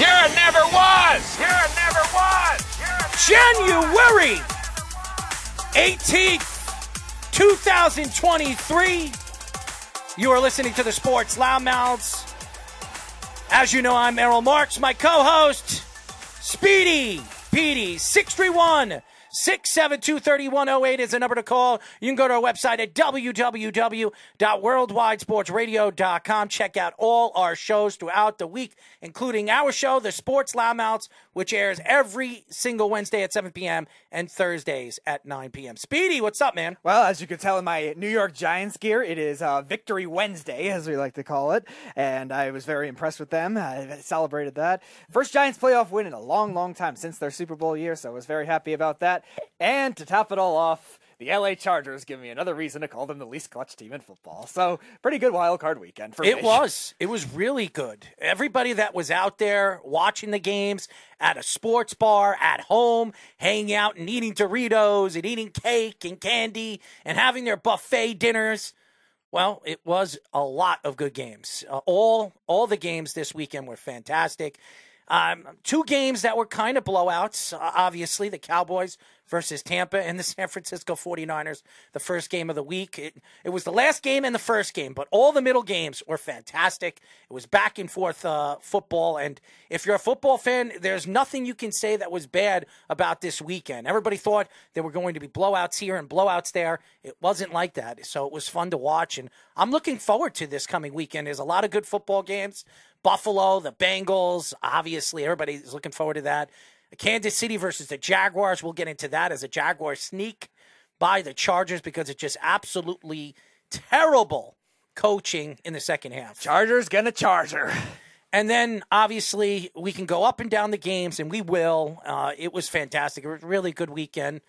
You're a never was. You're a never was. January 18th, 2023. You are listening to the Sports Loudmouths. As you know, I'm Errol Marks, my co-host, Speedy Petey, 631 672 3108 is the number to call. You can go to our website at www.worldwidesportsradio.com. Check out all our shows throughout the week, including our show, The Sports Loudmouths, which airs every single Wednesday at 7 p.m. and Thursdays at 9 p.m. Speedy, what's up, man? Well, as you can tell in my New York Giants gear, it is uh, Victory Wednesday, as we like to call it, and I was very impressed with them. I celebrated that. First Giants playoff win in a long, long time since their Super Bowl year, so I was very happy about that. And to top it all off, the LA Chargers give me another reason to call them the least clutch team in football. So, pretty good wild card weekend for me. It was. It was really good. Everybody that was out there watching the games at a sports bar, at home, hanging out and eating Doritos and eating cake and candy and having their buffet dinners. Well, it was a lot of good games. Uh, all all the games this weekend were fantastic. Um, two games that were kind of blowouts. Uh, obviously, the Cowboys versus Tampa and the San Francisco 49ers, the first game of the week. It, it was the last game and the first game, but all the middle games were fantastic. It was back and forth uh, football. And if you're a football fan, there's nothing you can say that was bad about this weekend. Everybody thought there were going to be blowouts here and blowouts there. It wasn't like that. So it was fun to watch. And I'm looking forward to this coming weekend. There's a lot of good football games. Buffalo, the Bengals, obviously, everybody's looking forward to that. Kansas City versus the Jaguars. We'll get into that as a Jaguar sneak by the Chargers because it's just absolutely terrible coaching in the second half. Chargers gonna Charger. And then obviously we can go up and down the games, and we will. Uh, it was fantastic. It was a really good weekend,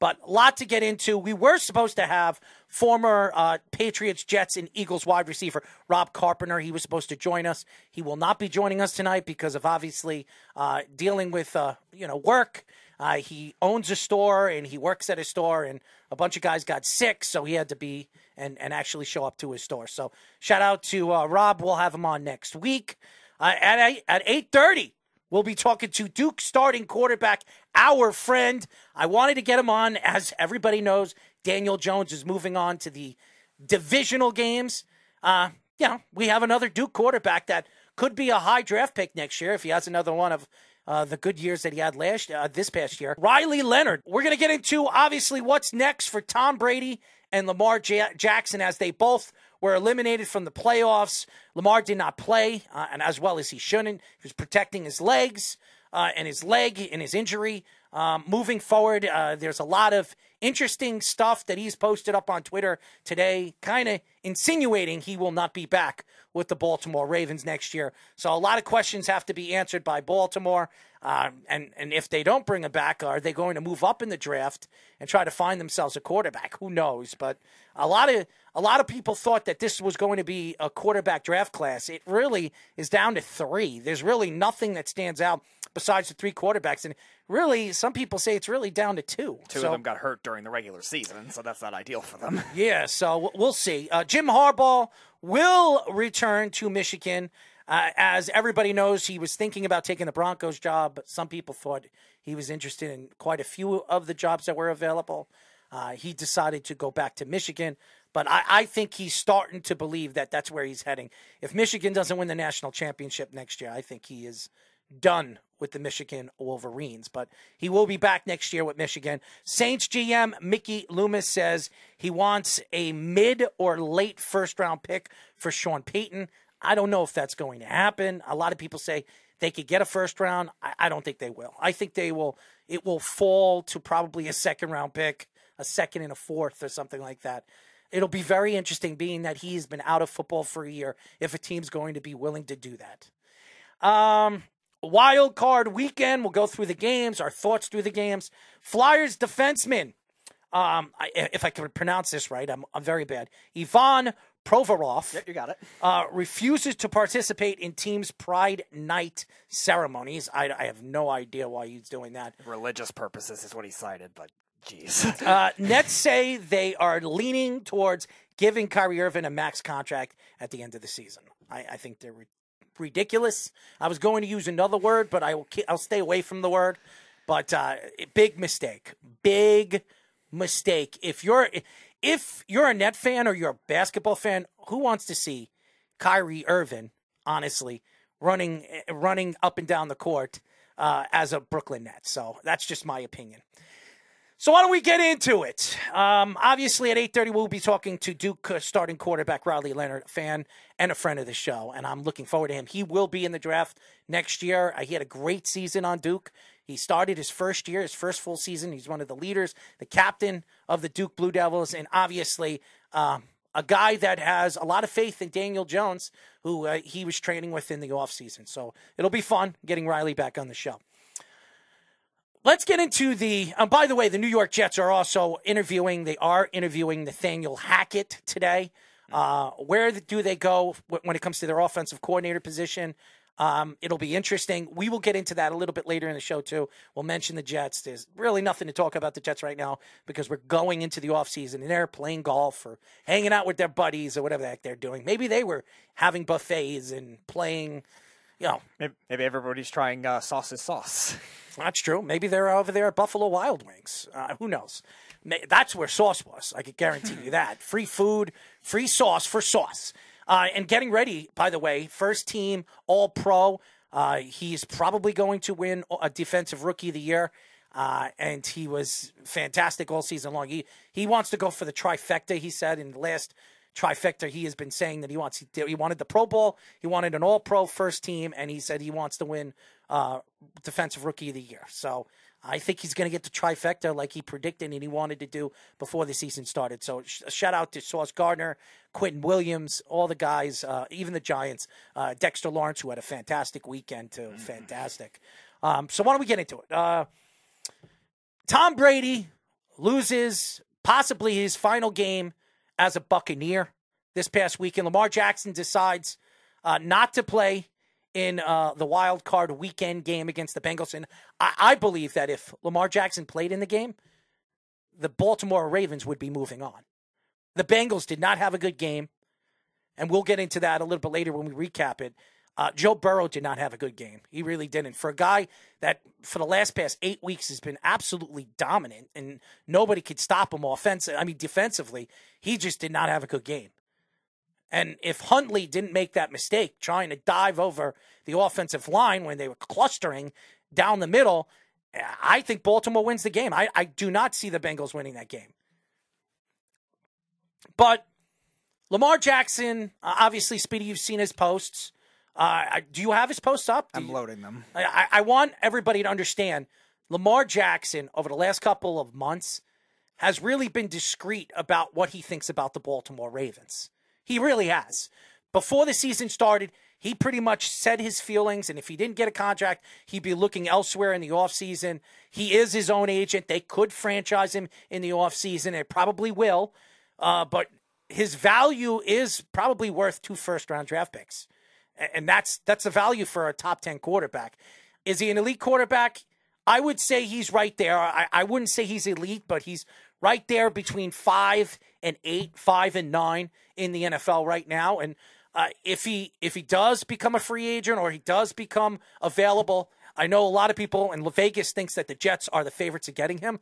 but a lot to get into. We were supposed to have former uh, Patriots, Jets, and Eagles wide receiver Rob Carpenter. He was supposed to join us. He will not be joining us tonight because of obviously uh, dealing with uh, you know work. Uh, he owns a store and he works at a store, and a bunch of guys got sick, so he had to be and, and actually show up to his store. So shout out to uh, Rob. We'll have him on next week uh, at at eight thirty. We'll be talking to Duke starting quarterback, our friend. I wanted to get him on, as everybody knows. Daniel Jones is moving on to the divisional games. Uh, you know, we have another Duke quarterback that could be a high draft pick next year if he has another one of uh, the good years that he had last uh, this past year. Riley Leonard. We're going to get into obviously what's next for Tom Brady and Lamar J- Jackson as they both were eliminated from the playoffs. Lamar did not play, uh, and as well as he shouldn't. He was protecting his legs uh, and his leg and his injury. Um, moving forward, uh, there's a lot of interesting stuff that he's posted up on Twitter today, kind of insinuating he will not be back with the Baltimore Ravens next year. So a lot of questions have to be answered by Baltimore. Um, and and if they don't bring him back, are they going to move up in the draft and try to find themselves a quarterback? Who knows? But a lot of a lot of people thought that this was going to be a quarterback draft class. It really is down to three. There's really nothing that stands out besides the three quarterbacks, and really, some people say it's really down to two. Two So- of them got hurt during the regular season, so that's not ideal for them. yeah, so we'll see. Uh, Jim Harbaugh will return to Michigan. Uh, as everybody knows, he was thinking about taking the Broncos job. But some people thought he was interested in quite a few of the jobs that were available. Uh, he decided to go back to Michigan, but I, I think he's starting to believe that that's where he's heading. If Michigan doesn't win the national championship next year, I think he is done with the Michigan Wolverines, but he will be back next year with Michigan. Saints GM Mickey Loomis says he wants a mid or late first round pick for Sean Payton. I don't know if that's going to happen. A lot of people say they could get a first round. I, I don't think they will. I think they will. It will fall to probably a second round pick, a second and a fourth, or something like that. It'll be very interesting, being that he's been out of football for a year. If a team's going to be willing to do that. Um, wild card weekend. We'll go through the games, our thoughts through the games. Flyers defenseman. Um, I, if I can pronounce this right, I'm, I'm very bad. Ivan Provorov Yep, you got it. uh, refuses to participate in team's Pride Night ceremonies. I, I have no idea why he's doing that. Religious purposes is what he cited, but jeez. Uh, Nets say they are leaning towards giving Kyrie Irving a max contract at the end of the season. I, I think they're ridiculous. I was going to use another word, but I will. I'll stay away from the word. But uh, big mistake. Big mistake. If you're if you're a net fan or you're a basketball fan, who wants to see Kyrie Irving, honestly, running running up and down the court uh, as a Brooklyn Net? So that's just my opinion. So why don't we get into it? Um, obviously, at eight thirty, we'll be talking to Duke uh, starting quarterback Riley Leonard, fan and a friend of the show, and I'm looking forward to him. He will be in the draft next year. Uh, he had a great season on Duke. He started his first year, his first full season. He's one of the leaders, the captain of the Duke Blue Devils, and obviously um, a guy that has a lot of faith in Daniel Jones, who uh, he was training with in the offseason. So it'll be fun getting Riley back on the show. Let's get into the. Um, by the way, the New York Jets are also interviewing. They are interviewing Nathaniel Hackett today. Uh, where do they go when it comes to their offensive coordinator position? Um, it'll be interesting. We will get into that a little bit later in the show, too. We'll mention the Jets. There's really nothing to talk about the Jets right now because we're going into the offseason and they're playing golf or hanging out with their buddies or whatever the heck they're doing. Maybe they were having buffets and playing, you know, maybe, maybe everybody's trying uh, sauce's sauce. that's true. Maybe they're over there at Buffalo Wild Wings. Uh, who knows? May- That's where sauce was. I could guarantee you that. Free food, free sauce for sauce. Uh, and getting ready, by the way, first team All Pro. Uh, he's probably going to win a Defensive Rookie of the Year. Uh, and he was fantastic all season long. He he wants to go for the trifecta. He said in the last trifecta, he has been saying that he wants he wanted the Pro Bowl, he wanted an All Pro first team, and he said he wants to win uh, Defensive Rookie of the Year. So I think he's going to get the trifecta like he predicted and he wanted to do before the season started. So sh- shout out to Sauce Gardner, Quinnen Williams, all the guys, uh, even the Giants, uh, Dexter Lawrence, who had a fantastic weekend too, fantastic. Um, so why don't we get into it? Uh, Tom Brady loses possibly his final game as a Buccaneer this past weekend. Lamar Jackson decides uh, not to play in uh, the wild card weekend game against the Bengals. And I, I believe that if Lamar Jackson played in the game, the Baltimore Ravens would be moving on. The Bengals did not have a good game, and we'll get into that a little bit later when we recap it. Uh, Joe Burrow did not have a good game. He really didn't. For a guy that, for the last past eight weeks, has been absolutely dominant, and nobody could stop him offensive. I mean, defensively, he just did not have a good game. And if Huntley didn't make that mistake trying to dive over the offensive line when they were clustering down the middle, I think Baltimore wins the game. I, I do not see the Bengals winning that game. But Lamar Jackson, obviously, Speedy, you've seen his posts. Uh, do you have his posts up? Do I'm you- loading them. I- I, want everybody to understand Lamar Jackson over the last couple of months has really been discreet about what he thinks about the Baltimore Ravens. He really has. Before the season started, he pretty much said his feelings, and if he didn't get a contract, he'd be looking elsewhere in the offseason. He is his own agent. They could franchise him in the offseason. They probably will. Uh, but his value is probably worth two first round draft picks. And that's that's the value for a top 10 quarterback. Is he an elite quarterback? I would say he's right there. I, I wouldn't say he's elite, but he's right there between five and eight, five and nine in the NFL right now. And uh, if he if he does become a free agent or he does become available, I know a lot of people and Vegas thinks that the Jets are the favorites of getting him.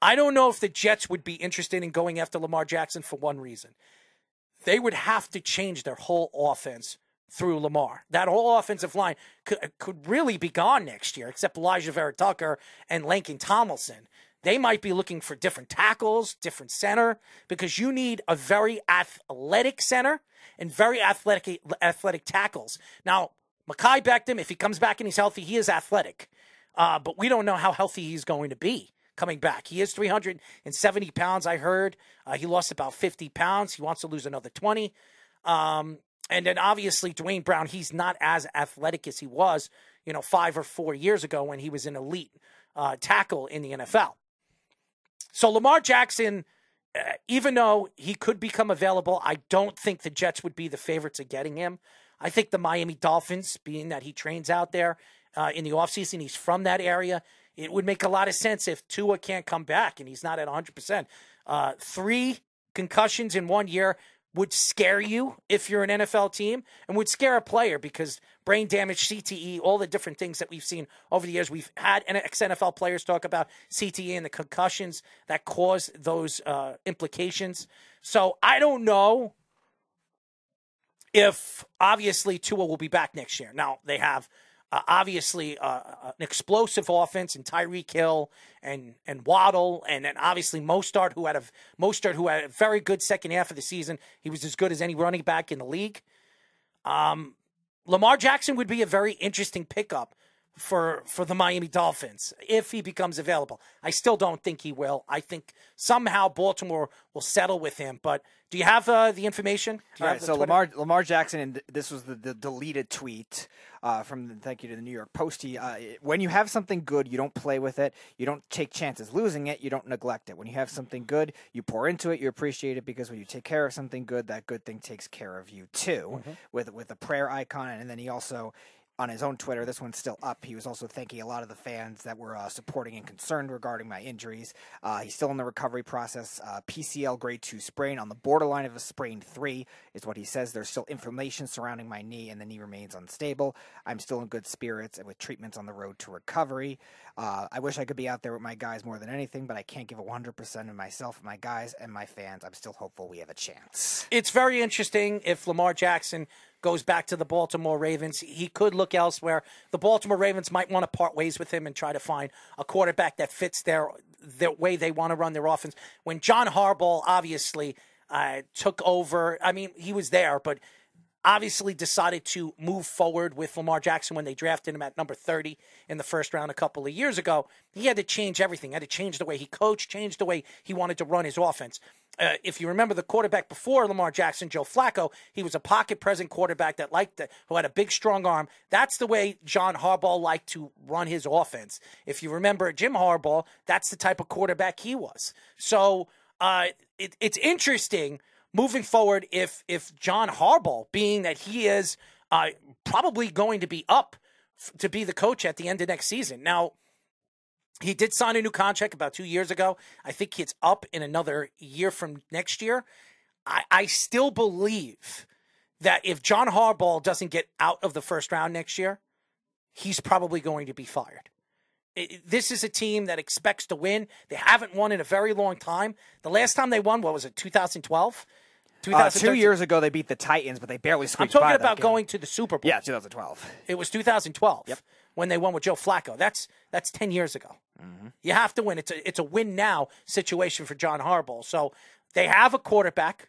I don't know if the Jets would be interested in going after Lamar Jackson for one reason. They would have to change their whole offense through Lamar. That whole offensive line could, could really be gone next year, except Alijah Vera Tucker and Laken Tomlinson. They might be looking for different tackles, different center, because you need a very athletic center and very athletic athletic tackles. Now, Mekhi Becton, if he comes back and he's healthy, he is athletic. Uh, but we don't know how healthy he's going to be coming back. He is 370 pounds, I heard. Uh, he lost about 50 pounds. He wants to lose another 20. Um, and then obviously Duane Brown, he's not as athletic as he was, you know, five or four years ago when he was an elite uh, tackle in the NFL. So Lamar Jackson, uh, even though he could become available, I don't think the Jets would be the favorites of getting him. I think the Miami Dolphins, being that he trains out there uh, in the offseason, he's from that area, it would make a lot of sense if Tua can't come back and he's not at 100%. Uh, three concussions in one year would scare you if you're an NFL team and would scare a player because brain damage, CTE, all the different things that we've seen over the years. We've had ex NFL players talk about CTE and the concussions that cause those uh, implications. So I don't know if obviously Tua will be back next year. Now they have uh, obviously uh, an explosive offense and Tyreek Hill and and Waddle and then obviously Mostert who had a Mostert who had a very good second half of the season. He was as good as any running back in the league. Um, Lamar Jackson would be a very interesting pickup for for the Miami Dolphins if he becomes available. I still don't think he will. I think somehow Baltimore will settle with him. But do you have uh, the information? All right, so Twitter? Lamar Lamar Jackson, and this was the, the deleted tweet uh, from the, thank you to the New York Post. He, uh, when you have something good, you don't play with it. You don't take chances losing it. You don't neglect it. When you have something good, you pour into it. You appreciate it because when you take care of something good, that good thing takes care of you too. Mm-hmm. With with a prayer icon, and then he also on his own Twitter. This one's still up. He was also thanking a lot of the fans that were uh, supporting and concerned regarding my injuries. Uh, he's still in the recovery process. Uh, PCL grade two sprain on the borderline of a sprain three is what he says. There's still inflammation surrounding my knee, and the knee remains unstable. I'm still in good spirits and with treatments on the road to recovery. Uh, I wish I could be out there with my guys more than anything, but I can't give 100% of myself, my guys, and my fans. I'm still hopeful we have a chance. It's very interesting if Lamar Jackson goes back to the Baltimore Ravens. He could look elsewhere. The Baltimore Ravens might want to part ways with him and try to find a quarterback that fits their their way they want to run their offense. When John Harbaugh obviously uh, took over, I mean he was there, but obviously decided to move forward with Lamar Jackson when they drafted him at number 30 in the first round a couple of years ago. He had to change everything. He had to change the way he coached, change the way he wanted to run his offense. Uh, if you remember the quarterback before Lamar Jackson, Joe Flacco, he was a pocket present quarterback that liked to, who had a big strong arm. That's the way John Harbaugh liked to run his offense. If you remember Jim Harbaugh, that's the type of quarterback he was. So uh, it, it's interesting moving forward if if John Harbaugh, being that he is uh, probably going to be up f- to be the coach at the end of next season. Now, he did sign a new contract about two years ago. I think it's up in another year from next year. I, I still believe that if John Harbaugh doesn't get out of the first round next year, he's probably going to be fired. It, this is a team that expects to win. They haven't won in a very long time. The last time they won, what was it, 2012? Uh, two years ago, they beat the Titans, but they barely squeaked I'm talking about going to the Super Bowl. Yeah, 2012. It was 2012 yep. when they won with Joe Flacco. That's that's 10 years ago. Mm-hmm. You have to win. It's a it's a win now situation for John Harbaugh. So they have a quarterback.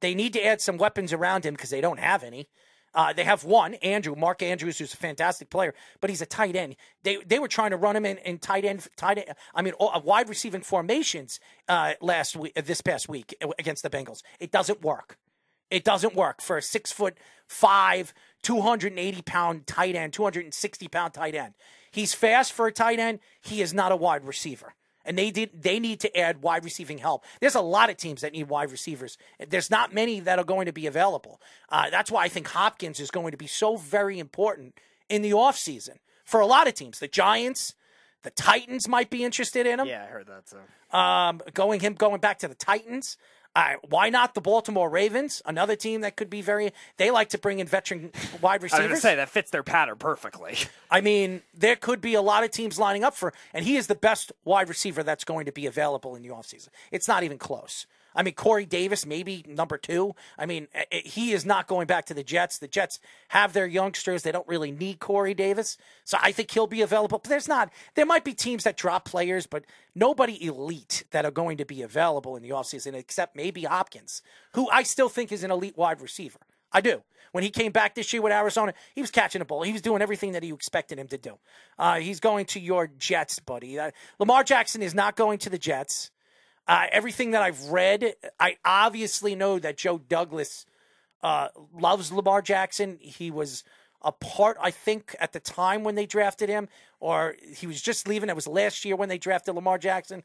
They need to add some weapons around him because they don't have any. Uh, they have one, Andrew, Mark Andrews, who's a fantastic player, but he's a tight end. They they were trying to run him in, in tight end, tight end. I mean, uh, wide receiving formations uh, last week, this past week against the Bengals. It doesn't work. It doesn't work for a six foot five, 280 pound tight end, 260 pound tight end. He's fast for a tight end. He is not a wide receiver and they did they need to add wide receiving help. There's a lot of teams that need wide receivers. There's not many that are going to be available. Uh, that's why I think Hopkins is going to be so very important in the offseason for a lot of teams. The Giants, the Titans might be interested in him. Yeah, I heard that. So um, going him going back to the Titans. Why not the Baltimore Ravens? Another team that could be very. They like to bring in veteran wide receivers. I was going to say that fits their pattern perfectly. I mean, there could be a lot of teams lining up for, and he is the best wide receiver that's going to be available in the offseason. It's not even close. I mean, Corey Davis, maybe number two. I mean, he is not going back to the Jets. The Jets have their youngsters. They don't really need Corey Davis. So I think he'll be available. But there's not, there might be teams that drop players, but nobody elite that are going to be available in the offseason except maybe Hopkins, who I still think is an elite wide receiver. I do. When he came back this year with Arizona, he was catching the ball. He was doing everything that you expected him to do. Uh, he's going to your Jets, buddy. Uh, Lamar Jackson is not going to the Jets. Uh, everything that I've read, I obviously know that Joe Douglas uh, loves Lamar Jackson. He was a part, I think, at the time when they drafted him, or he was just leaving. It was last year when they drafted Lamar Jackson.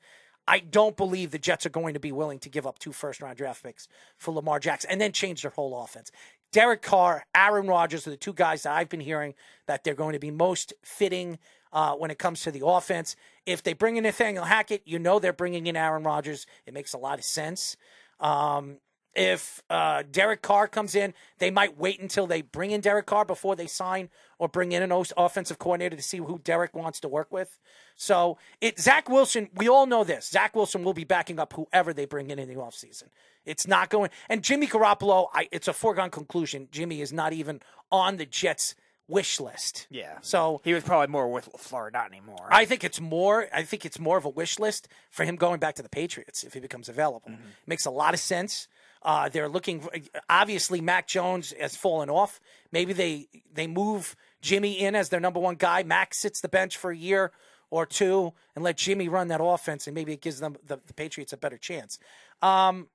I don't believe the Jets are going to be willing to give up two first round draft picks for Lamar Jackson and then change their whole offense. Derek Carr, Aaron Rodgers are the two guys that I've been hearing that they're going to be most fitting uh, when it comes to the offense. If they bring in Nathaniel Hackett, you know they're bringing in Aaron Rodgers. It makes a lot of sense. Um, if uh, Derek Carr comes in, they might wait until they bring in Derek Carr before they sign or bring in an offensive coordinator to see who Derek wants to work with. So it Zach Wilson, we all know this. Zach Wilson will be backing up whoever they bring in in the offseason. It's not going and Jimmy Garoppolo, I, it's a foregone conclusion. Jimmy is not even on the Jets wish list. Yeah. So He was probably more with Florida, not anymore. I think it's more. I think it's more of a wish list for him going back to the Patriots if he becomes available. Makes a lot of sense. Uh, they're looking. Obviously, Mac Jones has fallen off. Maybe they they move Jimmy in as their number one guy. Mac sits the bench for a year or two and let Jimmy run that offense, and maybe it gives them the, the Patriots a better chance. Um,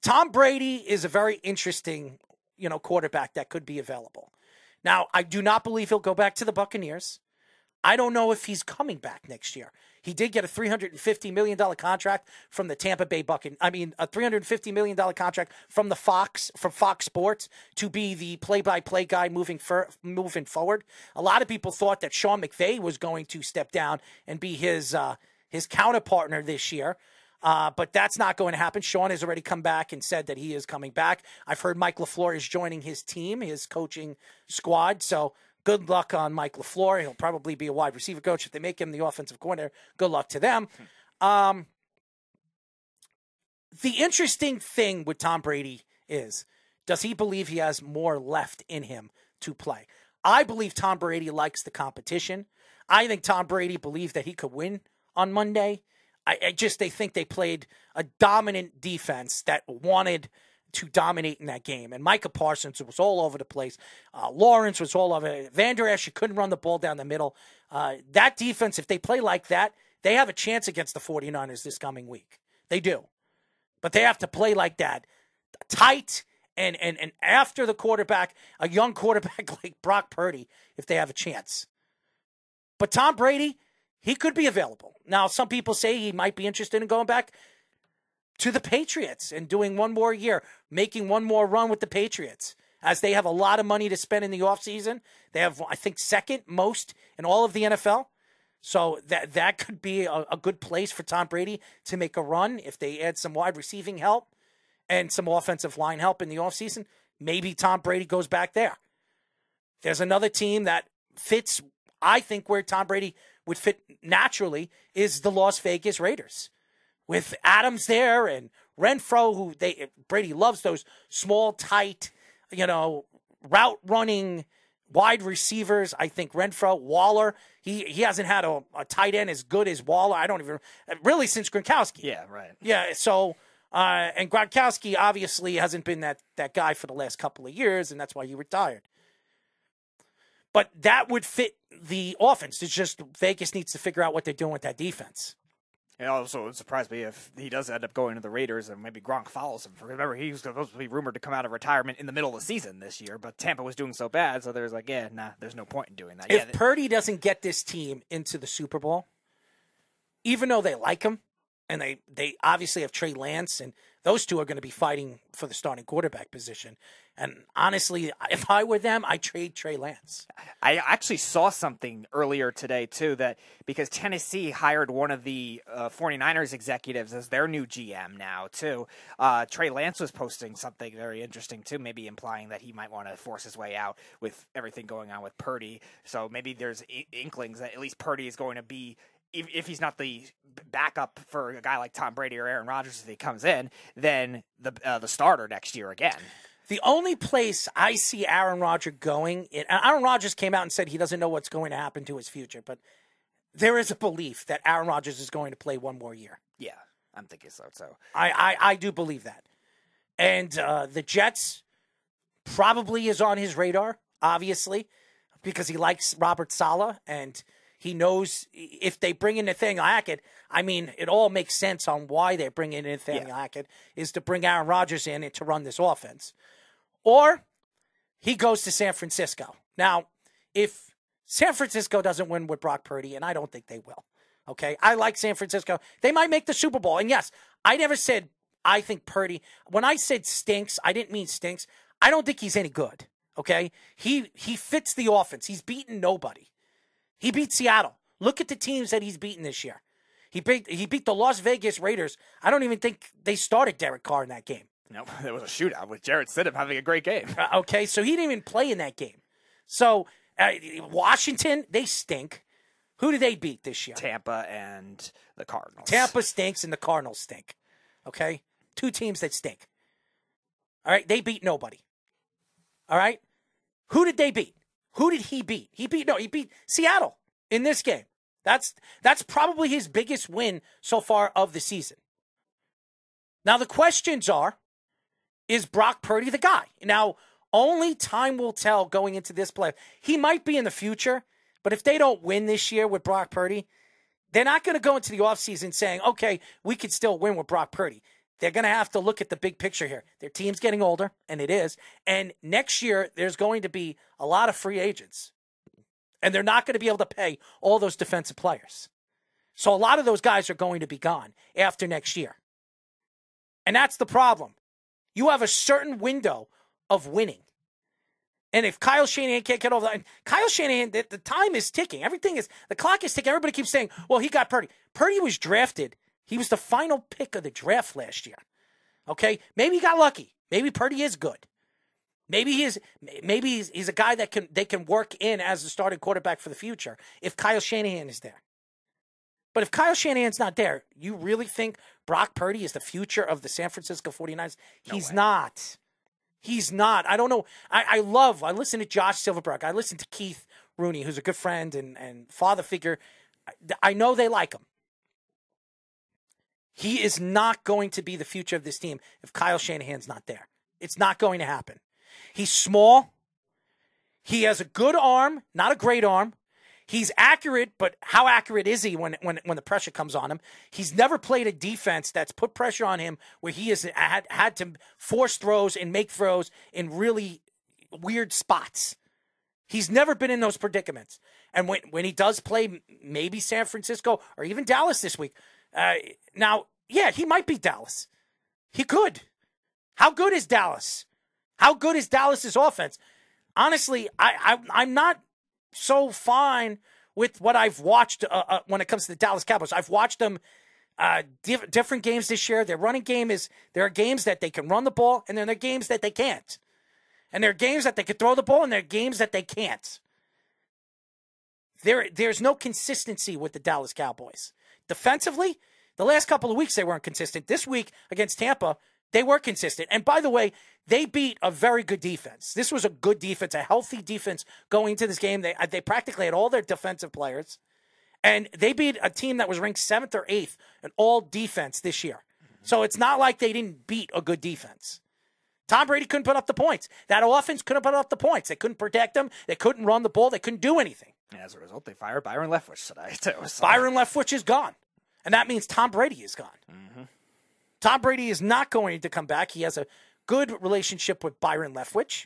Tom Brady is a very interesting, you know, quarterback that could be available. Now, I do not believe he'll go back to the Buccaneers. I don't know if he's coming back next year. He did get a $350 million contract from the Tampa Bay Buccaneers. I mean, a $350 million contract from the Fox, from Fox Sports to be the play-by-play guy moving for, moving forward. A lot of people thought that Sean McVay was going to step down and be his, uh, his counterpartner this year. Uh, but that's not going to happen. Sean has already come back and said that he is coming back. I've heard Mike LaFleur is joining his team, his coaching squad. So good luck on Mike LaFleur. He'll probably be a wide receiver coach if they make him the offensive coordinator. Good luck to them. Um, the interesting thing with Tom Brady is does he believe he has more left in him to play? I believe Tom Brady likes the competition. I think Tom Brady believed that he could win on Monday. I, I just they think they played a dominant defense that wanted to dominate in that game. And Micah Parsons was all over the place. Uh, Lawrence was all over. Vander Esch, you couldn't run the ball down the middle. Uh, that defense, if they play like that, they have a chance against the 49ers this coming week. They do. But they have to play like that. Tight and, and, and after the quarterback, a young quarterback like Brock Purdy, if they have a chance. But Tom Brady, he could be available. Now, some people say he might be interested in going back to the Patriots and doing one more year, making one more run with the Patriots, as they have a lot of money to spend in the offseason. They have, I think, second most in all of the NFL. So that that could be a, a good place for Tom Brady to make a run if they add some wide receiving help and some offensive line help in the offseason. Maybe Tom Brady goes back there. There's another team that fits, I think, where Tom Brady would fit naturally is the Las Vegas Raiders. With Adams there and Renfrow, who they Brady loves those small, tight, you know, route running wide receivers. I think Renfrow, Waller, he he hasn't had a, a tight end as good as Waller. I don't even really since Gronkowski. yeah, right. Yeah, so uh, and Gronkowski obviously hasn't been that that guy for the last couple of years, and that's why he retired. But that would fit the offense. It's just Vegas needs to figure out what they're doing with that defense. It also would surprise me if he does end up going to the Raiders and maybe Gronk follows him. Remember, he was supposed to be rumored to come out of retirement in the middle of the season this year, but Tampa was doing so bad, so there's like, yeah, nah, there's no point in doing that. If yeah, Purdy doesn't get this team into the Super Bowl, even though they like him and they they obviously have Trey Lance and those two are going to be fighting for the starting quarterback position. And honestly, if I were them, I trade Trey Lance. I actually saw something earlier today too that because Tennessee hired one of the uh, 49ers executives as their new GM now too. Uh, Trey Lance was posting something very interesting too, maybe implying that he might want to force his way out with everything going on with Purdy. So maybe there's inklings that at least Purdy is going to be if, if he's not the backup for a guy like Tom Brady or Aaron Rodgers if he comes in, then the uh, the starter next year again. The only place I see Aaron Rodgers going, and Aaron Rodgers came out and said he doesn't know what's going to happen to his future, but there is a belief that Aaron Rodgers is going to play one more year. Yeah, I'm thinking so. So I, I, I do believe that. And uh, the Jets, probably is on his radar, obviously, because he likes Robert Saleh and he knows if they bring in Nathaniel Hackett, I mean, it all makes sense on why they're bringing in Nathaniel Hackett is to bring Aaron Rodgers in and to run this offense. Or he goes to San Francisco. Now, if San Francisco doesn't win with Brock Purdy, and I don't think they will, okay, I like San Francisco. They might make the Super Bowl. And yes, I never said I think Purdy, when I said stinks, I didn't mean stinks. I don't think he's any good. Okay, he he fits the offense. He's beaten nobody. He beat Seattle. Look at the teams that he's beaten this year. He beat he beat the Las Vegas Raiders. I don't even think they started Derek Carr in that game. No, there was a shootout with Jarrett Stidham having a great game. Uh, okay, so he didn't even play in that game. So uh, Washington, they stink. Who did they beat this year? Tampa and the Cardinals. Tampa stinks and the Cardinals stink. Okay, two teams that stink. All right, they beat nobody. All right, who did they beat? Who did he beat? He beat no, he beat Seattle in this game. That's that's probably his biggest win so far of the season. Now the questions are is Brock Purdy the guy? Now, only time will tell going into this play. He might be in the future, but if they don't win this year with Brock Purdy, they're not going to go into the offseason saying, okay, we could still win with Brock Purdy. They're going to have to look at the big picture here. Their team's getting older, and it is. And next year, there's going to be a lot of free agents. And they're not going to be able to pay all those defensive players. So a lot of those guys are going to be gone after next year. And that's the problem. You have a certain window of winning. And if Kyle Shanahan can't get over that, Kyle Shanahan, the, the time is ticking. Everything is, the clock is ticking. Everybody keeps saying, well, he got Purdy. Purdy was drafted. He was the final pick of the draft last year. Okay. Maybe he got lucky. Maybe Purdy is good. Maybe he is. Maybe he's, he's a guy that can they can work in as the starting quarterback for the future if Kyle Shanahan is there. But if Kyle Shanahan's not there, you really think Brock Purdy is the future of the San Francisco 49ers? He's not. He's not. I don't know. I, I love, I listen to Josh Silverberg. I listen to Keith Rooney, who's a good friend and, and father figure. I, I know they like him. He is not going to be the future of this team if Kyle Shanahan's not there. It's not going to happen. He's small. He has a good arm, not a great arm. He's accurate, but how accurate is he when when when the pressure comes on him? He's never played a defense that's put pressure on him where he has had had to force throws and make throws in really weird spots. He's never been in those predicaments. And when when he does play, maybe San Francisco or even Dallas this week. Uh, now, yeah, he might be Dallas. He could. How good is Dallas? How good is Dallas's offense? Honestly, I, I I'm not so fine with what I've watched uh, uh, when it comes to the Dallas Cowboys. I've watched them uh, diff- different games this year. Their running game is there are games that they can run the ball, and then there are games that they can't. And there are games that they can throw the ball, and there are games that they can't. There, there's no consistency with the Dallas Cowboys. Defensively, the last couple of weeks they weren't consistent. This week against Tampa, they were consistent. And by the way, they beat a very good defense. This was a good defense, a healthy defense going into this game. They uh, they practically had all their defensive players, and they beat a team that was ranked seventh or eighth in all defense this year. Mm-hmm. So it's not like they didn't beat a good defense. Tom Brady couldn't put up the points. That offense couldn't put up the points. They couldn't protect them. They couldn't run the ball. They couldn't do anything. And as a result, they fired Byron Leftwich today too. So. Byron Leftwich is gone, and that means Tom Brady is gone. Mm-hmm. Tom Brady is not going to come back. He has a good relationship with Byron Leftwich.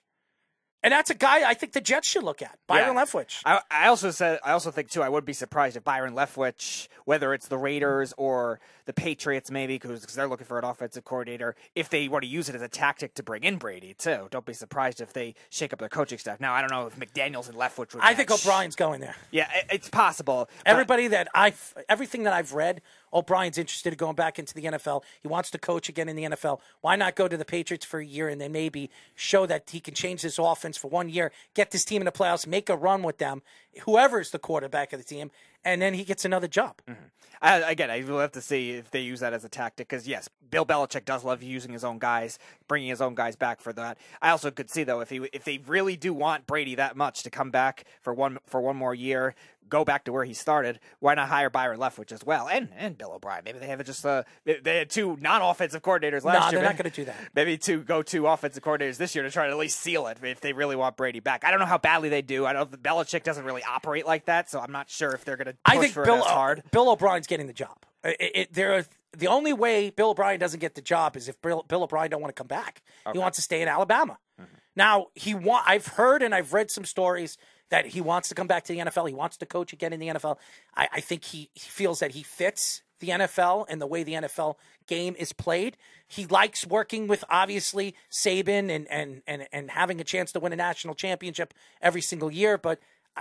And that's a guy I think the Jets should look at. Byron Yeah. Leftwich. I, I also said I also think too I would be surprised if Byron Leftwich, whether it's the Raiders or the Patriots, maybe because they're looking for an offensive coordinator, if they were to use it as a tactic to bring in Brady too. Don't be surprised if they shake up their coaching staff. Now I don't know if McDaniels and Leftwich would. I think. O'Brien's going there. Yeah, it- it's possible. Everybody that I've, everything that I've read, O'Brien's interested in going back into the NFL. He wants to coach again in the NFL. Why not go to the Patriots for a year and then maybe show that he can change this offense for one year, get this team in the playoffs, make a run with them, whoever's the quarterback of the team, and then he gets another job. Mm-hmm. I, again, I will have to see if they use that as a tactic because yes, Bill Belichick does love using his own guys, bringing his own guys back for that. I also could see though if he if they really do want Brady that much to come back for one for one more year, go back to where he started, why not hire Byron Leftwich as well, and and Bill O'Brien? Maybe they have just uh, they, had two non-offensive coordinators last No, year. they're not going to do that. Maybe to go to offensive coordinators this year to try to at least seal it if they really want Brady back. I don't know how badly they do. I don't know Belichick doesn't really operate like that, so I'm not sure if they're going to push I think for Bill hard. Bill O'Brien's getting the job. It, it, there are, the only way Bill O'Brien doesn't get the job is if Bill, Bill O'Brien don't want to come back. He wants to stay in Alabama. Mm-hmm. Now he want. I've heard and I've read some stories that he wants to come back to the NFL. He wants to coach again in the NFL. I, I think he, he feels that he fits the NFL and the way the NFL game is played. He likes working with obviously Saban and and and and having a chance to win a national championship every single year, but.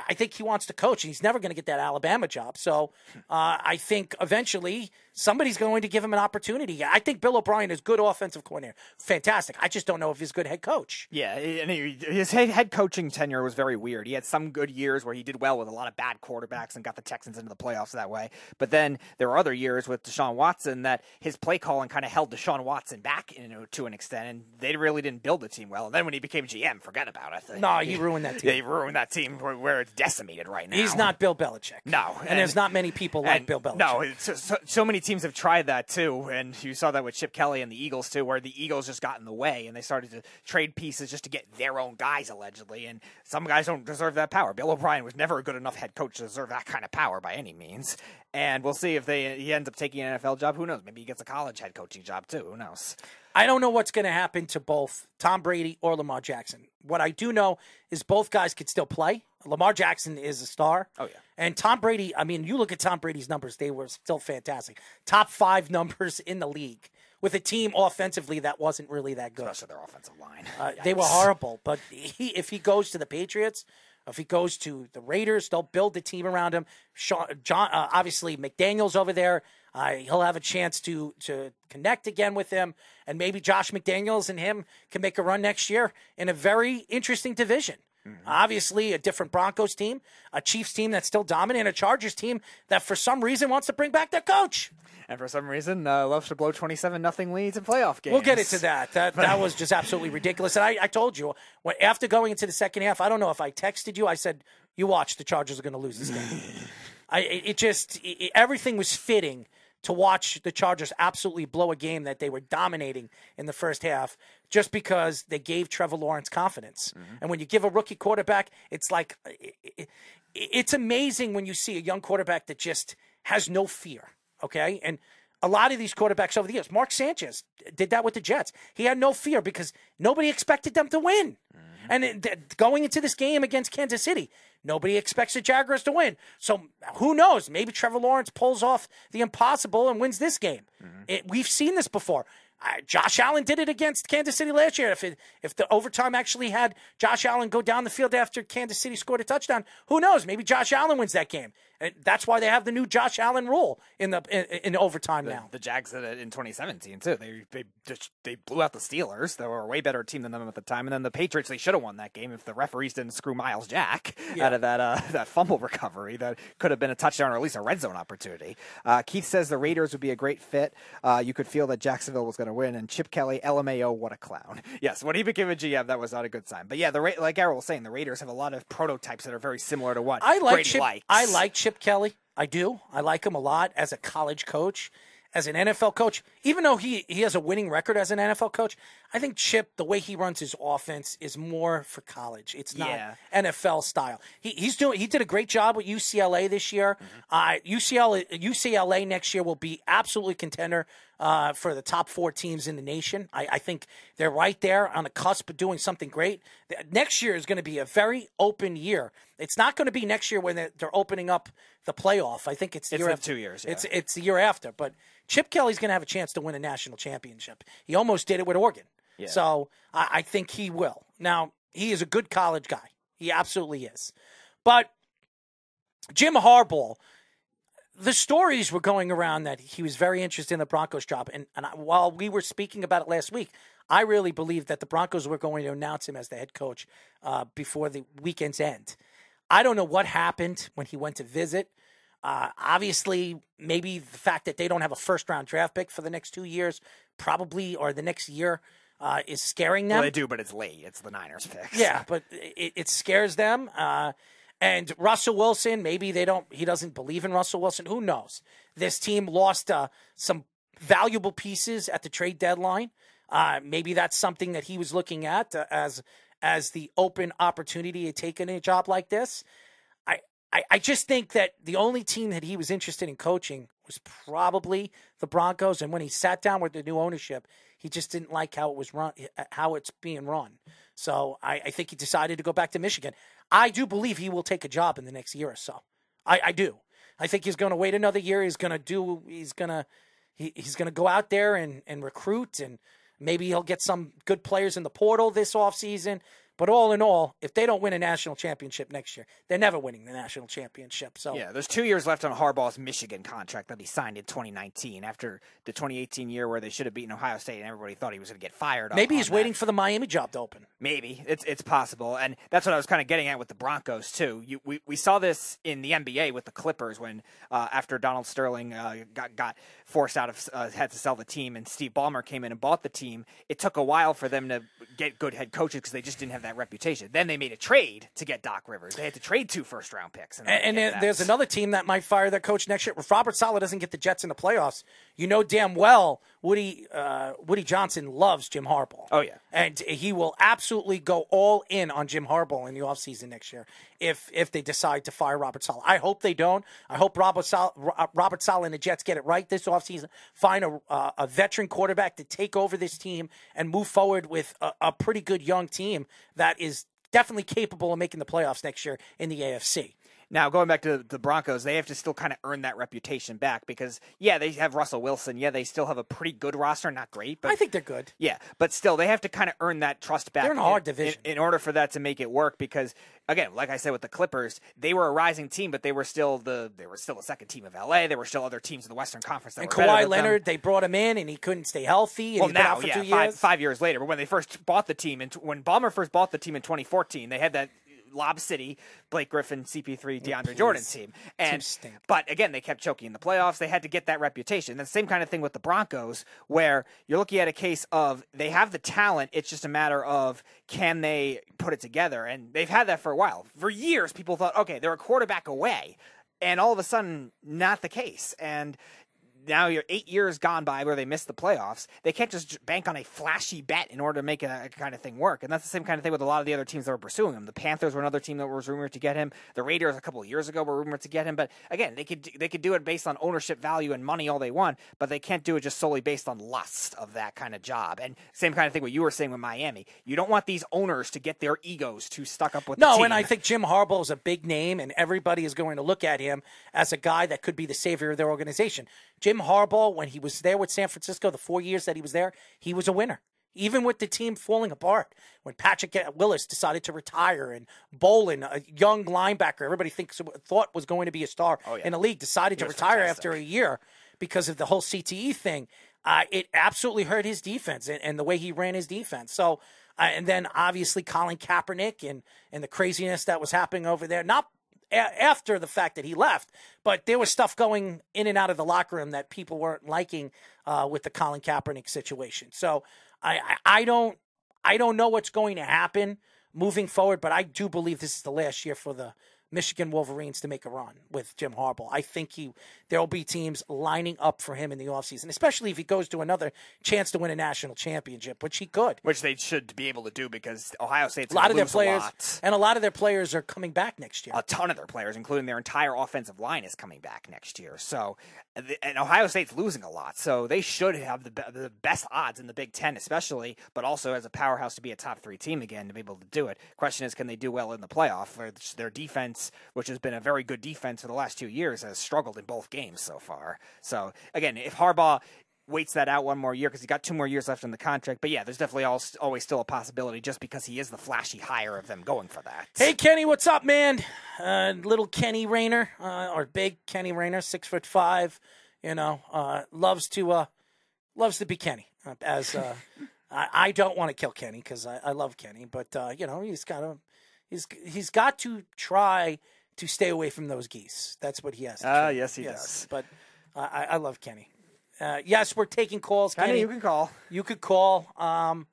I think he wants to coach, and he's never going to get that Alabama job. So uh, I think eventually somebody's going to give him an opportunity. I think Bill O'Brien is good offensive coordinator, fantastic. I just don't know if he's good head coach. Yeah, and he, his head, coaching tenure was very weird. He had some good years where he did well with a lot of bad quarterbacks and got the Texans into the playoffs that way. But then there were other years with Deshaun Watson that his play calling kind of held Deshaun Watson back you know, to an extent, and they really didn't build the team well. And then when he became GM, forget about it. No, he ruined that team. They ruined that team where, where it's decimated right now. He's not Bill Belichick. No, and, there's not many people like and Bill Belichick. No, it's so, so, so many teams have tried that too, and you saw that with Chip Kelly and the Eagles too, where the Eagles just got in the way and they started to trade pieces just to get their own guys allegedly, and some guys don't deserve that power. Bill O'Brien was never a good enough head coach to deserve that kind of power by any means, and we'll see if they he ends up taking an NFL job. Who knows? Maybe he gets a college head coaching job too. Who knows? I don't know what's going to happen to both Tom Brady or Lamar Jackson. What I do know is both guys could still play. Lamar Jackson is a star. Oh, yeah. And Tom Brady, I mean, you look at Tom Brady's numbers, they were still fantastic. Top five numbers in the league with a team offensively that wasn't really that good. Especially their offensive line. Uh, they were horrible. But he, if he goes to the Patriots, if he goes to the Raiders, they'll build the team around him. Sean, John, uh, obviously McDaniels over there. Uh, he'll have a chance to to connect again with him, and maybe Josh McDaniels and him can make a run next year in a very interesting division. Obviously, a different Broncos team, a Chiefs team that's still dominant, and a Chargers team that for some reason wants to bring back their coach. And for some reason, uh, loves to blow twenty-seven nothing leads in playoff games. We'll get into that. That that was just absolutely ridiculous. And I, I told you when, after going into the second half, I don't know if I texted you. I said, "You watch, the Chargers are going to lose this game." I it it just it, everything was fitting to watch the Chargers absolutely blow a game that they were dominating in the first half, just because they gave Trevor Lawrence confidence. Mm-hmm. And when you give a rookie quarterback, it's like it, it, it's amazing when you see a young quarterback that just has no fear. Okay, and a lot of these quarterbacks over the years, Mark Sanchez did that with the Jets. He had no fear because nobody expected them to win. Mm-hmm. And it, going into this game against Kansas City, nobody expects the Jaguars to win. So who knows? Maybe Trevor Lawrence pulls off the impossible and wins this game. Mm-hmm. It, we've seen this before. Uh, Josh Allen did it against Kansas City last year. If it, if the overtime actually had Josh Allen go down the field after Kansas City scored a touchdown, who knows? Maybe Josh Allen wins that game. And that's why they have the new Josh Allen rule in the in, in overtime now. The Jags did it in 2017 too. They they just, they blew out the Steelers. They were a way better team than them at the time. And then the Patriots they should have won that game if the referees didn't screw Myles Jack out of that uh, that fumble recovery that could have been a touchdown or at least a red zone opportunity. Uh, Keith says the Raiders would be a great fit. Uh, you could feel that Jacksonville was going to win. And Chip Kelly, LMAO, what a clown. Yes, when he became a GM, that was not a good sign. But yeah, the Ra- like Errol was saying, the Raiders have a lot of prototypes that are very similar to what I like Brady Chip. likes. I like Chip Kelly. I do. I like him a lot as a college coach, as an NFL coach. Even though he he has a winning record as an NFL coach, I think Chip, the way he runs his offense, is more for college. It's not Yeah. NFL style. He, he's doing. He did a great job with UCLA this year. Uh, UCLA UCLA next year will be absolutely contender uh, for the top four teams in the nation. I, I think they're right there on the cusp of doing something great. Next year is going to be a very open year. It's not going to be next year when they're, they're opening up the playoff. I think it's the It's year after. two years, yeah. It's it's the year after. But Chip Kelly's going to have a chance to win a national championship. He almost did it with Oregon. So I, I think he will. Now he is a good college guy. He absolutely is. But Jim Harbaugh, the stories were going around that he was very interested in the Broncos job. And, and I, while we were speaking about it last week, I really believe that the Broncos were going to announce him as the head coach uh, before the weekend's end. I don't know what happened when he went to visit. Uh, obviously, maybe the fact that they don't have a first round draft pick for the next two years, probably, or the next year, uh, is scaring them. Well, they do, but it's late. It's the Niners pick. Yeah, but it, it scares them. Uh, And Russell Wilson, maybe they don't. He doesn't believe in Russell Wilson. Who knows? This team lost uh, some valuable pieces at the trade deadline. Uh, maybe that's something that he was looking at uh, as as the open opportunity to take in a job like this. I, I just think that the only team that he was interested in coaching was probably the Broncos. And when he sat down with the new ownership, he just didn't like how it was run, how it's being run. So I, I think he decided to go back to Michigan. I do believe he will take a job in the next year or so. I, I do. I think he's going to wait another year. He's going to do. He's going to. He, he's going to go out there and, and recruit and maybe he'll get some good players in the portal this offseason. But all in all, if they don't win a national championship next year, they're never winning the national championship. So yeah, there's two years left on Harbaugh's Michigan contract that he signed in 2019 after the 2018 year where they should have beaten Ohio State and everybody thought he was going to get fired. Maybe on, he's on waiting that. for the Miami job to open. Maybe it's it's possible, and that's what I was kind of getting at with the Broncos too. You, we we saw this in the NBA with the Clippers when uh, after Donald Sterling uh, got got forced out of uh, had to sell the team, and Steve Ballmer came in and bought the team. It took a while for them to get good head coaches because they just didn't have that reputation. Then they made a trade to get Doc Rivers. They had to trade two first round picks, and, and then there's another team that might fire their coach next year. If Robert Saleh doesn't get the Jets in the playoffs, you know damn well Woody uh, Woody Johnson loves Jim Harbaugh. Oh yeah, and he will absolutely go all in on Jim Harbaugh in the offseason next year if if they decide to fire Robert Saleh. I hope they don't. I hope Robert Saleh, Robert Saleh and the Jets get it right this offseason. Find a uh, a veteran quarterback to take over this team and move forward with a, a pretty good young team that is definitely capable of making the playoffs next year in the AFC. Now, going back to the Broncos, they have to still kind of earn that reputation back because, yeah, they have Russell Wilson. Yeah, they still have a pretty good roster. Not great, but I think they're good. Yeah, but still, they have to kind of earn that trust back. They're in a hard division. In, in, order for that to make it work because, again, like I said with the Clippers, they were a rising team, but they were still the they were still a second team of LA. There were still other teams in the Western Conference that and were Kawhi Leonard, they brought him in and he couldn't stay healthy. well, now, yeah, five, years. five years later, but when they first bought the team, and when Ballmer first bought the team in 2014, they had that Lob City, Blake Griffin, CP3, DeAndre Please. Jordan team. And but again, they kept choking in the playoffs. They had to get that reputation. the same kind of thing with the Broncos, where you're looking at a case of they have the talent. It's just a matter of can they put it together. And they've had that for a while. For years, people thought, okay, they're a quarterback away. And all of a sudden, not the case. And now you're eight years gone by where they missed the playoffs. They can't just bank on a flashy bet in order to make a, a, kind of thing work. And that's the same kind of thing with a lot of the other teams that were pursuing him. The Panthers were another team that was rumored to get him. The Raiders a couple of years ago were rumored to get him. But again, they could they could do it based on ownership value and money all they want, but they can't do it just solely based on lust of that kind of job. And same kind of thing what you were saying with Miami. You don't want these owners to get their egos too stuck up with no. and I think Jim Harbaugh is a big name, and everybody is going to look at him as a guy that could be the savior of their organization. Jim Harbaugh, when he was there with San Francisco, the four years that he was there, he was a winner. Even with the team falling apart, when Patrick Willis decided to retire and Borland, a young linebacker, everybody thinks thought was going to be a star oh, yeah. in the league, decided he to retire fantastic. after a year because of the whole CTE thing. Uh, it absolutely hurt his defense and, and, the way he ran his defense. So, uh, and then obviously Colin Kaepernick and and the craziness that was happening over there. Not a- after the fact that he left, but there was stuff going in and out of the locker room that people weren't liking uh, with the Colin Kaepernick situation. So I, I, don't I don't know what's going to happen moving forward, but I do believe this is the last year for the Michigan Wolverines to make a run with Jim Harbaugh. I think he there will be teams lining up for him in the offseason, especially if he goes to another chance to win a national championship, which he could. Which they should be able to do because Ohio State's a lot of their players a lot. and a lot of their players are coming back next year. A ton of their players, including their entire offensive line, is coming back next year. So, and Ohio State's losing a lot, so they should have the, be- the best odds in the Big Ten, especially, but also as a powerhouse to be a top three team again to be able to do it. Question is, can they do well in the playoff? Their defense, which has been a very good defense for the last two years, has struggled in both games so far. So, again, if Harbaugh waits that out one more year because he got two more years left in the contract. But yeah, there's definitely always still a possibility just because he is the flashy hire of them going for that. Hey Kenny, what's up, man? Uh, little Kenny Rayner, uh, or big Kenny Rayner, six foot five. You know, uh, loves to uh, loves to be Kenny. Uh, as uh, I, I, don't want to kill Kenny because I, I, love Kenny, but uh, you know he's got to he's he's got to try to stay away from those geese. That's what he has. Ah, uh, yes, he yes. does. But I, I love Kenny. Uh, yes, we're taking calls. Kenny, Kenny, you can call. You could call. Um,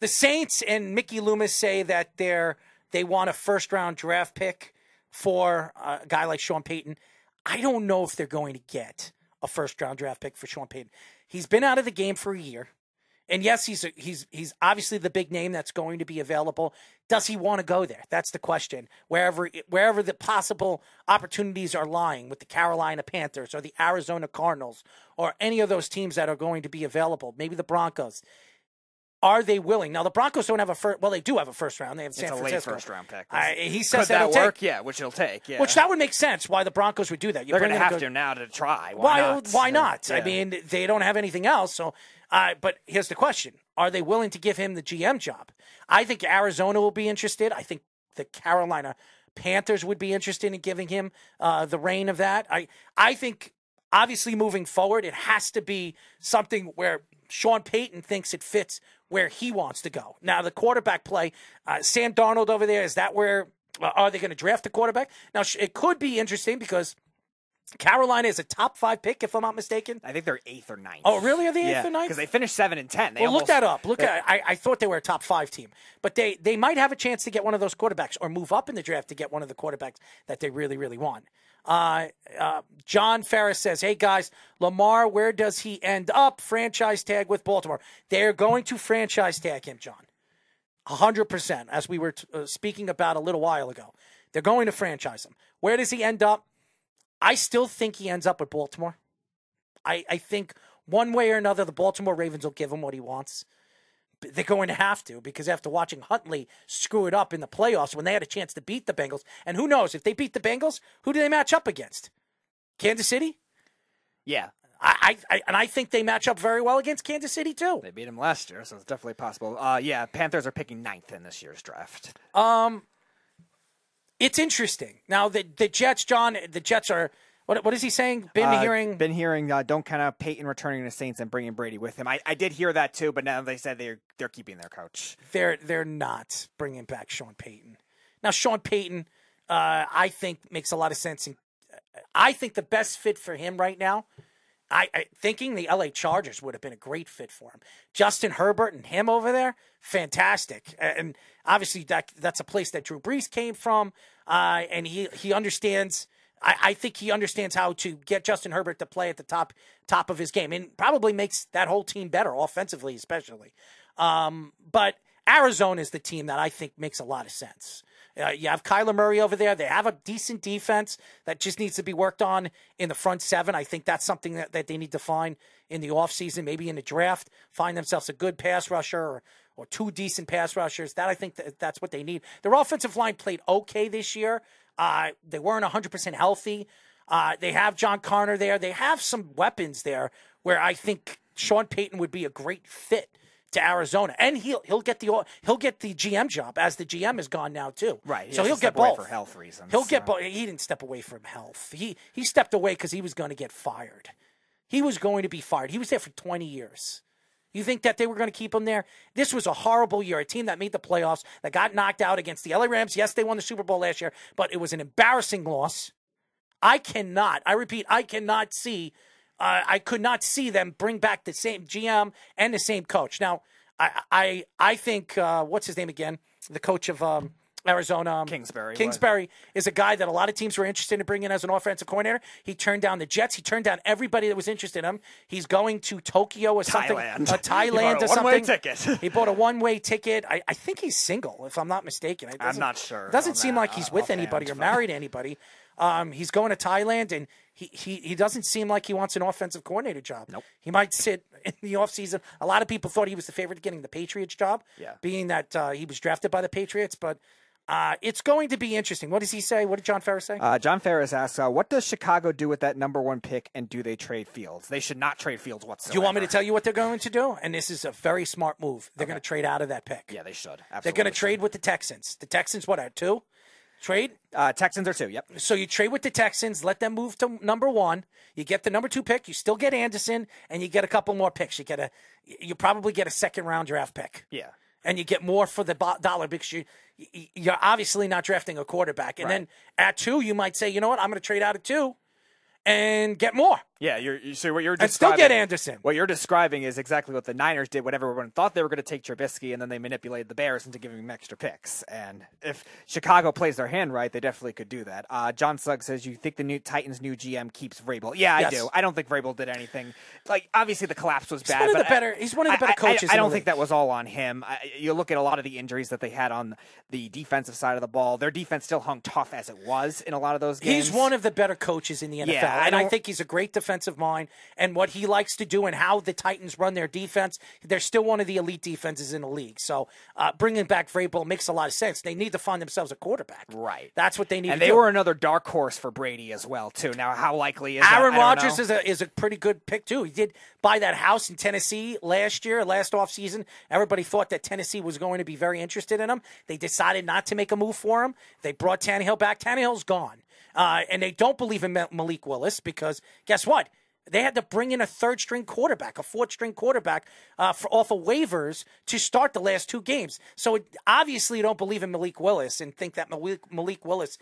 the Saints and Mickey Loomis say that they're they want a first round draft pick for a guy like Sean Payton. I don't know if they're going to get a first round draft pick for Sean Payton. He's been out of the game for a year. And yes, he's he's he's obviously the big name that's going to be available. Does he want to go there? That's the question. Wherever wherever the possible opportunities are lying with the Carolina Panthers or the Arizona Cardinals or any of those teams that are going to be available, maybe the Broncos. Are they willing? Now the Broncos don't have a first. Well, they do have a first round. They have San it's a late Francisco. first round pick. He says that that'll take- work? Yeah, which it'll take. Yeah. Which that would make sense. Why the Broncos would do that? You they're going to have good- to now to try. Why, why? not? Why not? I mean, they don't have anything else. So, uh, but here's the question: Are they willing to give him the GM job? I think Arizona will be interested. I think the Carolina Panthers would be interested in giving him uh, the reign of that. I I think obviously moving forward, it has to be something where Sean Payton thinks it fits where he wants to go. Now, the quarterback play, uh, Sam Darnold over there, is that where uh, are they going to draft a quarterback? Now, it could be interesting because Carolina is a top five pick, if I'm not mistaken. I think they're eighth or ninth. Oh, really? Are they eighth yeah, or ninth? Because they finished seven and ten. They well, look that up. Look at. I, I thought they were a top five team, but they they might have a chance to get one of those quarterbacks or move up in the draft to get one of the quarterbacks that they really really want. Uh, uh, John Ferris says, "Hey guys, Lamar, where does he end up? Franchise tag with Baltimore? They're going to franchise tag him, John, hundred percent. As we were t- uh, speaking about a little while ago, they're going to franchise him. Where does he end up? I still think he ends up with Baltimore. I, I think one way or another, the Baltimore Ravens will give him what he wants. They're going to have to because after watching Huntley screw it up in the playoffs when they had a chance to beat the Bengals, and who knows if they beat the Bengals, who do they match up against? Kansas City. Yeah, I, I, I and I think they match up very well against Kansas City too. they beat him last year, so it's definitely possible. Uh, yeah, Panthers are picking ninth in this year's draft. Um, it's interesting now the the Jets, John. The Jets are what? What is he saying? Been Uh, hearing been hearing. Uh, don't kind of Peyton returning to Saints and bringing Brady with him. I, I did hear that too, but now they said they're they're keeping their coach. they're they're not bringing back Sean Payton. Now Sean Payton, uh, I think makes a lot of sense. And I think the best fit for him right now, I, I thinking the L.A. Chargers would have been a great fit for him. Justin Herbert and him over there, fantastic. And obviously that that's a place that Drew Brees came from, uh, and he he understands. I, I think he understands how to get Justin Herbert to play at the top top of his game, and probably makes that whole team better offensively, especially. Um, but Arizona is the team that I think makes a lot of sense. Uh, you have Kyler Murray over there. They have a decent defense that just needs to be worked on in the front seven. I think that's something that, that they need to find in the offseason, maybe in the draft, find themselves a good pass rusher or, or two decent pass rushers. That I think that, that's what they need. Their offensive line played okay this year. Uh, they weren't 100% healthy. Uh, they have John Connor there. They have some weapons there where I think Sean Payton would be a great fit to Arizona, and he'll he'll get the he'll get the GM job as the GM is gone now too. Right, he So he'll get both for health reasons, He'll get both. He didn't step away from health. He he stepped away because he was going to get fired. He was going to be fired. He was there for twenty years. You think that they were going to keep him there? This was a horrible year. A team that made the playoffs, that got knocked out against the LA Rams. Yes, they won the Super Bowl last year, but it was an embarrassing loss. I cannot, I repeat, I cannot see, uh, I could not see them bring back the same GM and the same coach. Now, I, I, I think, uh, what's his name again? The coach of um, Arizona, um, Kingsbury. Kingsbury is a guy that a lot of teams were interested in bringing as an offensive coordinator. He turned down the Jets. He turned down everybody that was interested in him. He's going to Tokyo or something, Thailand. uh, Thailand He or bought a one-way something. ticket. he bought a one-way ticket. I, I think he's single, if I'm not mistaken. Doesn't- not sure Doesn't seem that, like he's uh, with anybody or married anybody. Um, he's going to Thailand, and he, he, he doesn't seem like he wants an offensive coordinator job. Nope. He might sit in the offseason. A lot of people thought he was the favorite getting the Patriots job, Yeah. being that uh, he was drafted by the Patriots. But uh, it's going to be interesting. What does he say? What did John Ferris say? Uh, John Ferris asks, uh, "What does Chicago do with that number one pick, and do they trade Fields? They should not trade Fields whatsoever." do you want me to tell you what they're going to do? And this is a very smart move. They're going to trade out of that pick. Yeah, they should. Absolutely They're going to trade with the Texans. The Texans, what, at two? Trade? Uh, Texans are two. Yep. So you trade with the Texans, let them move to number one. You get the number two pick. You still get Anderson, and you get a couple more picks. You get a, you probably get a second round draft pick, Yeah. And you get more for the dollar because you, you- you're obviously not drafting a quarterback. And then at two, you might say, you know what, I'm going to trade out of two, and get more. Yeah, you're, you so what you're And still get Anderson. What you're describing is exactly what the Niners did when everyone thought they were going to take Trubisky, and then they manipulated the Bears into giving him extra picks. And if Chicago plays their hand right, they definitely could do that. Uh, John Sugg says, "You think the new Titans' new GM keeps Vrabel?" Yeah, I Yes. do. I don't think Vrabel did anything. Like obviously the collapse was bad. one of but the better- I- he's one of the better I- I- coaches I, the don't think that was all on him. I, you look at a lot of the injuries that they had on the defensive side of the ball. Their defense still hung tough as it was in a lot of those games. He's one of the better coaches in the NFL, Yeah, I and I think he's a great defensive mind. And what he likes to do and how the Titans run their defense, they're still one of the elite defenses in the league. So uh, bringing back Vrabel makes a lot of sense. They need to find themselves a quarterback. Right. That's what they need. and they do. were another dark horse for Brady as well too. Now, how likely is that? Aaron Rodgers is a is a pretty good pick too. He did buy that house in Tennessee last year, last offseason. Everybody thought that Tennessee was going to be very interested in him. They decided not to make a move for him. They brought Tannehill back. Tannehill's gone, uh, and they don't believe in Malik Willis because guess what? They had to bring in a third string quarterback, a fourth string quarterback uh, for, off of waivers to start the last two games. So it, obviously, you don't believe in Malik Willis and think that Malik, Malik Willis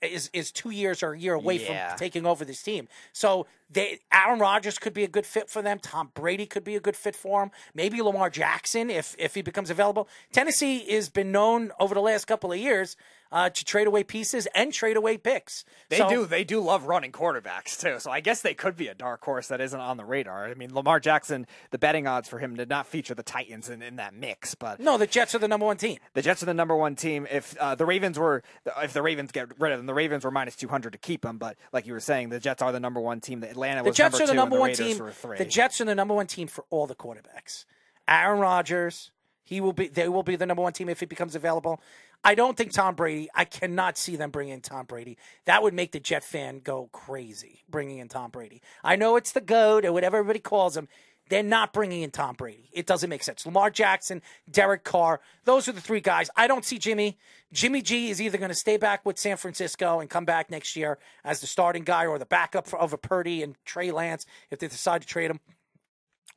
is is two years or a year away Yeah. from taking over this team. So they Aaron Rodgers could be a good fit for them. Tom Brady could be a good fit for him. Maybe Lamar Jackson if if he becomes available. Tennessee has been known over the last couple of years uh, to trade away pieces and trade away picks. They So- do. They do love running quarterbacks too. So I guess they could be a dark horse that isn't on the radar. I mean, Lamar Jackson. The betting odds for him did not feature the Titans in, in that mix, but No, the Jets are the number one team. the Jets are the number one team. If uh, the Ravens were, if the Ravens get rid of them, the Ravens were minus two hundred to keep them. But like you were saying, the Jets are the number one team. The Atlanta The was Jets number are the number the one Raiders team. The Jets are the number one team for all the quarterbacks. Aaron Rodgers, he will be. They will be the number one team if he becomes available. I don't think Tom Brady. I cannot see them bringing in Tom Brady. That would make the Jet fan go crazy. Bringing in Tom Brady. I know it's the goat or whatever everybody calls him. They're not bringing in Tom Brady. It doesn't make sense. Lamar Jackson, Derek Carr, those are the three guys. I don't see Jimmy. Jimmy G is either going to stay back with San Francisco and come back next year as the starting guy or the backup for, of a Purdy and Trey Lance if they decide to trade him.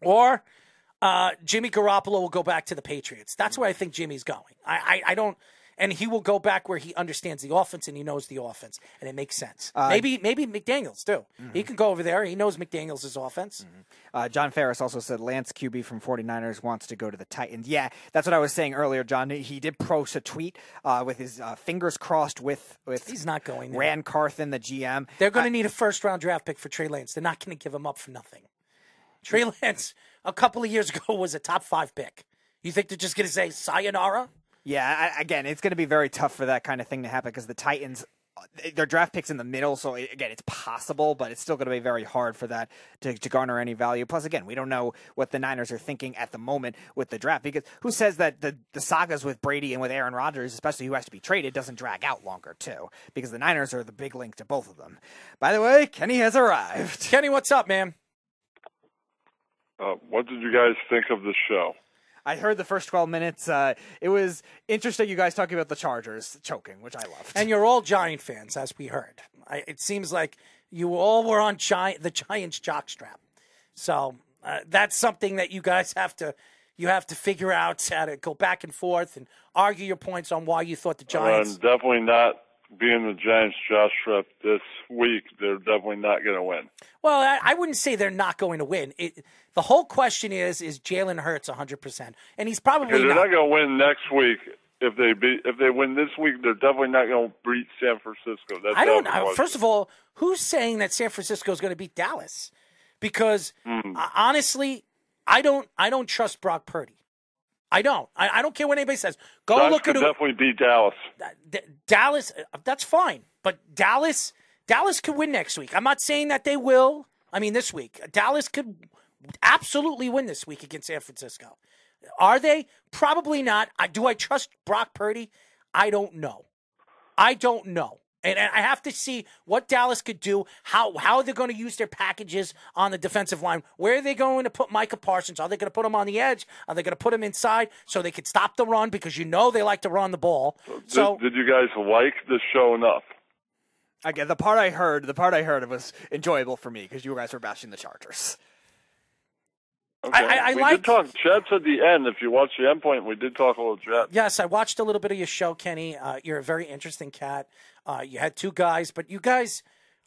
Or uh, Jimmy Garoppolo will go back to the Patriots. That's where I think Jimmy's going. I, I, I don't, and he will go back where he understands the offense and he knows the offense, and it makes sense. maybe maybe McDaniels too. He can go over there. He knows McDaniels' offense. Uh, John Ferris also said Lance QB from 49ers wants to go to the Titans. Yeah, that's what I was saying earlier, John. He did post a tweet uh, with his uh, fingers crossed with with He's not going there. Ran Carthon, the GM. They're going to need a first round draft pick for Trey Lance. They're not going to give him up for nothing. Trey Lance, a couple of years ago, was a top five pick. You think they're just going to say sayonara? Yeah, I, again, it's going to be very tough for that kind of thing to happen because the Titans, uh, their draft picks in the middle. So it- again, it's possible, but it's still going to be very hard for that to, to garner any value. Plus, again, we don't know what the Niners are thinking at the moment with the draft because who says that the the sagas with Brady and with Aaron Rodgers, especially who has to be traded, doesn't drag out longer too? Because the Niners are the big link to both of them. By the way, Kenny has arrived. Kenny, what's up, man? Uh, what did you guys think of the show? I heard the first 12 minutes. Uh, it was interesting, you guys talking about the Chargers choking, which I loved. And you're all Giant fans, as we heard. I, it seems like you all were on Giant, the Giants jockstrap. So uh, that's something that you guys have to you have to figure out how to go back and forth and argue your points on why you thought the Giants. I'm definitely not being the Giants Josh Shrep this week. They're definitely not going to win. Well, I, I wouldn't say they're not going to win. It, the whole question is: Is Jalen Hurts 100? percent And he's probably they're not. not going to win next week. If they beat, if they win this week, they're definitely not going to beat San Francisco. That's I don't know. First of all, who's saying that San Francisco is going to beat Dallas? Because uh, honestly, I don't. I don't trust Brock Purdy. I don't. I, I don't care what anybody says. Go look at who, definitely beat Dallas. D- Dallas. uh, That's fine, but Dallas. Dallas could win next week. I'm not saying that they will. I mean, this week, Dallas could absolutely win this week against San Francisco. Are they? Probably not. I, do I trust Brock Purdy? I don't know. I don't know. And, and I have to see what Dallas could do, how how they're going to use their packages on the defensive line. Where are they going to put Micah Parsons? Are they going to put him on the edge? Are they going to put him inside so they could stop the run? Because you know they like to run the ball. So did, did you guys like the show enough? Again, the part I heard, the part I heard was enjoyable for me because you guys were bashing the Chargers. Okay. I- I we like- did talk Jets at the end. If you watch the end point, we did talk a little Jets. Yes, I watched a little bit of your show, Kenny. Uh, you're a very interesting cat. Uh, you had two guys, but you guys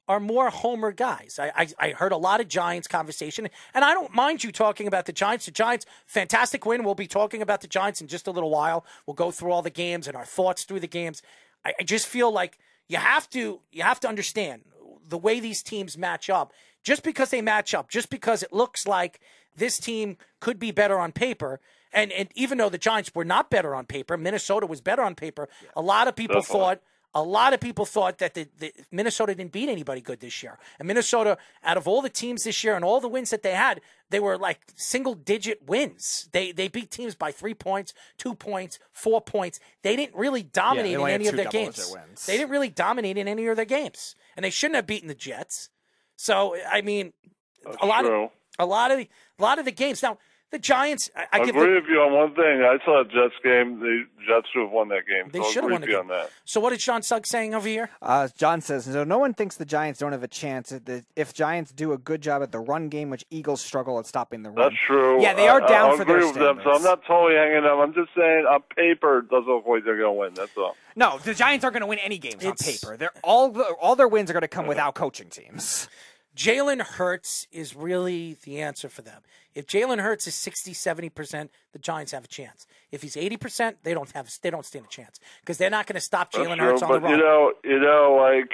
are more homer guys. I, I, I heard a lot of Giants conversation, and I don't mind you talking about the Giants. The Giants, fantastic win. We'll be talking about the Giants in just a little while. We'll go through all the games and our thoughts through the games. I, I just feel like you have to you have to understand the way these teams match up. Just because they match up, just because it looks like this team could be better on paper. And, and even though the Giants were not better on paper, Minnesota was better on paper. A lot of people Definitely. thought a lot of people thought that the, the Minnesota didn't beat anybody good this year. And Minnesota, out of all the teams this year and all the wins that they had, they were like single digit wins. They they beat teams by three points, two points, four points. They didn't really dominate only in any of their games. wins. They didn't really dominate in any of their games, and they shouldn't have beaten the Jets. So I mean, a lot true. of a lot of the, a lot of the games now. The Giants, I, I I give agree the, with you on one thing. I saw a Jets game. The Jets should have won that game. they so should have won with the you game. on that. So what is John Sugg saying over here? Uh, John says, so no one thinks the Giants don't have a chance at the, if Giants do a good job at the run game, which Eagles struggle at stopping the run. That's true. Yeah, they are I- down I, for agree their with them, so I'm not totally hanging them. I'm just saying, on paper, it doesn't look like they're going to win. That's all. No, the Giants aren't going to win any games on paper. They're all the, all their wins are going to come without coaching teams. Jalen Hurts is really the answer for them. If Jalen Hurts is 60, 70%, the Giants have a chance. If he's 80%, they don't have they don't stand a chance because they're not going to stop That's Jalen true. Hurts on but the run. you know, you know, like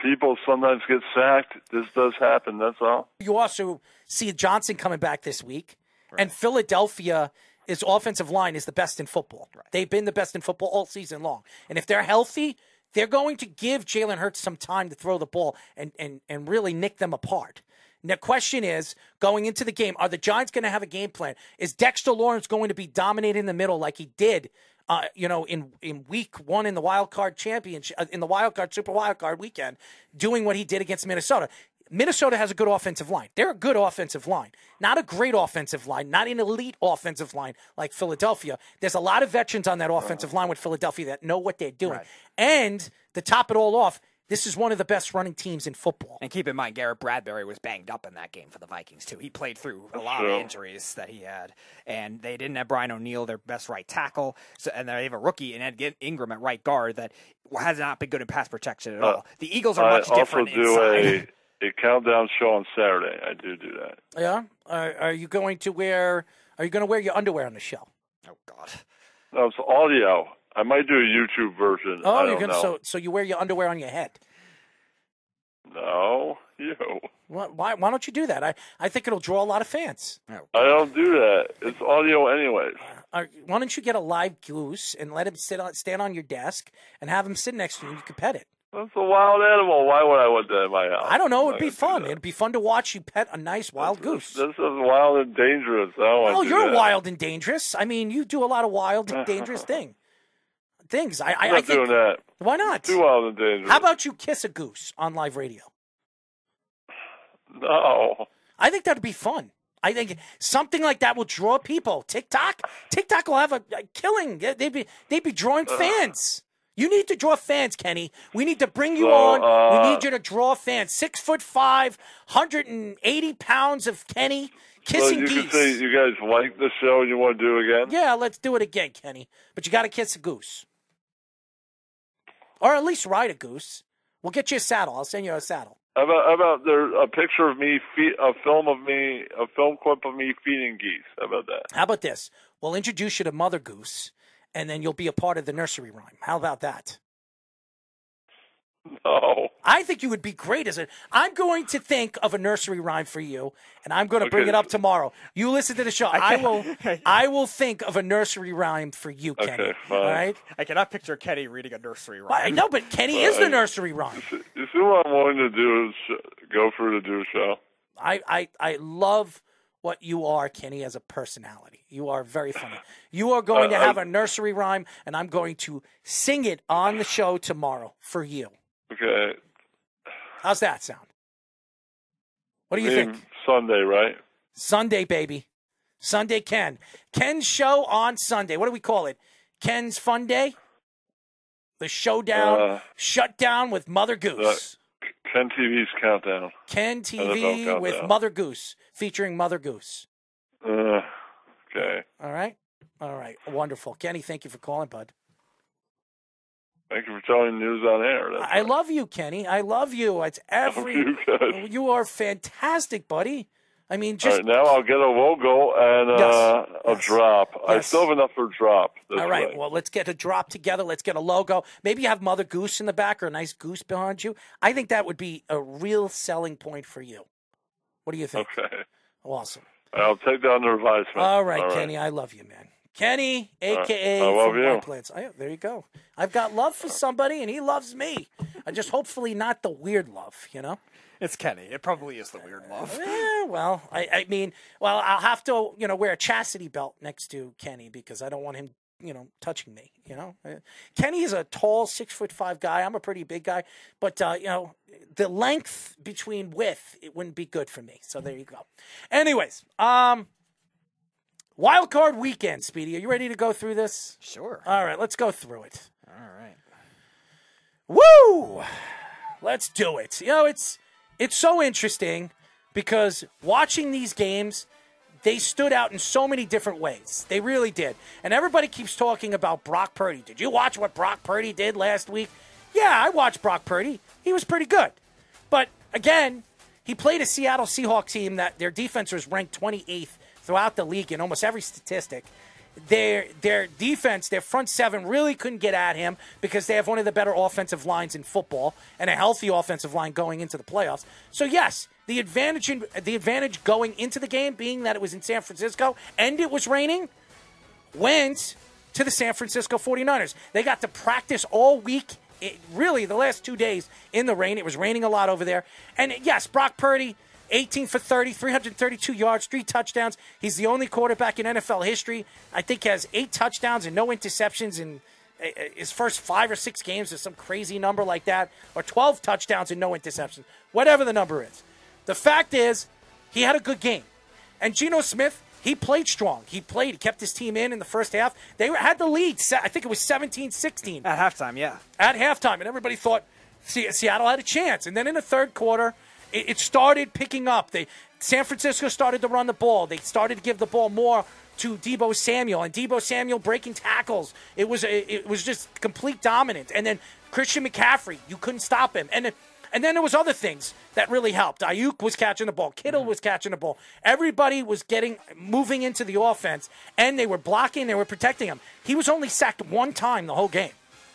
people sometimes get sacked. This does happen. That's all. you also see Johnson coming back this week, and Philadelphia. His offensive line is the best in football. They've been the best in football all season long. And if they're healthy, they're going to give Jalen Hurts some time to throw the ball and, and, and really nick them apart. The question is, going into the game, are the Giants going to have a game plan? Is Dexter Lawrence going to be dominating in the middle like he did, uh, you know, in, in week one in the wild card championship, uh, in the wild card, super wild card weekend, doing what he did against Minnesota? Minnesota has a good offensive line. They're a good offensive line, not a great offensive line, not an elite offensive line like Philadelphia. There's a lot of veterans on that offensive line with Philadelphia that know what they're doing. And to top it all off, this is one of the best running teams in football. And keep in mind, Garrett Bradbury was banged up in that game for the Vikings too. He played through a lot true. of injuries that he had, and they didn't have Brian O'Neill, their best right tackle. So, and they have a rookie in Ed Ingram at right guard that has not been good in pass protection at all. The Eagles are Uh, I much also different do inside. a, a countdown show on Saturday. I do do that. Yeah. Are, are you going to wear? Are you going to wear your underwear on the show? oh God. No, it's audio. I might do a YouTube version. Oh, you're to know. so so you wear your underwear on your head. No, you. Why, why why don't you do that? I, I think it'll draw a lot of fans. I don't do that. It's audio anyway. Uh, why don't you get a live goose and let him sit on stand on your desk and have him sit next to you and you can pet it? That's a wild animal. Why would I want that in my house? I don't know. It'd be fun. It'd be fun to watch you pet a nice wild goose. This is wild and dangerous. I don't Oh, you're that. wild and dangerous. I mean, you do a lot of wild and dangerous thing things. I, I, I'm I not think. doing that. Why not? Too wild and dangerous. How about you kiss a goose on live radio? no? I think that'd be fun. I think something like that will draw people. TikTok, TikTok will have a, a killing. They'd be they'd be drawing fans. You need to draw fans, Kenny. We need to bring you So, on. uh, we need you to draw fans. Six foot five, 180 pounds of Kenny So kissing you geese. say you guys like the show and you want to do it again? Yeah, let's do it again, Kenny. But you got to kiss a goose, or at least ride a goose. We'll get you a saddle. I'll send you a saddle. How about, how about there a picture of me, feed, a film of me, a film clip of me feeding geese? How about that? How about this? We'll introduce you to Mother Goose, and then you'll be a part of the nursery rhyme. How about that? No. I think you would be great as a. I'm going to think of a nursery rhyme for you, and I'm going to bring it up tomorrow. You listen to the show. I, will. I will think of a nursery rhyme for you, Kenny. Okay, fine. All right. I cannot picture Kenny reading a nursery Well, I rhyme. know, but Kenny is the nursery rhyme. You see what I'm willing to do is go for to do a show. I, I, I love what you are, Kenny, as a personality. You are very funny. You are going to Uh, have a nursery rhyme, and I'm going to sing it on the show tomorrow for you. Okay. How's that sound? What do you Name think? Sunday, right? Sunday, baby. Sunday, Ken. Ken's show on Sunday. What do we call it? Ken's Fun Day? The showdown, Uh, shut down with Mother Goose. Ken TV's countdown. Ken TV with Mother Goose, featuring Mother Goose. Uh, okay. All right? All right. Wonderful. Kenny, thank you for calling, bud. Thank you for telling the news on air. That's I love you, Kenny. I love you. It's every. you guys. You are fantastic, buddy. I mean, just right, now I'll get a logo and Yes. uh, a Yes. drop. I still have enough for a drop. All right. Well, let's get a drop together. Let's get a logo. Maybe you have Mother Goose in the back or a nice goose behind you. I think that would be a real selling point for you. What do you think? Okay. Awesome. I'll take down the advisement. All right, Kenny. I love you, man. Kenny, aka I love from you. White Plains. Oh, there you go. I've got love for somebody, and he loves me. I just hopefully not the weird love, you know. It's Kenny. It probably is the weird love. Eh, well, I, I mean, well, I'll have to, you know, wear a chastity belt next to Kenny because I don't want him, you know, touching me. You know, Uh, Kenny is a tall, six foot five guy. I'm a pretty big guy, but uh, you know, the length between width it wouldn't be good for me. So there you go. Anyways, um, wild card weekend, Speedy. Are you ready to go through this? Sure. All right, let's go through it. All right. Woo! Let's do it. You know, it's it's so interesting because watching these games, they stood out in so many different ways. They really did. And everybody keeps talking about Brock Purdy. Did you watch what Brock Purdy did last week? Yeah, I watched Brock Purdy. He was pretty good. But again, he played a Seattle Seahawks team that their defense was ranked 28th throughout the league in almost every statistic their their defense, their front seven really couldn't get at him because they have one of the better offensive lines in football and a healthy offensive line going into the playoffs. So yes, the advantage in, the advantage going into the game being that it was in San Francisco and it was raining went to the San Francisco 49ers. They got to practice all week. It, really, the last two days in the rain. It was raining a lot over there. And yes, Brock Purdy, 18 for 30, 332 yards, three touchdowns. He's the only quarterback in NFL history. I think has eight touchdowns and no interceptions in uh, uh, his first five or six games, or some crazy number like that, or 12 touchdowns and no interceptions, whatever the number is. The fact is, he had a good game. And Geno Smith, he played strong. He played. He kept his team in in the first half. They had the lead. I think it was 17 16 At halftime, yeah. at halftime, and everybody thought Seattle had a chance. And then in the third quarter, it, it started picking up. They San Francisco started to run the ball. They started to give the ball more to Deebo Samuel, and Deebo Samuel breaking tackles. It was it was just complete dominance. And then Christian McCaffrey, you couldn't stop him. And then, and then there was other things that really helped. Aiyuk was catching the ball. Kittle mm-hmm. was catching the ball. Everybody was getting moving into the offense, and they were blocking. They were protecting him. He was only sacked one time the whole game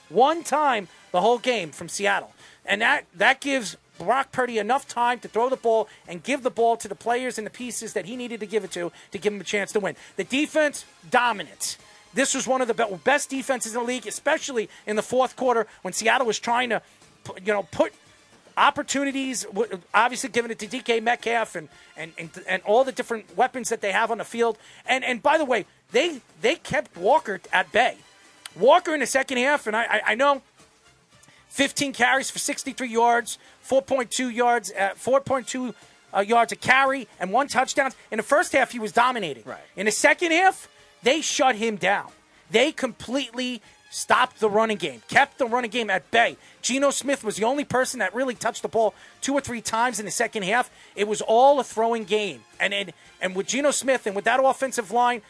one time the whole game from Seattle. And that, that gives Brock Purdy enough time to throw the ball and give the ball to the players and the pieces that he needed to give it to to give him a chance to win. The defense, dominant. This was one of the best defenses in the league, especially in the fourth quarter when Seattle was trying to, you know, put opportunities, obviously giving it to DK Metcalf and, and, and, and all the different weapons that they have on the field. And, and by the way, they, they kept Walker at bay. Walker in the second half, and I, I, I know 15 carries for 63 yards, 4.2 yards, uh, 4.2 uh, yards a carry, and one touchdown. In the first half, he was dominating. Right. In the second half, they shut him down. They completely stopped the running game, kept the running game at bay. Geno Smith was the only person that really touched the ball two or three times in the second half. It was all a throwing game, and and, and with Geno Smith and with that offensive line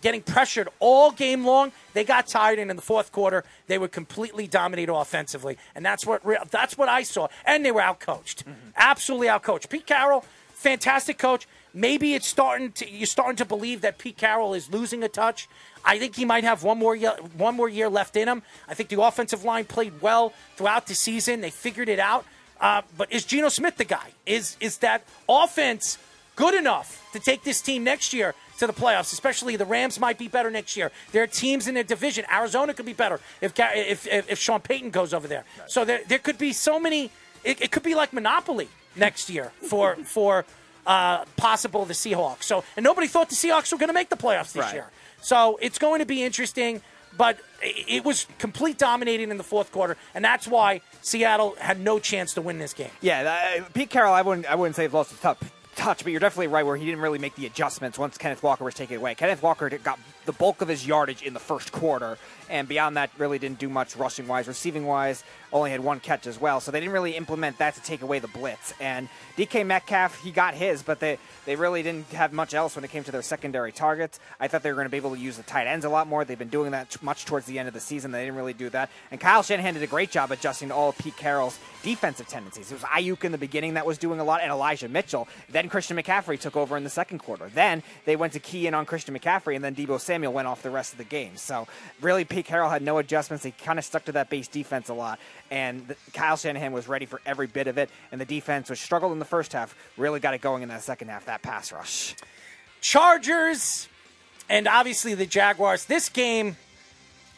getting pressured all game long, they got tired, and in the fourth quarter, they would completely dominate offensively, and that's what that's what I saw. And they were outcoached, absolutely outcoached. Pete Carroll, fantastic coach. Maybe it's starting to you're starting to believe that Pete Carroll is losing a touch. I think he might have one more year, one more year left in him. I think the offensive line played well throughout the season. They figured it out. Uh, but is Geno Smith the guy? Is is that offense good enough to take this team next year to the playoffs? Especially the Rams might be better next year. There are teams in their division. Arizona could be better if if if, if Sean Payton goes over there. So there there could be so many. It, it could be like Monopoly next year for for uh, possible the Seahawks. So and nobody thought the Seahawks were going to make the playoffs this Right. year. So it's going to be interesting. But it was complete dominating in the fourth quarter, and that's why Seattle had no chance to win this game. Yeah, that, Pete Carroll, I wouldn't, I wouldn't say he's lost his touch, touch, but you're definitely right where he didn't really make the adjustments once Kenneth Walker was taken away. Kenneth Walker got the bulk of his yardage in the first quarter, and beyond that, really didn't do much rushing wise, receiving wise. only had one catch as well. So they didn't really implement that to take away the blitz. And DK Metcalf, he got his, but they, they really didn't have much else when it came to their secondary targets. I thought they were going to be able to use the tight ends a lot more. They've been doing that t- much towards the end of the season. They didn't really do that. And Kyle Shanahan did a great job adjusting to all of Pete Carroll's defensive tendencies. It was Aiyuk in the beginning that was doing a lot, and Elijah Mitchell. Then Christian McCaffrey took over in the second quarter. Then they went to key in on Christian McCaffrey, and then Deebo Samuel went off the rest of the game. So really, Pete Carroll had no adjustments. He kind of stuck to that base defense a lot, and the, Kyle Shanahan was ready for every bit of it. And the defense, which struggled in the first half, really got it going in that second half. That pass rush. Chargers and obviously the Jaguars. This game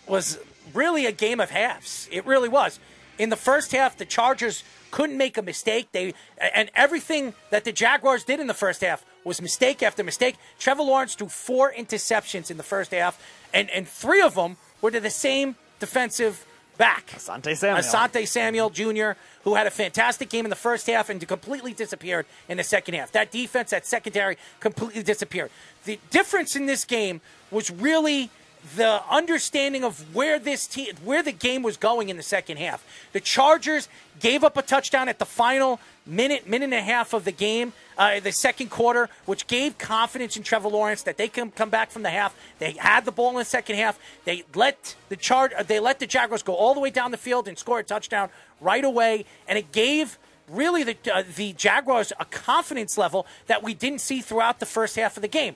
was really a game of halves. It really was. In the first half, the Chargers couldn't make a mistake. They and everything that the Jaguars did in the first half was mistake after mistake. Trevor Lawrence threw four interceptions in the first half, and and three of them were to the same defensive back. Asante Samuel. Asante Samuel Jr., who had a fantastic game in the first half and completely disappeared in the second half. That defense, that secondary, completely disappeared. The difference in this game was really the understanding of where this team, where the game was going in the second half. The Chargers gave up a touchdown at the final minute, minute and a half of the game, uh, the second quarter, which gave confidence in Trevor Lawrence that they can come back from the half. They had the ball in the second half. They let the char- they let the Jaguars go all the way down the field and score a touchdown right away, and it gave really the uh, the Jaguars a confidence level that we didn't see throughout the first half of the game.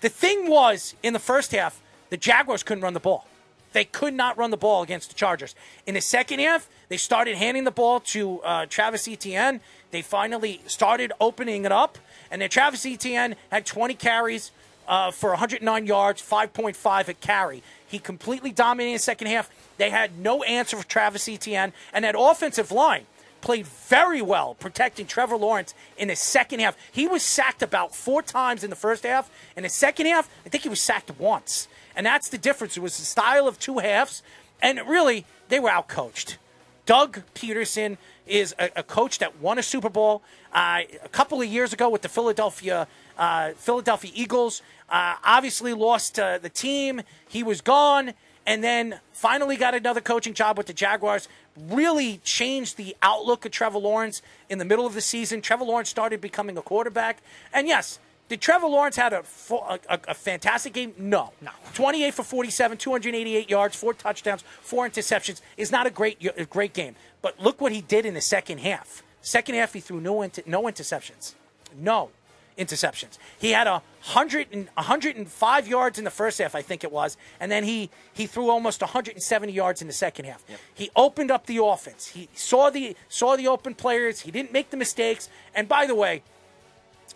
The thing was in the first half, the Jaguars couldn't run the ball. They could not run the ball against the Chargers. In the second half, they started handing the ball to uh, Travis Etienne. They finally started opening it up, and then Travis Etienne had 20 carries uh, for 109 yards, 5.5 at carry. He completely dominated the second half. They had no answer for Travis Etienne, and that offensive line played very well protecting Trevor Lawrence in the second half. He was sacked about four times in the first half. In the second half, I think he was sacked once. And that's the difference. It was the style of two halves, and really, they were outcoached. Doug Pederson is a, a coach that won a Super Bowl uh, a couple of years ago with the Philadelphia uh, Philadelphia Eagles. Uh, obviously, lost uh, the team. He was gone, and then finally got another coaching job with the Jaguars. Really changed the outlook of Trevor Lawrence in the middle of the season. Trevor Lawrence started becoming a quarterback, and yes. Did Trevor Lawrence had a, a, a, fantastic game? No. No. 28 for 47, 288 yards, four touchdowns, four interceptions is not a great a great game. But look what he did in the second half. Second half, he threw no inter, no interceptions. No interceptions. He had a hundred and 105 yards in the first half, I think it was, and then he he threw almost 170 yards in the second half. Yep. He opened up the offense. He saw the saw the open players. He didn't make the mistakes. And by the way,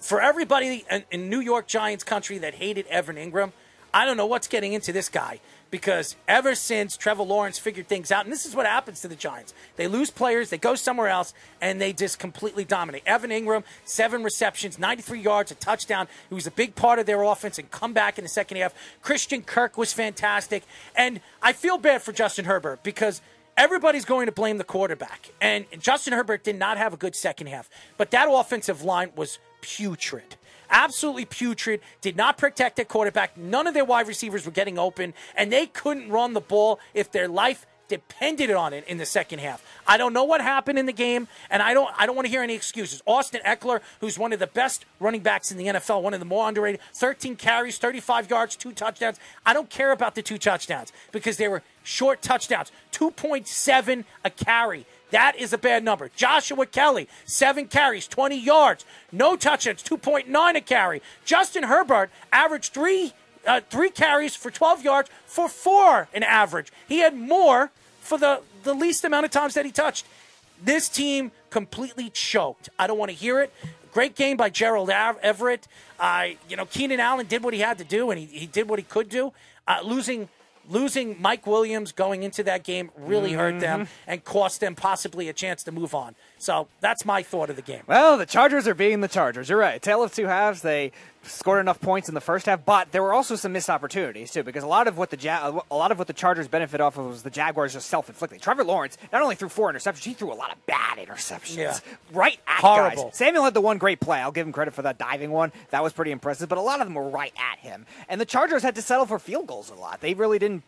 for everybody in, in New York Giants country that hated Evan Engram, I don't know what's getting into this guy because ever since Trevor Lawrence figured things out, and this is what happens to the Giants they lose players, they go somewhere else, and they just completely dominate. Evan Engram, seven receptions, 93 yards, a touchdown. He was a big part of their offense and come back in the second half. Christian Kirk was fantastic. And I feel bad for Justin Herbert because everybody's going to blame the quarterback. And Justin Herbert did not have a good second half, but that offensive line was putrid. Absolutely putrid. Did not protect their quarterback. None of their wide receivers were getting open, and they couldn't run the ball if their life depended on it in the second half. I don't know what happened in the game, and I don't I don't want to hear any excuses. Austin Ekeler, who's one of the best running backs in the NFL, one of the more underrated, 13 carries, 35 yards, two touchdowns. I don't care about the two touchdowns because they were short touchdowns. 2.7 a carry. That is a bad number. Joshua Kelley, seven carries, 20 yards, no touchdowns, 2.9 a carry. Justin Herbert averaged three uh, three carries for 12 yards for four an average. He had more for the, the least amount of times that he touched. This team completely choked. I don't want to hear it. Great game by Gerald Everett. Uh, you know, Keenan Allen did what he had to do, and he, he did what he could do. Uh, losing losing Mike Williams going into that game really mm-hmm. hurt them and cost them possibly a chance to move on. So that's my thought of the game. Well, the Chargers are being the Chargers. You're right. Tale of two halves. They scored enough points in the first half, but there were also some missed opportunities too. Because a lot of what the ja- a lot of what the Chargers benefit off of was the Jaguars just self-inflicting. Trevor Lawrence not only threw four interceptions, he threw a lot of bad interceptions. Yeah. right at Horrible. guys. Samuel had the one great play. I'll give him credit for that diving one. That was pretty impressive. But a lot of them were right at him, and the Chargers had to settle for field goals a lot. They really didn't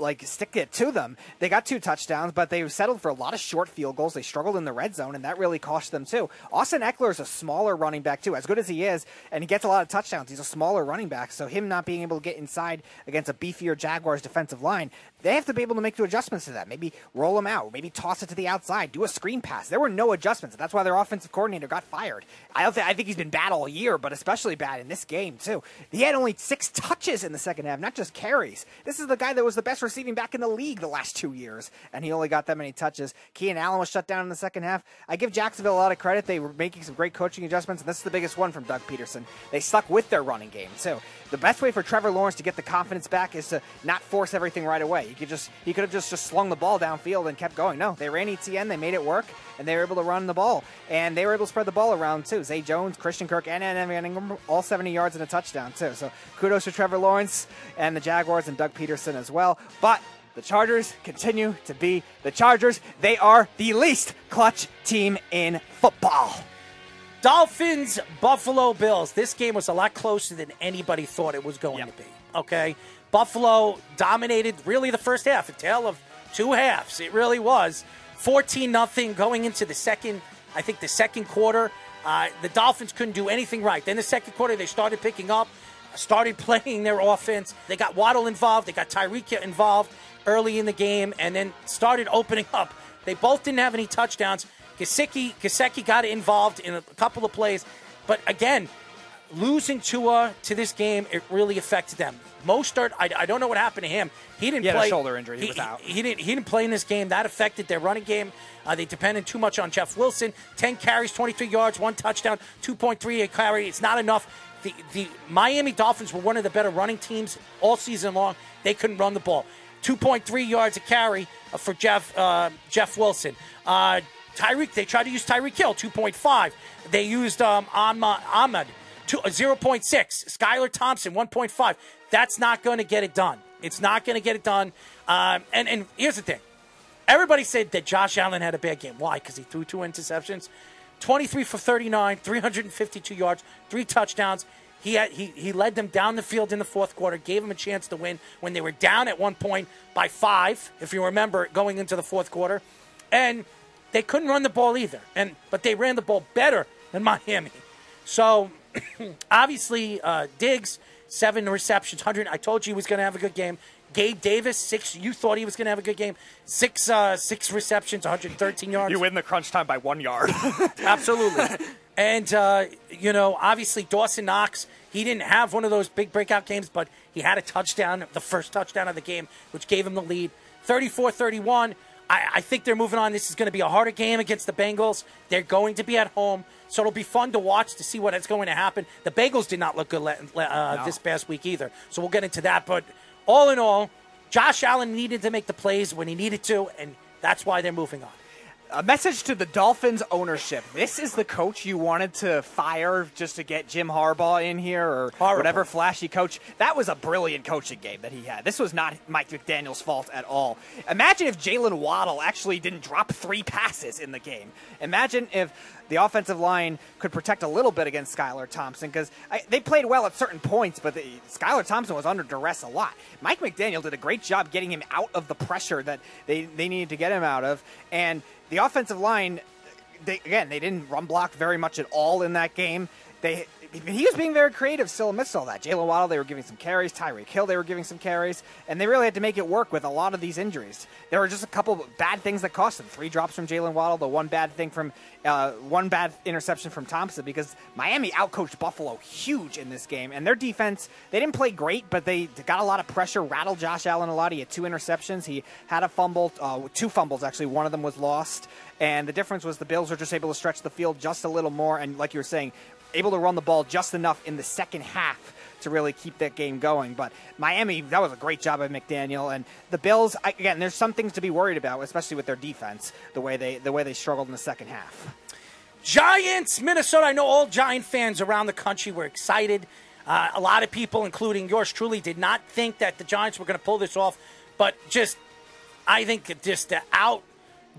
like stick it to them. They got two touchdowns, but they settled for a lot of short field goals. They struggled in the red zone, and that really cost them too. Austin Ekeler is a smaller running back too, as good as he is, and he gets a lot of touchdowns. He's a smaller running back, so him not being able to get inside against a beefier Jaguars defensive line, they have to be able to make the adjustments to that. Maybe roll them out, maybe toss it to the outside, do a screen pass. There were no adjustments. That's why their offensive coordinator got fired. I don't think I think he's been bad all year, but especially bad in this game too. He had only six touches in the second half, not just carries. This is the guy that was the best receiving back in the league the last two years, and he only got that many touches. Keenan Allen was shut down in the second half. I give Jacksonville a lot of credit. They were making some great coaching adjustments, and this is the biggest one from Doug Pederson. They stuck with their running game too. The best way for Trevor Lawrence to get the confidence back is to not force everything right away. He could just he could have just, just slung the ball downfield and kept going. No, they ran Etienne, they made it work, and they were able to run the ball. And they were able to spread the ball around too. Zay Jones, Christian Kirk, and Evan Engram, all 70 yards and a touchdown too. So kudos to Trevor Lawrence and the Jaguars and Doug Pederson as well. But the Chargers continue to be the Chargers. They are the least clutch team in football. Dolphins, Buffalo Bills. This game was a lot closer than anybody thought it was going Yep. to be. Okay. Buffalo dominated really the first half, a tale of two halves. It really was. 14 nothing going into the second, I think the second quarter. Uh, the Dolphins couldn't do anything right. Then the second quarter, they started picking up, started playing their offense. They got Waddle involved, they got Tyreek involved early in the game, and then started opening up. They both didn't have any touchdowns. Gesicki, Gesicki got involved in a couple of plays, but again, losing Tua to this game, it really affected them. Mostert, I, I don't know what happened to him. He didn't He had a play. shoulder injury. He was out. He, didn't. He didn't play in this game. That affected their running game. Uh, they depended too much on Jeff Wilson. Ten carries, 23 yards, one touchdown, 2.3 a carry. It's not enough. The the Miami Dolphins were one of the better running teams all season long. They couldn't run the ball. 2.3 yards a carry uh, for Jeff uh, Jeff Wilson. Uh, Tyreek, they tried to use Tyreek Hill, 2.5. They used um, Ahmed, two, uh, 0.6. Skylar Thompson, 1.5. That's not going to get it done. It's not going to get it done. Um, and, and here's the thing everybody said that Josh Allen had a bad game. Why? Because he threw two interceptions. 23 for 39, 352 yards, three touchdowns. He, had, he, he led them down the field in the fourth quarter, gave them a chance to win when they were down at one point by five, if you remember, going into the fourth quarter. And they couldn't run the ball either. And But they ran the ball better than Miami. So obviously, uh, Diggs, seven receptions, 100. I told you he was going to have a good game. Gabe Davis, six. You thought he was going to have a good game. Six, uh, six receptions, 113 yards. You win the crunch time by one yard. Absolutely. and, uh, you know, obviously Dawson Knox, he didn't have one of those big breakout games, but he had a touchdown, the first touchdown of the game, which gave him the lead. 34 31. I, I think they're moving on. This is going to be a harder game against the Bengals. They're going to be at home. So it'll be fun to watch to see what is going to happen. The Bengals did not look good uh, this past week either. So we'll get into that. But all in all, Josh Allen needed to make the plays when he needed to, and that's why they're moving on. A message to the Dolphins ownership. This is the coach you wanted to fire just to get Jim Harbaugh in here or Horrible. whatever flashy coach. That was a brilliant coaching game that he had. This was not Mike McDaniel's fault at all. Imagine if Jaylen Waddle actually didn't drop three passes in the game. Imagine if the offensive line could protect a little bit against Skylar Thompson because they played well at certain points, but the, Skylar Thompson was under duress a lot. Mike McDaniel did a great job getting him out of the pressure that they, they needed to get him out of. And the offensive line, they, again, they didn't run block very much at all in that game. They he was being very creative still amidst all that. Jaylen Waddle, they were giving some carries. Tyreek Hill, they were giving some carries. And they really had to make it work with a lot of these injuries. There were just a couple bad things that cost them. Three drops from Jaylen Waddle, the one bad thing from, uh, one bad interception from Thompson because Miami outcoached Buffalo huge in this game. And their defense, they didn't play great, but they got a lot of pressure, rattled Josh Allen a lot. He had two interceptions. He had a fumble, uh, two fumbles actually. One of them was lost. And the difference was the Bills were just able to stretch the field just a little more. And like you were saying, able to run the ball just enough in the second half to really keep that game going. But Miami, that was a great job by McDaniel, and the Bills. Again, there's some things to be worried about, especially with their defense, the way they the way they struggled in the second half. Giants, Minnesota. I know all Giant fans around the country were excited. Uh, a lot of people, including yours truly, did not think that the Giants were going to pull this off. But just, I think just the out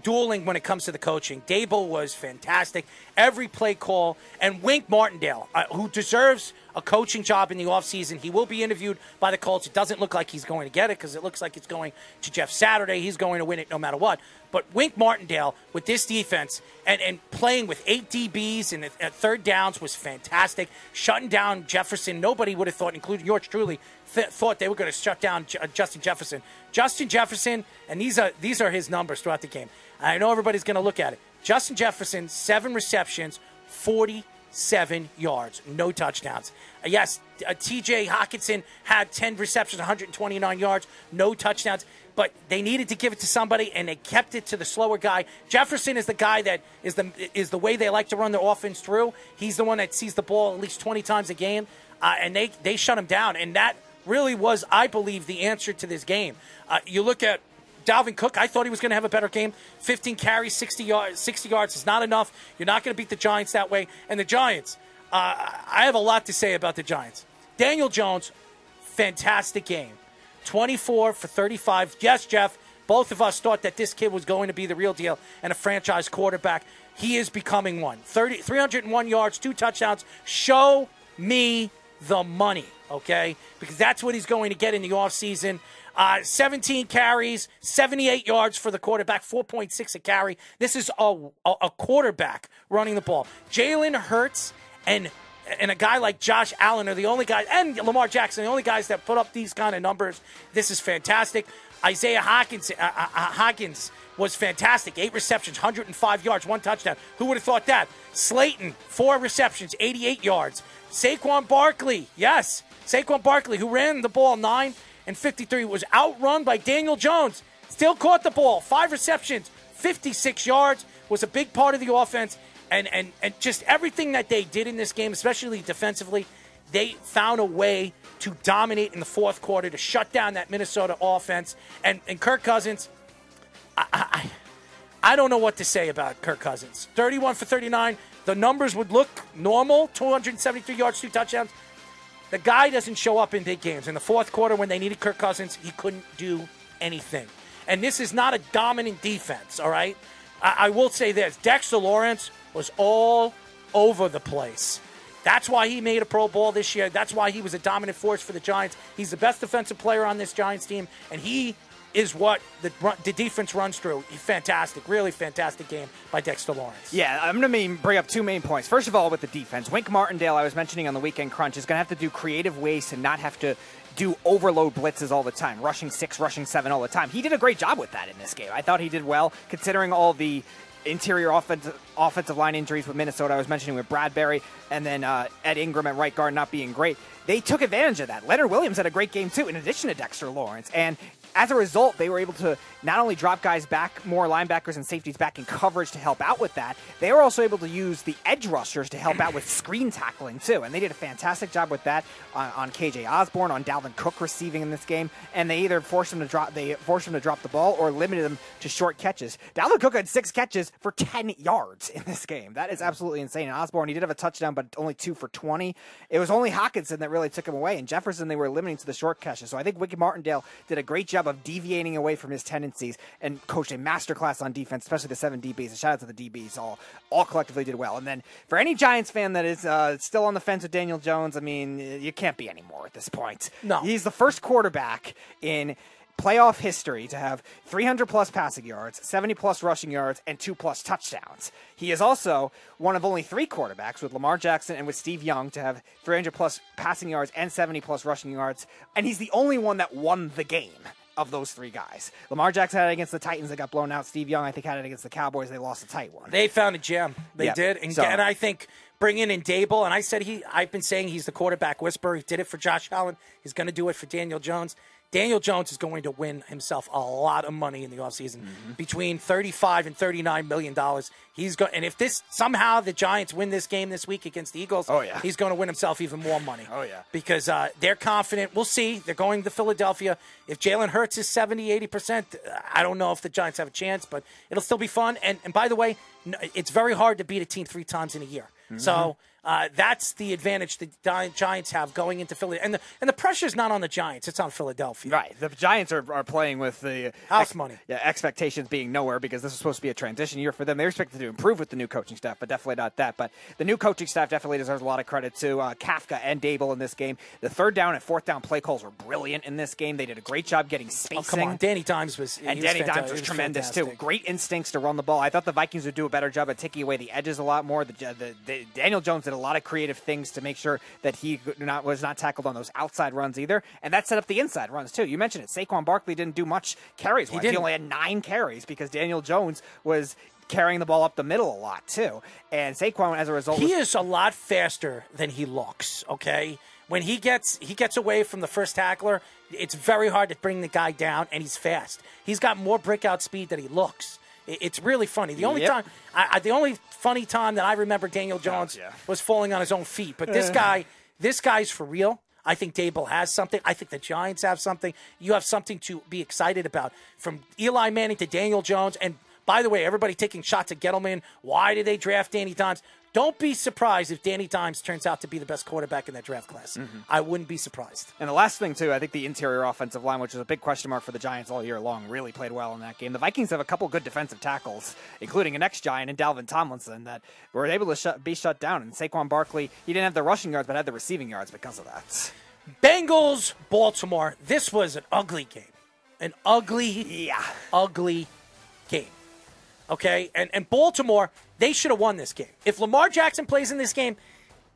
dueling when it comes to the coaching. Daboll was fantastic. Every play call. And Wink Martindale, uh, who deserves a coaching job in the offseason. He will be interviewed by the Colts. It doesn't look like he's going to get it because it looks like it's going to Jeff Saturday. He's going to win it no matter what. But Wink Martindale with this defense and, and playing with eight DBs and at, at third downs was fantastic. Shutting down Jefferson, nobody would have thought, including yours truly, th- thought they were going to shut down J- uh, Justin Jefferson. Justin Jefferson, and these are these are his numbers throughout the game. I know everybody's going to look at it. Justin Jefferson, seven receptions, 47 yards, no touchdowns. Uh, yes, uh, TJ Hockenson had 10 receptions, 129 yards, no touchdowns, but they needed to give it to somebody and they kept it to the slower guy. Jefferson is the guy that is the is the way they like to run their offense through. He's the one that sees the ball at least 20 times a game, uh, and they, they shut him down. And that really was, I believe, the answer to this game. Uh, you look at Dalvin Cook, I thought he was going to have a better game. 15 carries, 60 yards, 60 yards is not enough. You're not going to beat the Giants that way. And the Giants, uh, I have a lot to say about the Giants. Daniel Jones, fantastic game. 24 for 35. Yes, Jeff, both of us thought that this kid was going to be the real deal and a franchise quarterback. He is becoming one. 30, 301 yards, two touchdowns. Show me the money, okay? Because that's what he's going to get in the offseason. Uh, 17 carries, 78 yards for the quarterback, 4.6 a carry. This is a, a, quarterback running the ball. Jalen Hurts and and a guy like Josh Allen are the only guys, and Lamar Jackson, the only guys that put up these kind of numbers. This is fantastic. Isaiah Hawkins, uh, uh, Hawkins was fantastic. Eight receptions, 105 yards, one touchdown. Who would have thought that? Slayton, four receptions, 88 yards. Saquon Barkley, yes, Saquon Barkley, who ran the ball nine and 53, was outrun by Daniel Jones. Still caught the ball, five receptions, 56 yards, was a big part of the offense. And, and, and just everything that they did in this game, especially defensively, they found a way to dominate in the fourth quarter to shut down that Minnesota offense. And, and Kirk Cousins, I, I, I don't know what to say about Kirk Cousins. 31 for 39. The numbers would look normal 273 yards, two touchdowns. The guy doesn't show up in big games. In the fourth quarter, when they needed Kirk Cousins, he couldn't do anything. And this is not a dominant defense, all right? I, I will say this Dexter Lawrence was all over the place. That's why he made a Pro Bowl this year. That's why he was a dominant force for the Giants. He's the best defensive player on this Giants team, and he is what the, the defense runs through. Fantastic, really fantastic game by Dexter Lawrence. Yeah, I'm going to bring up two main points. First of all, with the defense, Wink Martindale, I was mentioning on the weekend crunch, is going to have to do creative ways to not have to do overload blitzes all the time, rushing six, rushing seven all the time. He did a great job with that in this game. I thought he did well, considering all the interior offensive offensive line injuries with Minnesota. I was mentioning with Bradbury and then uh, Ed Ingram at right guard not being great. They took advantage of that. Leonard Williams had a great game too, in addition to Dexter Lawrence. And as a result, they were able to not only drop guys back, more linebackers and safeties back in coverage to help out with that, they were also able to use the edge rushers to help out with screen tackling too. And they did a fantastic job with that on, on KJ Osborne, on Dalvin Cook receiving in this game. And they either forced him to drop they forced him to drop the ball or limited him to short catches. Dalvin Cook had six catches for 10 yards in this game. That is absolutely insane. And Osborne, he did have a touchdown, but only two for 20. It was only Hockenson that really took him away. And Jefferson, they were limiting to the short catches. So I think Wink Martindale did a great job of deviating away from his tendencies and coached a masterclass on defense, especially the seven DBs. And shout out to the DBs, all all collectively did well. And then for any Giants fan that is uh, still on the fence with Daniel Jones, I mean, you can't be anymore at this point. No, he's the first quarterback in playoff history to have 300 plus passing yards, 70 plus rushing yards, and two plus touchdowns. He is also one of only three quarterbacks with Lamar Jackson and with Steve Young to have 300 plus passing yards and 70 plus rushing yards. And he's the only one that won the game of those three guys. Lamar Jackson had it against the Titans that got blown out. Steve Young, I think, had it against the Cowboys. They lost a tight one. They found a gem. They did, and, So- and I think bringing in Daboll, and I said he. I've been saying he's the quarterback whisperer. He did it for Josh Allen. He's going to do it for Daniel Jones. Daniel Jones is going to win himself a lot of money in the offseason, Mm-hmm. between 35 and 39 million dollars. He's going and if this somehow the Giants win this game this week against the Eagles, Oh, yeah. he's going to win himself even more money. Oh, yeah. Because uh, they're confident. We'll see. They're going to Philadelphia. If Jalen Hurts is 70, 80%, I don't know if the Giants have a chance, but it'll still be fun. And, and by the way, it's very hard to beat a team three times in a year. So Uh, that's the advantage the Gi- Giants have going into Philly, and the and the pressure's not on the Giants; it's on Philadelphia. Right. The Giants are, are playing with the House money. Yeah, expectations being nowhere because this is supposed to be a transition year for them. They're expected to improve with the new coaching staff, but definitely not that. But the new coaching staff definitely deserves a lot of credit to uh, Kafka and Daboll in this game. The third down and fourth down play calls were brilliant in this game. They did a great job getting spacing. Oh, come on, Danny Dimes was And was Danny fanta- Dimes he was tremendous too. Great instincts to run the ball. I thought the Vikings would do a better job at taking away the edges a lot more. The, the, the Daniel Jones did a lot of creative things to make sure that he not, was not tackled on those outside runs either, and that set up the inside runs too. You mentioned it. Saquon Barkley didn't do much carries. He, he only had nine carries because Daniel Jones was carrying the ball up the middle a lot too, and Saquon as a result. He is a lot faster than he looks. Okay, when he gets he gets away from the first tackler, it's very hard to bring the guy down, and he's fast. He's got more breakout speed than he looks. It's really funny. The only Yep. time, I, I, the only funny time that I remember Daniel Jones yeah. was falling on his own feet. But this uh. guy, this guy's for real. I think Daboll has something. I think the Giants have something. You have something to be excited about. From Eli Manning to Daniel Jones, and by the way, everybody taking shots at Gettleman. Why did they draft Danny Dimes? Don't be surprised if Danny Dimes turns out to be the best quarterback in that draft class. Mm-hmm. I wouldn't be surprised. And the last thing, too, I think the interior offensive line, which was a big question mark for the Giants all year long, really played well in that game. The Vikings have a couple good defensive tackles, including an ex Giant and Dalvin Tomlinson, that were able to shut, be shut down. And Saquon Barkley, he didn't have the rushing yards, but had the receiving yards because of that. Bengals, Baltimore. This was an ugly game. An ugly, Yeah. ugly game. Okay? And and Baltimore, they should have won this game. If Lamar Jackson plays in this game,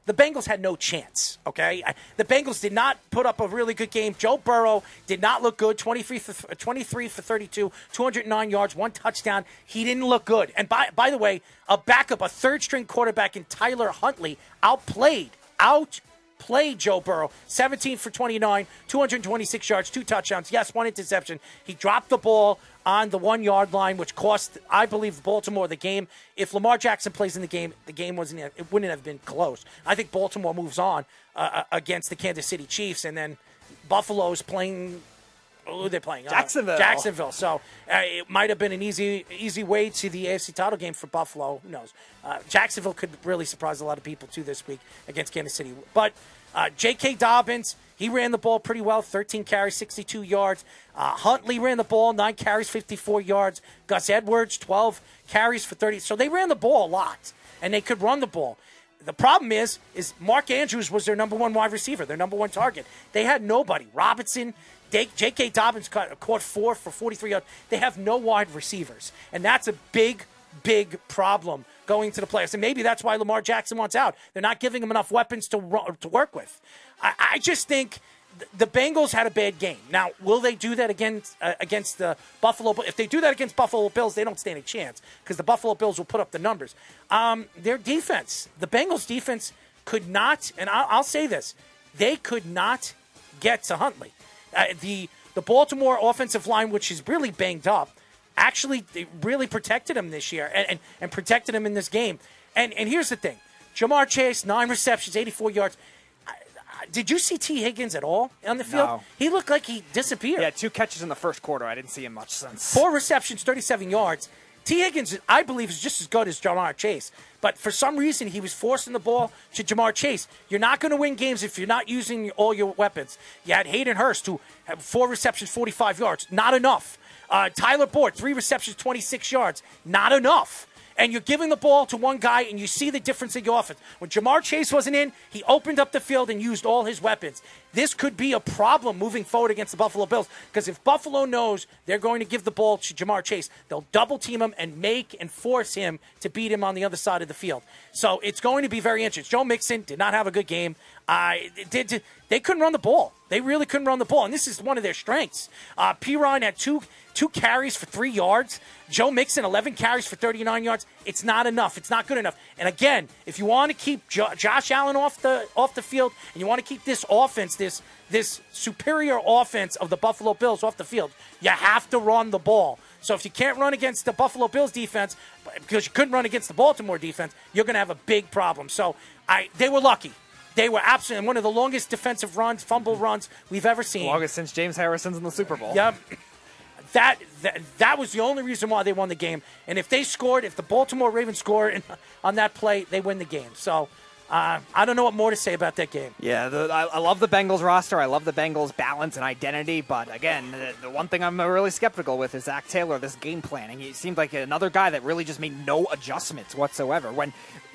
the Bengals had no chance, okay? The Bengals did not put up a really good game. Joe Burrow did not look good. 23 for, 23 for 32, 209 yards, one touchdown. He didn't look good. And by, by the way, a backup, a third string quarterback in Tyler Huntley outplayed, outplayed Joe Burrow. 17 for 29, 226 yards, two touchdowns. Yes, one interception. He dropped the ball on the one yard line, which cost, I believe, Baltimore the game. If Lamar Jackson plays in the game, the game wasn't. It wouldn't have been close. I think Baltimore moves on uh, against the Kansas City Chiefs, and then Buffalo's playing. Who are they playing? Uh, Jacksonville. Jacksonville. So uh, it might have been an easy, easy way to the AFC title game for Buffalo. Who knows? Uh, Jacksonville could really surprise a lot of people too this week against Kansas City. But uh, J.K. Dobbins, he ran the ball pretty well. 13 carries, 62 yards. Uh, Huntley ran the ball, nine carries, 54 yards. Gus Edwards, 12 carries for 30. So they ran the ball a lot, and they could run the ball. The problem is, is Mark Andrews was their number one wide receiver, their number one target. They had nobody. Robinson, J.K. Dobbins caught, caught four for 43 yards. They have no wide receivers, and that's a big, big problem going to the playoffs. And maybe that's why Lamar Jackson wants out. They're not giving him enough weapons to to work with. I, I just think the Bengals had a bad game. Now, will they do that against uh, against the Buffalo? If they do that against Buffalo Bills, they don't stand a chance because the Buffalo Bills will put up the numbers. Um, their defense, the Bengals' defense, could not, and I'll, I'll say this: they could not get to Huntley. Uh, the the Baltimore offensive line, which is really banged up, actually really protected him this year and, and, and protected him in this game. And and here's the thing: Ja'Marr Chase, nine receptions, 84 yards. Did you see Tee Higgins at all on the field? No. He looked like he disappeared. Had two catches in the first quarter. I didn't see him much since. Four receptions, 37 yards. Tee Higgins, I believe, is just as good as Ja'Marr Chase. But for some reason, he was forcing the ball to Ja'Marr Chase. You're not going to win games if you're not using all your weapons. You had Hayden Hurst, who had four receptions, 45 yards. Not enough. Uh, Tyler Boyd, three receptions, 26 yards. Not enough. And you're giving the ball to one guy, and you see the difference in your offense. When Ja'Marr Chase wasn't in, he opened up the field and used all his weapons. This could be a problem moving forward against the Buffalo Bills because if Buffalo knows they're going to give the ball to Ja'Marr Chase, they'll double team him and make and force him to beat him on the other side of the field. So it's going to be very interesting. Joe Mixon did not have a good game. I did, did- They couldn't run the ball. They really couldn't run the ball, and this is one of their strengths. Uh, Perine had two two carries for three yards. Joe Mixon, 11 carries for 39 yards. It's not enough. It's not good enough. And again, if you want to keep jo- Josh Allen off the off the field, and you want to keep this offense, this this superior offense of the Buffalo Bills off the field, you have to run the ball. So if you can't run against the Buffalo Bills defense, because you couldn't run against the Baltimore defense, you're going to have a big problem. So I they were lucky. They were absolutely one of the longest defensive runs, fumble runs we've ever seen. Longest since James Harrison's in the Super Bowl. Yep. That, that that was the only reason why they won the game. And if they scored, if the Baltimore Ravens scored on that play, they win the game. So Uh, I don't know what more to say about that game. Yeah, the, I, I love the Bengals roster. I love the Bengals balance and identity. But again, the, the one thing I'm really skeptical with is Zac Taylor. This game planning. He seemed like another guy that really just made no adjustments whatsoever. When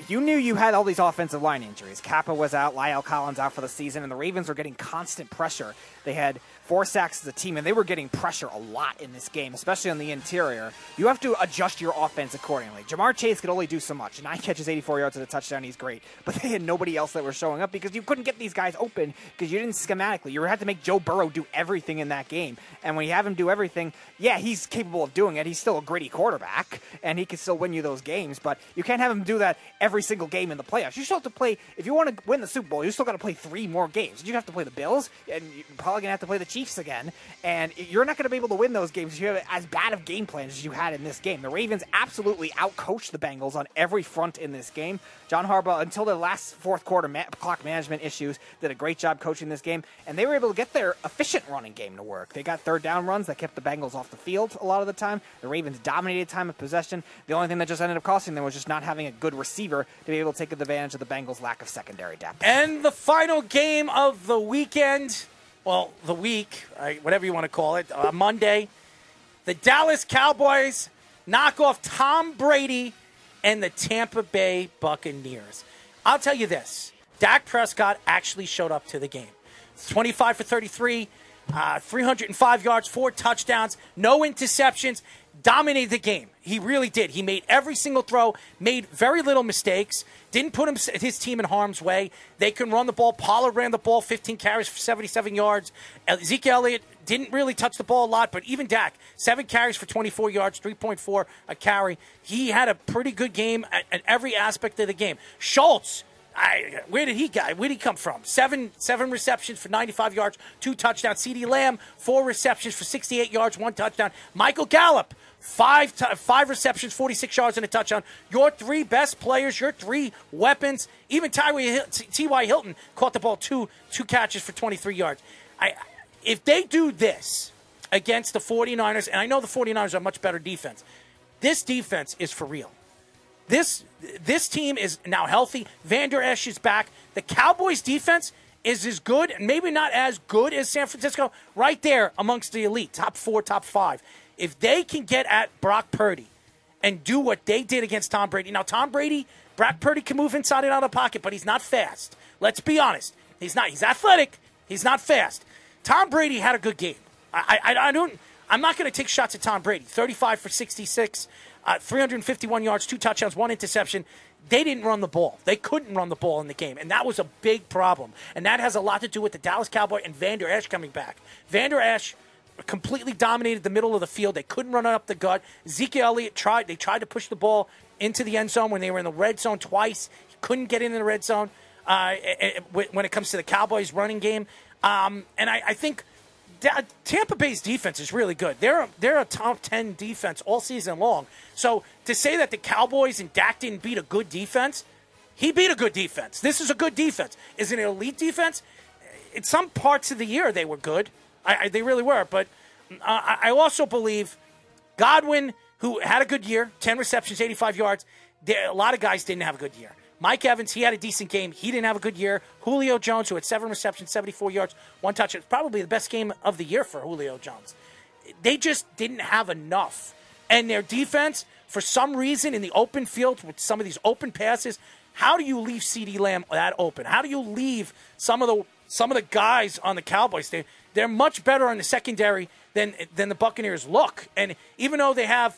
you knew you had all these offensive line injuries, Cappa was out, La'el Collins out for the season, and the Ravens were getting constant pressure. They had four sacks as a team, and they were getting pressure a lot in this game, especially on the interior. You have to adjust your offense accordingly. Ja'Marr Chase could only do so much. Nine catches, 84 yards at a touchdown. He's great, but they had nobody else that was showing up because you couldn't get these guys open because you didn't schematically. You had to make Joe Burrow do everything in that game, and when you have him do everything, yeah, he's capable of doing it. He's still a gritty quarterback, and he can still win you those games. But you can't have him do that every single game in the playoffs. You still have to play. If you want to win the Super Bowl, you still got to play three more games. You have to play the Bills, and you're probably gonna have to play the Chiefs again. And you're not going to be able to win those games if you have as bad of game plans as you had in this game. The Ravens absolutely outcoached the Bengals on every front in this game. John Harbaugh, until the last fourth quarter ma- clock management issues, did a great job coaching this game, and they were able to get their efficient running game to work. They got third down runs that kept the Bengals off the field a lot of the time. The Ravens dominated time of possession. The only thing that just ended up costing them was just not having a good receiver to be able to take advantage of the Bengals' lack of secondary depth. And the final game of the weekend, well, the week, whatever you want to call it, uh, Monday, the Dallas Cowboys knock off Tom Brady and the Tampa Bay Buccaneers. I'll tell you this Dak Prescott actually showed up to the game. 25 for 33, uh, 305 yards, four touchdowns, no interceptions, dominated the game. He really did. He made every single throw, made very little mistakes, didn't put him, his team in harm's way. They can run the ball. Pollard ran the ball, 15 carries for 77 yards. Ezekiel Elliott didn't really touch the ball a lot, but even Dak, seven carries for 24 yards, 3.4 a carry. He had a pretty good game at, at every aspect of the game. Schultz, I, where did he go? Where did he come from? Seven seven receptions for 95 yards, two touchdowns. CeeDee Lamb, four receptions for 68 yards, one touchdown. Michael Gallup, five t- five receptions, 46 yards, and a touchdown. Your three best players, your three weapons. Even T.Y. Hilton caught the ball two two catches for 23 yards. I, if they do this against the 49ers, and I know the 49ers are a much better defense, this defense is for real. This this team is now healthy. Vander Esch is back. The Cowboys defense is as good, maybe not as good as San Francisco, right there amongst the elite, top four, top five. If they can get at Brock Purdy and do what they did against Tom Brady. Now, Tom Brady, Brock Purdy can move inside and out of the pocket, but he's not fast. Let's be honest. He's not. He's athletic. He's not fast. Tom Brady had a good game. I, I, I don't. I'm not going to take shots at Tom Brady. 35 for 66, uh, 351 yards, two touchdowns, one interception. They didn't run the ball. They couldn't run the ball in the game, and that was a big problem. And that has a lot to do with the Dallas Cowboy and Vander Esch coming back. Vander Esch completely dominated the middle of the field. They couldn't run up the gut. Ezekiel Elliott tried. They tried to push the ball into the end zone when they were in the red zone twice. He couldn't get in the red zone. Uh, when it comes to the Cowboys' running game, um, and I, I think Tampa Bay's defense is really good. They're they're a top ten defense all season long. So to say that the Cowboys and Dak didn't beat a good defense, he beat a good defense. This is a good defense. Is an elite defense? In some parts of the year, they were good. I, I, they really were. But uh, I also believe Godwin, who had a good year, ten receptions, eighty-five yards. There, a lot of guys didn't have a good year. Mike Evans, he had a decent game. He didn't have a good year. Julio Jones, who had seven receptions, 74 yards, one touch. It's probably the best game of the year for Julio Jones. They just didn't have enough. And their defense, for some reason, in the open field with some of these open passes, how do you leave CeeDee Lamb that open? How do you leave some of the some of the guys on the Cowboys? They they're much better on the secondary than than the Buccaneers look. And even though they have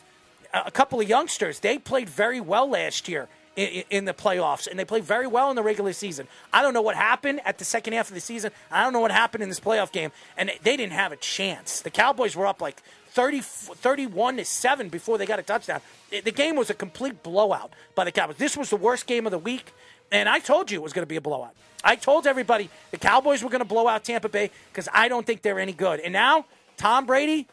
a couple of youngsters, they played very well last year in, in, the playoffs, and they played very well in the regular season. I don't know what happened at the second half of the season. I don't know what happened in this playoff game, and they didn't have a chance. The Cowboys were up like 30, 31 to 7 before they got a touchdown. The game was a complete blowout by the Cowboys. This was the worst game of the week, and I told you it was going to be a blowout. I told everybody the Cowboys were going to blow out Tampa Bay because I don't think they're any good. And now, Tom Brady,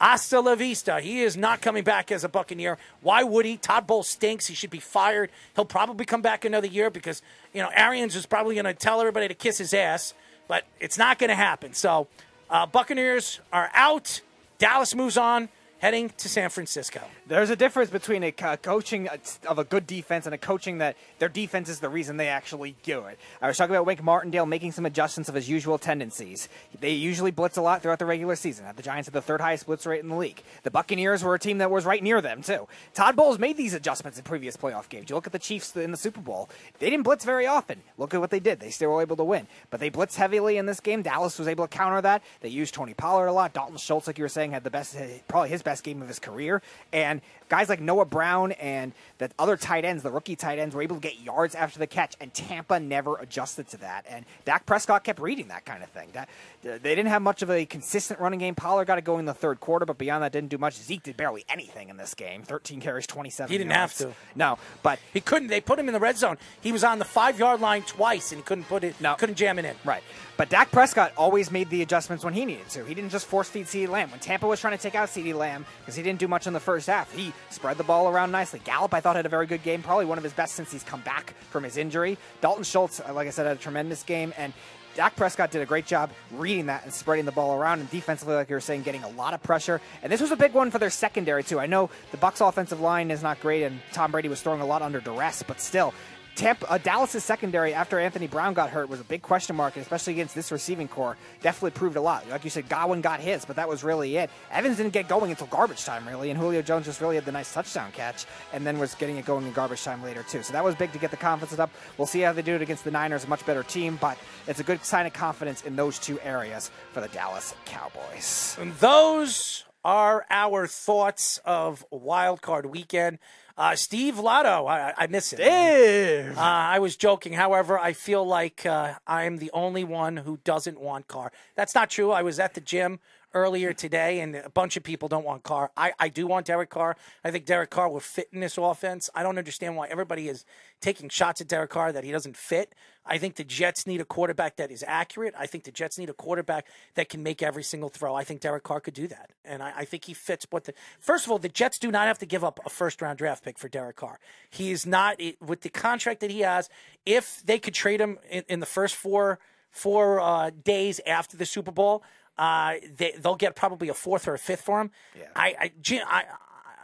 Hasta la vista. He is not coming back as a Buccaneer. Why would he? Todd Bowles stinks. He should be fired. He'll probably come back another year because, you know, Arians is probably going to tell everybody to kiss his ass, but it's not going to happen. So, uh, Buccaneers are out. Dallas moves on. Heading to San Francisco. There's a difference between a coaching uh, of a good defense and a coaching that their defense is the reason they actually do it. I was talking about Wink Martindale making some adjustments of his usual tendencies. They usually blitz a lot throughout the regular season. The Giants had the third highest blitz rate in the league. The Buccaneers were a team that was right near them too. Todd Bowles made these adjustments in previous playoff games. You look at the Chiefs in the Super Bowl; they didn't blitz very often. Look at what they did; they still were able to win. But they blitzed heavily in this game. Dallas was able to counter that. They used Tony Pollard a lot. Dalton Schultz, like you were saying, had the best, probably his best game of his career. And guys like Noah Brown and the other tight ends, the rookie tight ends, were able to get yards after the catch, and Tampa never adjusted to that. And Dak Prescott kept reading that kind of thing. That, uh, they didn't have much of a consistent running game. Pollard got it going in the third quarter, but beyond that, didn't do much. Zeke did barely anything in this game 13 carries, 27 He didn't yards. have to. No, but He couldn't. They put him in the red zone. He was on the five yard line twice, and he couldn't put it. No. couldn't jam it in. Right. But Dak Prescott always made the adjustments when he needed to. He didn't just force feed CeeDee Lamb. When Tampa was trying to take out CeeDee Lamb, because he didn't do much in the first half, he spread the ball around nicely. Gallup, I thought, had a very good game, probably one of his best since he's come back from his injury. Dalton Schultz, uh, like I said, had a tremendous game. And Dak Prescott did a great job reading that and spreading the ball around, and defensively, like you were saying, getting a lot of pressure. And this was a big one for their secondary too. I know the Bucks' offensive line is not great, and Tom Brady was throwing a lot under duress, but still, Tampa, uh, Dallas' secondary after Anthony Brown got hurt was a big question mark, especially against this receiving core, definitely proved a lot. Like you said, Godwin got his, but that was really it. Evans didn't get going until garbage time, really, and Julio Jones just really had the nice touchdown catch, and then was getting it going in garbage time later too. So that was big to get the confidence up. We'll see how they do it against the Niners, a much better team, but it's a good sign of confidence in those two areas for the Dallas Cowboys. And those are our thoughts of Wild Card Weekend. Uh, Steve Lotto, I, I miss it. Dave. Uh, I was joking. However, I feel like uh, I'm the only one who doesn't want Carr. That's not true. I was at the gym earlier today, and a bunch of people don't want Carr. I, I do want Derek Carr. I think Derek Carr will fit in this offense. I don't understand why everybody is taking shots at Derek Carr that he doesn't fit. I think the Jets need a quarterback that is accurate. I think the Jets need a quarterback that can make every single throw. I think Derek Carr could do that. And I, I think he fits what the. First of all, the Jets do not have to give up a first round draft pick for Derek Carr. He is not, with the contract that he has, if they could trade him in, in the first four, four uh, days after the Super Bowl, uh, they, they'll get probably a fourth or a fifth for him. Yeah. I, I, I,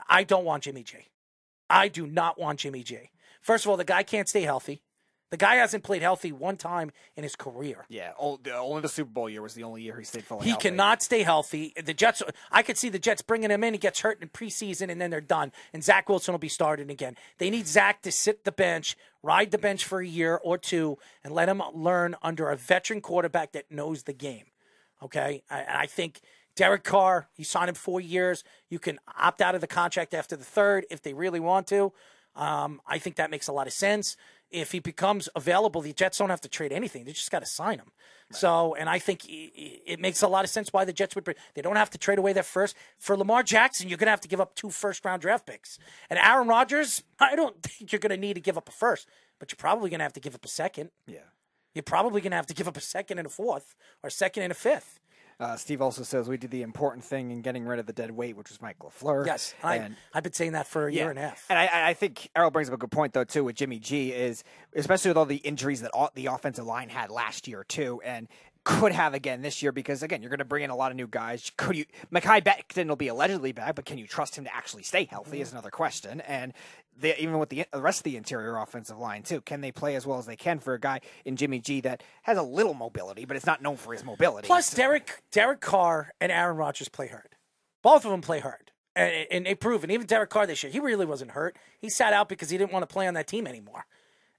I don't want Jimmy G. I do not want Jimmy G. First of all, the guy can't stay healthy. The guy hasn't played healthy one time in his career. Yeah, only the Super Bowl year was the only year he stayed fully He healthy. cannot stay healthy. The Jets, I could see the Jets bringing him in. He gets hurt in preseason, and then they're done. And Zach Wilson will be starting again. They need Zach to sit the bench, ride the bench for a year or two, and let him learn under a veteran quarterback that knows the game. Okay, I, I think Derek Carr. You sign him four years. You can opt out of the contract after the third if they really want to. Um, I think that makes a lot of sense. If he becomes available, the Jets don't have to trade anything. They just got to sign him. So, and I think it makes a lot of sense why the Jets would. They don't have to trade away their first for Lamar Jackson. You're going to have to give up two first round draft picks. And Aaron Rodgers, I don't think you're going to need to give up a first, but you're probably going to have to give up a second. Yeah. You're probably going to have to give up a second and a fourth, or a second and a fifth. Uh, Steve also says we did the important thing in getting rid of the dead weight, which was Mike LaFleur. Yes, and I, I've been saying that for a year and a half. And I- I, I think Errol brings up a good point though too with Jimmy G is especially with all the injuries that all, the offensive line had last year too, and could have again this year because again you're going to bring in a lot of new guys. Could you? Mekhi Becton will be allegedly back, but can you trust him to actually stay healthy? Is another question. And even with the, the rest of the interior offensive line too, can they play as well as they can for a guy in Jimmy G that has a little mobility, but it's not known for his mobility. Plus, Derek Derek Carr and Aaron Rodgers play hurt. Both of them play hurt, and, and they prove. And even Derek Carr this year, he really wasn't hurt. He sat out because he didn't want to play on that team anymore.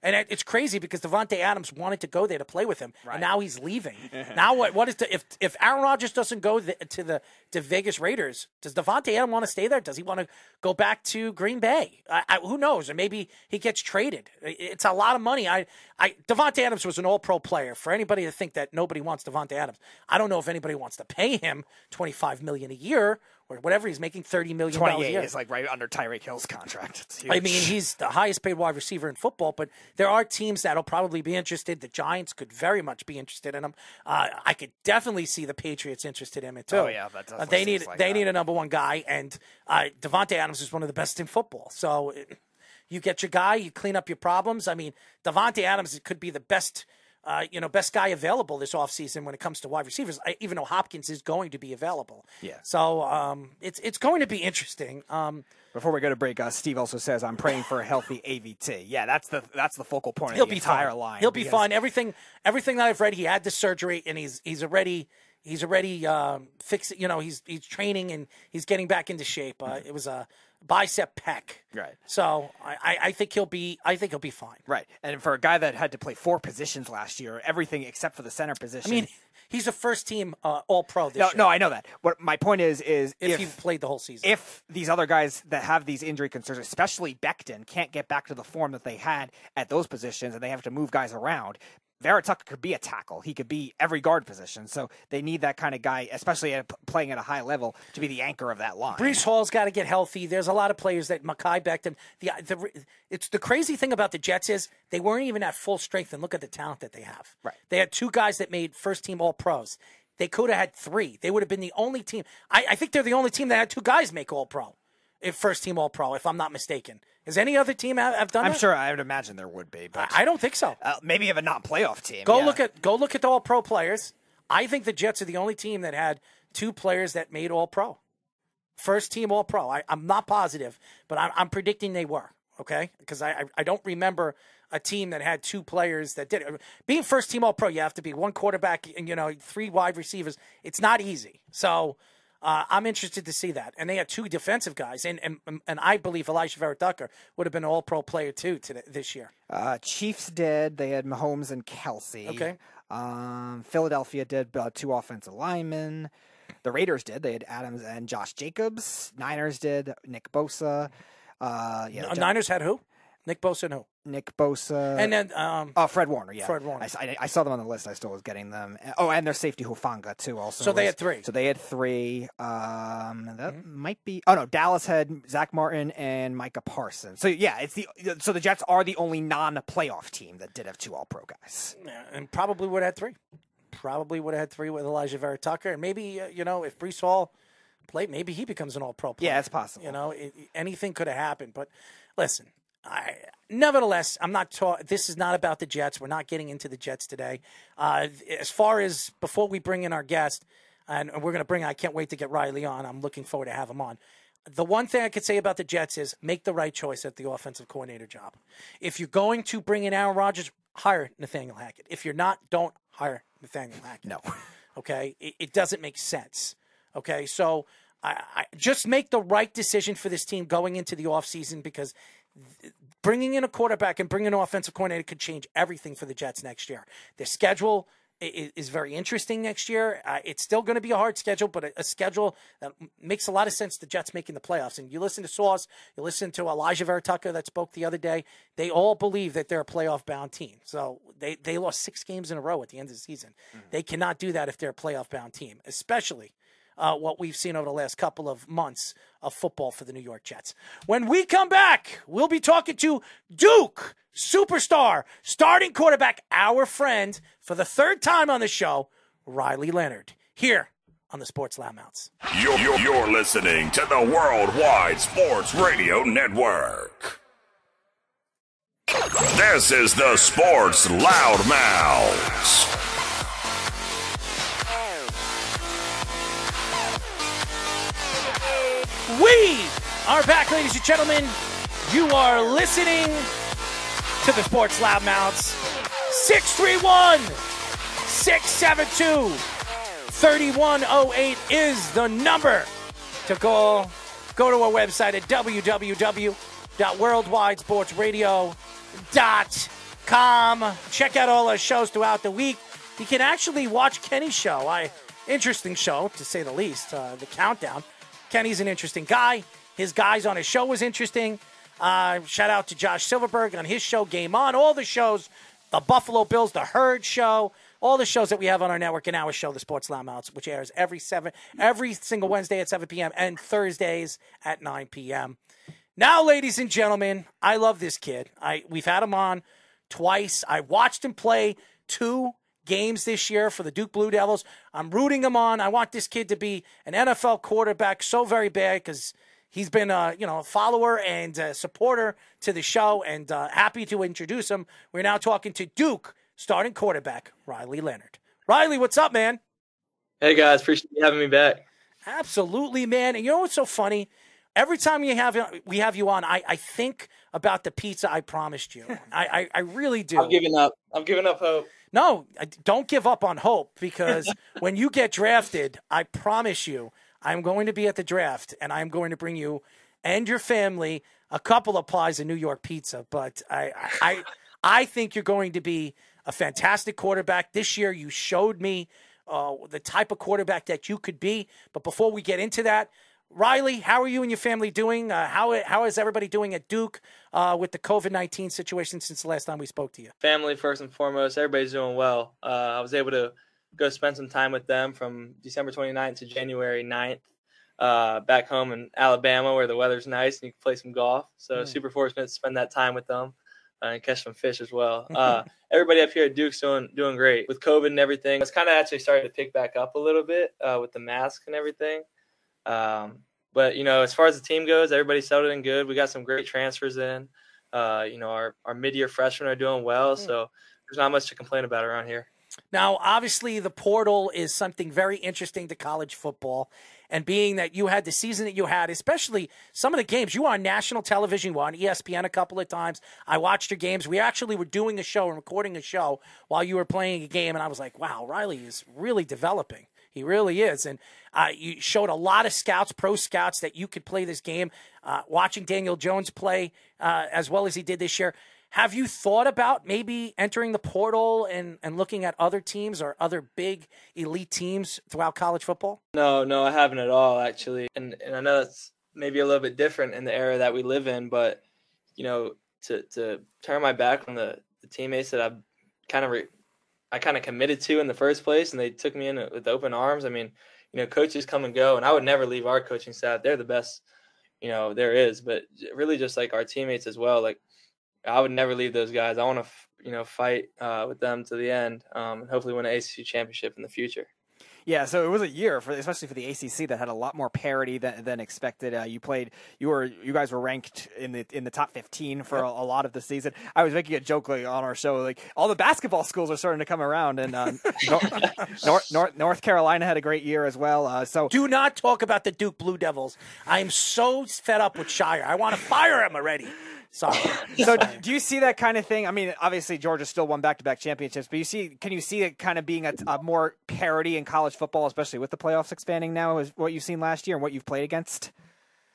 And it's crazy because Davante Adams wanted to go there to play with him, and now he's leaving. now what? What is the if if Aaron Rodgers doesn't go the, to the to Vegas Raiders? Does Davante Adams want to stay there? Does he want to go back to Green Bay? I, I, who knows? Or maybe he gets traded. It's a lot of money. I I Davante Adams was an All Pro player. For anybody to think that nobody wants Davante Adams, I don't know if anybody wants to pay him twenty five million a year or whatever he's making thirty million 28 year. is like right under Tyreek Hill's contract. I mean, he's the highest paid wide receiver in football, but there are teams that'll probably be interested. The Giants could very much be interested in him. Uh, I could definitely see the Patriots interested in him too. Oh, yeah, that Uh, they need like they that. need a number one guy, and uh, Davante Adams is one of the best in football. So it- you get your guy, you clean up your problems. I mean, Davante Adams could be the best uh, you know, best guy available this offseason when it comes to wide receivers, I, even though Hopkins is going to be available. Yeah. So um, it's it's going to be interesting. Um, Before we go to break, uh, Steve also says, "I'm praying for a healthy AVT." Yeah, that's the that's the focal point he'll of the be entire fine. line. He'll be fine. Everything everything that I've read, he had the surgery and he's he's already he's already um, fixing. You know, he's he's training and he's getting back into shape. Uh, it was a bicep pec. Right. So I, I, I think he'll be I think he'll be fine. Right, and for a guy that had to play four positions last year, everything except for the center position. I mean, he's a first team uh, All Pro this no, year. no, I know that. What my point is is if, if he played the whole season. if these other guys that have these injury concerns, especially Becton, can't get back to the form that they had at those positions and they have to move guys around, Vera Tucker could be a tackle. He could be every guard position. So they need that kind of guy, especially at, playing at a high level, to be the anchor of that line. Breece Hall's got to get healthy. There's a lot of players that Mekhi Becton. The, the it's the crazy thing about the Jets is they weren't even at full strength. And look at the talent that they have. Right. They had two guys that made first team All Pros. They could have had three. They would have been the only team. I, I think they're the only team that had two guys make All Pro, if first team All Pro, if I'm not mistaken. Has any other team have, have done I'm that? sure I would imagine there would be, but I, I don't think so. uh, maybe of a not playoff team. Go yeah. look at go look at the All Pro players. I think the Jets are the only team that had two players that made All Pro, first team All Pro. I, I'm not positive, but I'm, I'm predicting they were okay because I, I I don't remember a team that had two players that did it. Being first team All Pro, you have to be one quarterback and you know three wide receivers. It's not easy. So. Uh, I'm interested to see that, and they had two defensive guys, and and, and I believe Alijah Vera Tucker would have been an All Pro player too today, this year. Uh, Chiefs did. They had Mahomes and Kelce. Okay. Um, Philadelphia did uh, two offensive linemen. The Raiders did. They had Adams and Josh Jacobs. Niners did Nick Bosa. Uh, yeah, Niners had who? Nick Bosa and who? Nick Bosa. And then um, oh, Fred Warner. Yeah, Fred Warner. I saw them on the list. I still was getting them. Oh, and their safety Hufanga too. Also, So they had three. So they had three. Um, that Mm-hmm. might be. Oh no, Dallas had Zack Martin and Micah Parsons. So yeah, it's the. So the Jets are the only non-playoff team that did have two All-Pro guys. Yeah, and probably would have had three. Probably would have had three with Alijah Vera Tucker, and maybe uh, you know if Breece Hall played, maybe he becomes an All Pro. player. Yeah, it's possible. You know, it, anything could have happened. But listen, I nevertheless, I'm not. Ta- this is not about the Jets. We're not getting into the Jets today. Uh, as far as before we bring in our guest, and we're going to bring. I can't wait to get Riley on. I'm looking forward to have him on. The one thing I could say about the Jets is make the right choice at the offensive coordinator job. If you're going to bring in Aaron Rodgers, hire Nathaniel Hackett. If you're not, don't hire Nathaniel Hackett. No. Okay, it, it doesn't make sense. Okay, so I, I just make the right decision for this team going into the offseason because bringing in a quarterback and bringing an offensive coordinator could change everything for the Jets next year. Their schedule is very interesting next year. Uh, it's still going to be a hard schedule, but a, a schedule that makes a lot of sense. The Jets making the playoffs, and you listen to Sauce, you listen to Alijah Vera that spoke the other day. They all believe that they're a playoff bound team. So they they lost six games in a row at the end of the season. They cannot do that if they're a playoff bound team, especially uh, what we've seen over the last couple of months of football for the New York Jets. When we come back, we'll be talking to Duke, superstar, starting quarterback, our friend, for the third time on the show, Riley Leonard, here on the Sports Loudmouths. You're, you're, you're listening to the Worldwide Sports Radio Network. This is the Sports Loudmouths. We are back, ladies and gentlemen. You are listening to the Sports Loudmouths. 631 672 3108 is the number to call. Go to our website at www.worldwidesportsradio.com. Check out all our shows throughout the week. You can actually watch Kenny's show. I interesting show to say the least. Uh, the countdown. Kenny's an interesting guy. His guys on his show was interesting. Uh, shout out to Josh Silverberg on his show, Game On. All the shows, the Buffalo Bills, the Herd Show, all the shows that we have on our network, and our show, the Sports Loudmouths, which airs every seven, every single Wednesday at 7 p.m. and Thursdays at 9 p.m. Now, ladies and gentlemen, I love this kid. I we've had him on twice. I watched him play two games this year for the Duke Blue Devils. I'm rooting him on. I want this kid to be an NFL quarterback so very bad because he's been a you know a follower and a supporter to the show, and uh, happy to introduce him. We're now talking to Duke, starting quarterback, Riley Leonard. Riley, what's up, man? Hey guys, appreciate you having me back. Absolutely, man. And you know what's so funny? Every time you have we have you on, I, I think about the pizza I promised you. I, I, I really do. I'm giving up. I'm giving up hope. No, don't give up on hope because when you get drafted, I promise you, I'm going to be at the draft and I'm going to bring you and your family a couple of pies of New York pizza. But I, I, I think you're going to be a fantastic quarterback. This year, you showed me uh, the type of quarterback that you could be. But before we get into that, Riley, how are you and your family doing? Uh, how how is everybody doing at Duke uh, with the COVID nineteen situation since the last time we spoke to you? Family first and foremost. Everybody's doing well. Uh, I was able to go spend some time with them from December 29th to January 9th. Uh, back home in Alabama, where the weather's nice and you can play some golf. So mm. super fortunate to spend that time with them uh, and catch some fish as well. Uh, everybody up here at Duke's doing doing great with COVID and everything. It's kind of actually starting to pick back up a little bit uh, with the mask and everything. Um, but you know, as far as the team goes, everybody's settled in good. We got some great transfers in. Uh, you know, our our mid year freshmen are doing well, hmm. so there's not much to complain about around here. Now, obviously, the portal is something very interesting to college football. And being that you had the season that you had, especially some of the games, you were on national television, you were on ESPN a couple of times. I watched your games. We actually were doing a show and recording a show while you were playing a game. And I was like, wow, Riley is really developing. He really is. And uh, you showed a lot of scouts, pro scouts, that you could play this game. Uh, watching Daniel Jones play uh, as well as he did this year. Have you thought about maybe entering the portal and, and looking at other teams or other big elite teams throughout college football? No, no, I haven't at all, actually. And, and I know that's maybe a little bit different in the era that we live in, but, you know, to, to turn my back on the, the teammates that I've kind of re- I kind of committed to in the first place, and they took me in with open arms. I mean, you know, coaches come and go, and I would never leave our coaching staff. They're the best, you know, there is. But really, just like our teammates as well. Like, I would never leave those guys. I want to, you know, fight uh, with them to the end, um, and hopefully win an ACC championship in the future. Yeah, so it was a year for especially for the ACC that had a lot more parity than, than expected. Uh, you played, you were, you guys were ranked in the in the top fifteen for a, a, lot of the season. I was making a joke like, on our show, like all the basketball schools are starting to come around, and uh, North, North, North Carolina had a great year as well. Uh, so do not talk about the Duke Blue Devils. I am so fed up with Scheyer. I want to fire him already. Sorry. so do you see that kind of thing? I mean, obviously Georgia still won back-to-back championships, but you see, can you see it kind of being a, a, more parity in college football, especially with the playoffs expanding now, is what you've seen last year and what you've played against?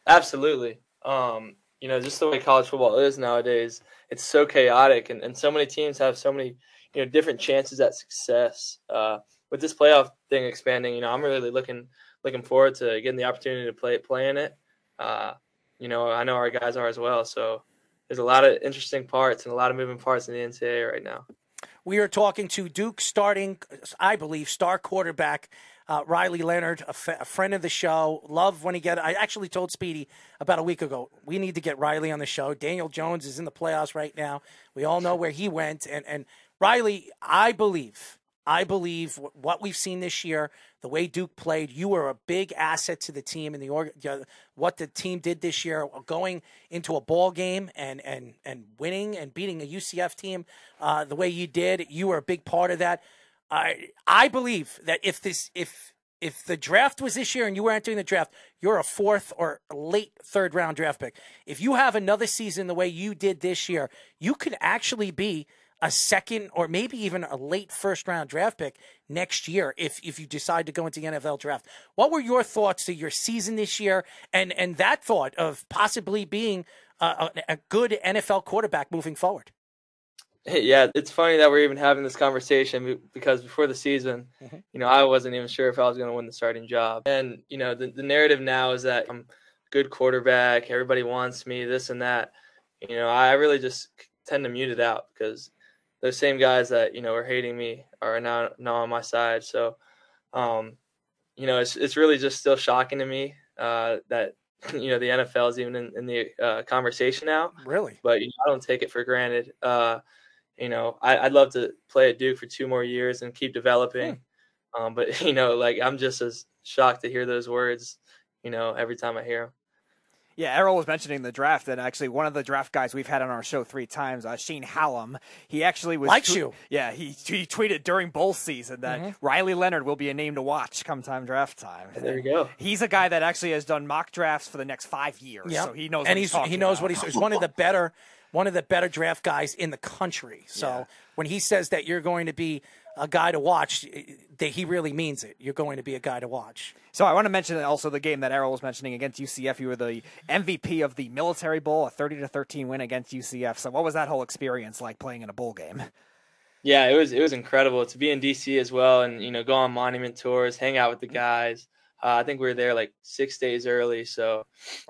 Absolutely. Um, you know, just the way college football is nowadays, it's so chaotic, and, and so many teams have so many, you know, different chances at success. Uh, with this playoff thing expanding, you know, I'm really looking looking forward to getting the opportunity to play play in it. Uh, you know, I know our guys are as well, so there's a lot of interesting parts and a lot of moving parts in the NCAA right now. We are talking to Duke starting, I believe, star quarterback uh, Riley Leonard, a, f- a friend of the show. Love when he get. I actually told Speedy about a week ago we need to get Riley on the show. Daniel Jones is in the playoffs right now. We all know where he went, and and Riley, I believe I believe what we've seen this year, the way Duke played, you were a big asset to the team and the what the team did this year, going into a ball game and and and winning and beating a UCF team uh, the way you did. You were a big part of that. I I believe that if this if if the draft was this year and you were entering the draft, you're a fourth or late third round draft pick. If you have another season the way you did this year, you could actually be a second or maybe even a late first round draft pick next year if if you decide to go into the NFL draft. What were your thoughts to your season this year and and that thought of possibly being a, a good NFL quarterback moving forward? Yeah, it's funny that we're even having this conversation because before the season, mm-hmm. you know, I wasn't even sure if I was going to win the starting job. And, you know, the, the narrative now is that I'm a good quarterback, everybody wants me, this and that. You know, I really just tend to mute it out because those same guys that you know are hating me are now now on my side. So, um, you know, it's it's really just still shocking to me uh, that you know the NFL is even in, in the uh, conversation now. Really, but you know, I don't take it for granted. Uh, you know, I, would love to play at Duke for two more years and keep developing. Hmm. Um, but you know, like I'm just as shocked to hear those words. You know, every time I hear them. Yeah, Errol was mentioning the draft, and actually, one of the draft guys we've had on our show three times, uh, Shane Hallam, he actually was Likes you. Yeah, he he tweeted during bowl season that Mm-hmm. Riley Leonard will be a name to watch come time draft time. There you go. He's a guy that actually has done mock drafts for the next five years, Yep. so he knows. and what he's, talking he knows about. what he's, he's one of the better one of the better draft guys in the country. So Yeah. when he says that you're going to be a guy to watch, eh, that he really means it. You're going to be a guy to watch. So I want to mention also the game that Errol was mentioning against UCF. You were the MVP of the Military Bowl, a thirty to thirteen win against UCF. So what was that whole experience like playing in a bowl game? Yeah, it was it was incredible to be in DC as well, and you know go on monument tours, hang out with the guys. Uh, I think we were there like six days early, so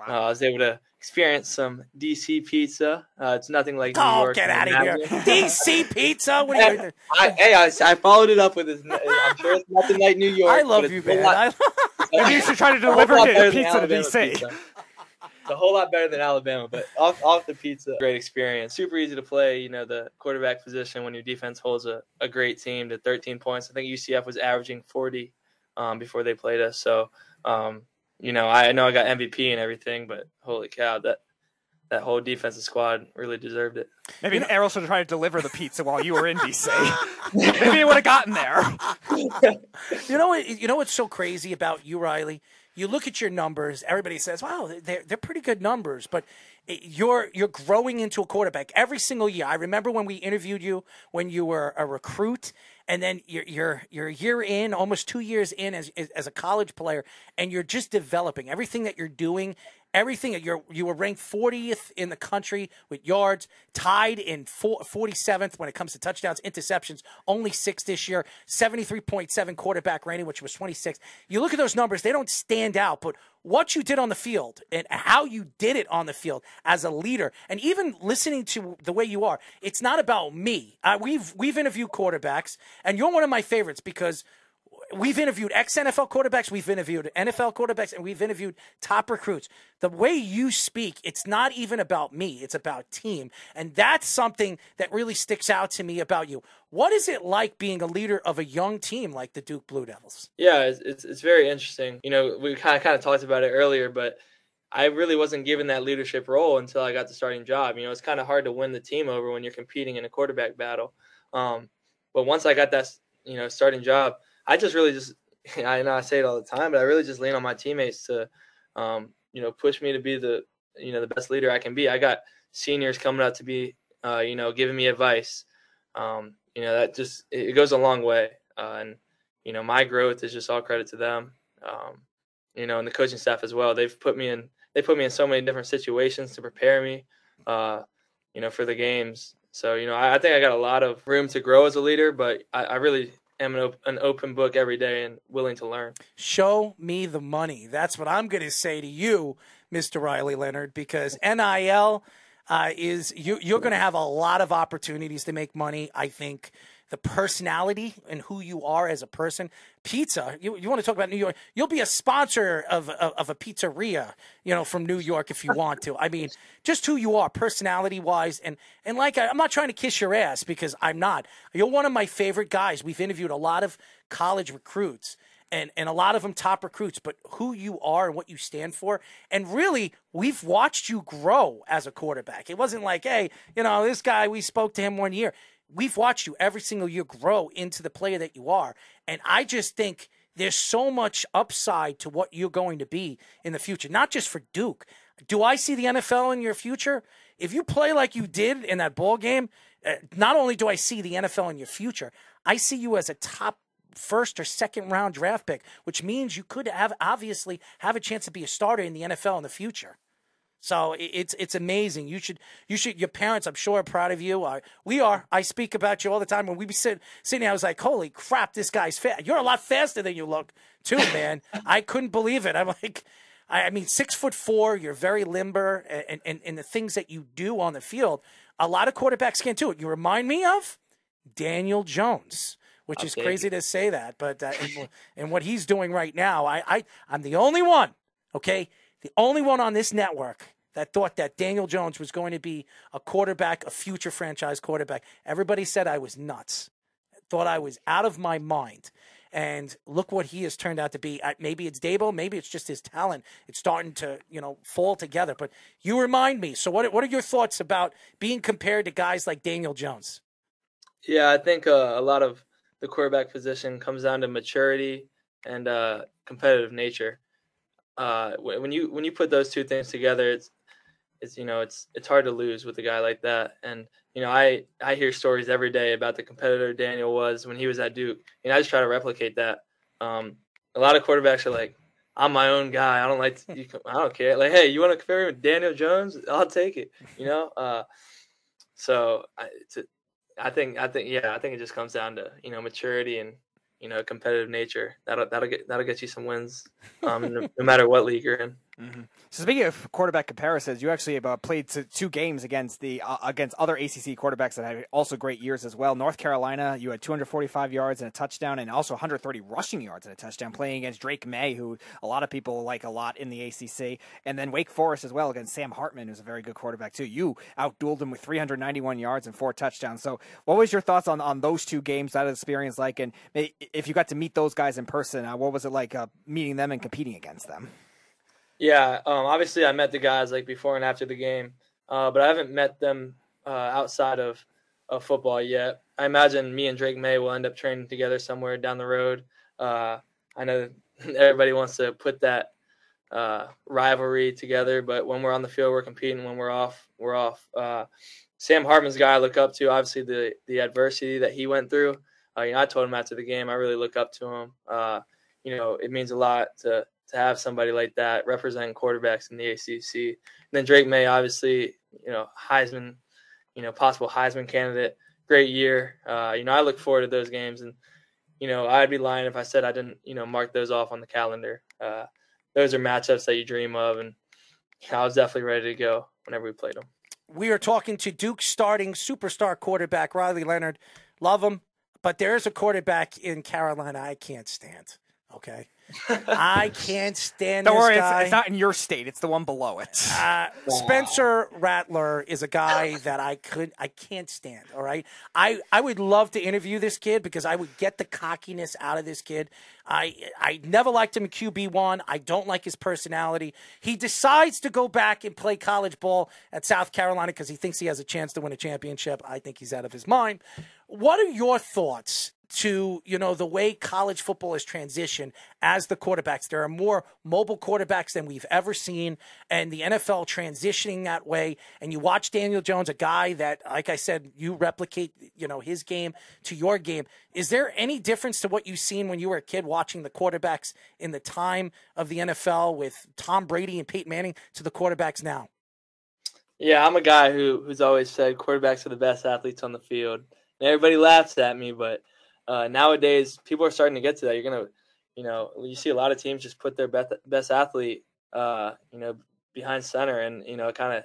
uh, I was able to experience some DC pizza. Uh, it's nothing like New Oh, York. get out of here! DC Pizza. What are you? I, hey, I, I followed it up with this. I'm sure it's nothing like New York. I love you, man. lot- Maybe you should try to deliver lot ki- better than pizza to DC. pizza. It's a whole lot better than Alabama, but off off the pizza, great experience. Super easy to play. You know the quarterback position when your defense holds a, a great team to 13 points. I think UCF was averaging 40 um, before they played us. So um, you know I, I know I got MVP and everything, but holy cow that that whole defensive squad really deserved it. Maybe Errol should try to deliver the pizza while you were in DC. Maybe it would have gotten there. You know what? You know what's so crazy about you, Riley? You look at your numbers. Everybody says, "Wow, they're they're pretty good numbers," but you're you're growing into a quarterback every single year. I remember when we interviewed you when you were a recruit, and then you're you're you're a year in, almost two years in as as a college player, and you're just developing everything that you're doing. Everything you're you were ranked 40th in the country with yards, tied in four, 47th when it comes to touchdowns, interceptions, only six this year, 73.7 quarterback rating, which was 26. You look at those numbers; they don't stand out, but what you did on the field and how you did it on the field as a leader, and even listening to the way you are, it's not about me. Uh, we've we've interviewed quarterbacks, and you're one of my favorites because we've interviewed ex NFL quarterbacks, we've interviewed NFL quarterbacks, and we've interviewed top recruits. The way you speak, it's not even about me, it's about team. And that's something that really sticks out to me about you. What is it like being a leader of a young team like the Duke Blue Devils? Yeah, it's, it's, it's very interesting. You know, we kind of kind of talked about it earlier, but I really wasn't given that leadership role until I got the starting job. You know, it's kind of hard to win the team over when you're competing in a quarterback battle. Um, but once I got that, you know, starting job, I just really just I know I say it all the time, but I really just lean on my teammates to, um, you know, push me to be the you know the best leader I can be. I got seniors coming up to be, uh, you know, giving me advice. Um, you know, that just it, goes a long way, uh, and you know, my growth is just all credit to them. Um, you know, and the coaching staff as well. They've put me in they put me in so many different situations to prepare me, uh, you know, for the games. So you know, I, I think I got a lot of room to grow as a leader, but I, I really am an, op- an open book every day and willing to learn. Show me the money. That's what I'm going to say to you, Mr. Riley Leonard, because NIL uh, is you, you're going to have a lot of opportunities to make money. I think the personality and who you are as a person. Pizza. You, you want to talk about New York? You'll be a sponsor of, of of a pizzeria, you know, from New York if you want to. I mean, just who you are, personality wise, and and like I, I'm not trying to kiss your ass because I'm not. You're one of my favorite guys. We've interviewed a lot of college recruits and and a lot of them top recruits, but who you are and what you stand for, and really, we've watched you grow as a quarterback. It wasn't like, hey, you know, this guy we spoke to him one year. We've watched you every single year grow into the player that you are, and I just think there's so much upside to what you're going to be in the future, not just for Duke. Do I see the NFL in your future? If you play like you did in that ball game, uh, not only do I see the NFL in your future, I see you as a top first or second round draft pick, which means you could have obviously have a chance to be a starter in the NFL in the future. So it's it's amazing. You should you should your parents I'm sure are proud of you. We are. I speak about you all the time. When we be sit, sitting, I was like, "Holy crap, this guy's fast. You're a lot faster than you look, too, man." I couldn't believe it. I'm like, I, I mean, six foot four. You're very limber, and, and and the things that you do on the field, a lot of quarterbacks can't do it. You remind me of Daniel Jones, which is crazy to say that, but uh, and, and what he's doing right now, I, I I'm the only one, okay, the only one on this network that thought that Daniel Jones was going to be a quarterback, a future franchise quarterback. Everybody said I was nuts, thought I was out of my mind. And look what he has turned out to be. Maybe it's Daboll, maybe it's just his talent. It's starting to, you know, fall together. But you remind me. So, what what are your thoughts about being compared to guys like Daniel Jones? Yeah, I think uh, a lot of the quarterback position comes down to maturity and uh, competitive nature. Uh, when you when you put those two things together, it's it's you know it's it's hard to lose with a guy like that. And you know I I hear stories every day about the competitor Daniel was when he was at Duke, and I just try to replicate that. Um, a lot of quarterbacks are like, I'm my own guy. I don't like to, you, I don't care. Like, hey, you want to compare me with Daniel Jones? I'll take it. You know. Uh, so I, think I think yeah, I think it just comes down to you know maturity and you know competitive nature. That'll that'll get that'll get you some wins, um, no, no matter what league you're in. So speaking of quarterback comparisons, you actually have uh, played two games against the uh, against other ACC quarterbacks that had also great years as well. North Carolina, you had 245 yards and a touchdown, and also 130 rushing yards and a touchdown, playing against Drake Maye, who a lot of people like a lot in the ACC, and then Wake Forest as well against Sam Hartman, who's a very good quarterback too. You outdueled him with 391 yards and four touchdowns. So, what was your thoughts on on those two games, that experience like, and if you got to meet those guys in person, uh, what was it like uh, meeting them and competing against them? Yeah, um, obviously I met the guys like before and after the game, uh, but I haven't met them uh, outside of, of football yet. I imagine me and Drake Maye will end up training together somewhere down the road. Uh, I know everybody wants to put that uh, rivalry together, but when we're on the field, we're competing. When we're off, we're off. Uh, Sam Hartman's guy I look up to. Obviously, the the adversity that he went through. Uh, you know, I told him after the game, I really look up to him. You know, it means a lot to to have somebody like that representing quarterbacks in the ACC. And then Drake Maye, obviously, you know, Heisman, you know, possible Heisman candidate. Great year. Uh, you know, I look forward to those games, and you know, I'd be lying if I said I didn't, you know, mark those off on the calendar. Uh, those are matchups that you dream of, and I was definitely ready to go whenever we played them. We are talking to Duke starting superstar quarterback Riley Leonard. Love him, but there is a quarterback in Carolina I can't stand. Okay, I can't stand. Don't this worry, it's, it's not in your state; it's the one below it. Uh, Spencer Rattler is a guy that I could I can't stand. All right, I I would love to interview this kid because I would get the cockiness out of this kid. I I never liked him in QB one. I don't like his personality. He decides to go back and play college ball at South Carolina because he thinks he has a chance to win a championship. I think he's out of his mind. What are your thoughts to you know the way college football has transitioned as the quarterbacks. There are more mobile quarterbacks than we've ever seen and the NFL transitioning that way. And you watch Daniel Jones a guy that like I said you replicate you know his game to your game. Is there any difference to what you've seen when you were a kid watching the quarterbacks in the time of the NFL with Tom Brady and Peyton Manning to the quarterbacks now? Yeah, I'm a guy who who's always said quarterbacks are the best athletes on the field. And everybody laughs at me, but uh, nowadays people are starting to get to that. You're gonna, you know, you see a lot of teams just put their best best athlete, uh, you know, behind center, and you know, it kind of,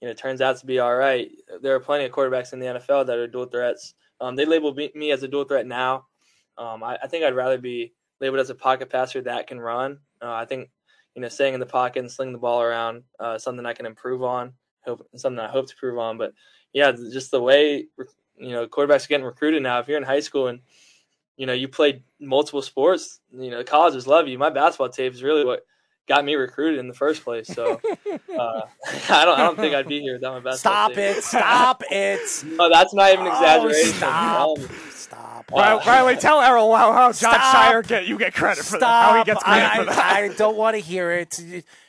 you know, turns out to be all right. There are plenty of quarterbacks in the NFL that are dual threats. Um, they label me, as a dual threat now. Um, I, I think I'd rather be labeled as a pocket passer that can run. Uh, I think, you know, staying in the pocket and slinging the ball around, uh, something I can improve on. Hope something I hope to prove on. But yeah, just the way you know quarterbacks are getting recruited now. If you're in high school and you know you played multiple sports, you know colleges love you. My basketball tape is really what got me recruited in the first place. So uh, I don't I don't think I'd be here without my basketball stop tape. it stop it No, that's not even an exaggeration. stop Um, stop Riley, Riley, tell Errol how, how Jon Stop. Scheyer get you get credit for that. How he gets credit I, for that. I, I don't want to hear it.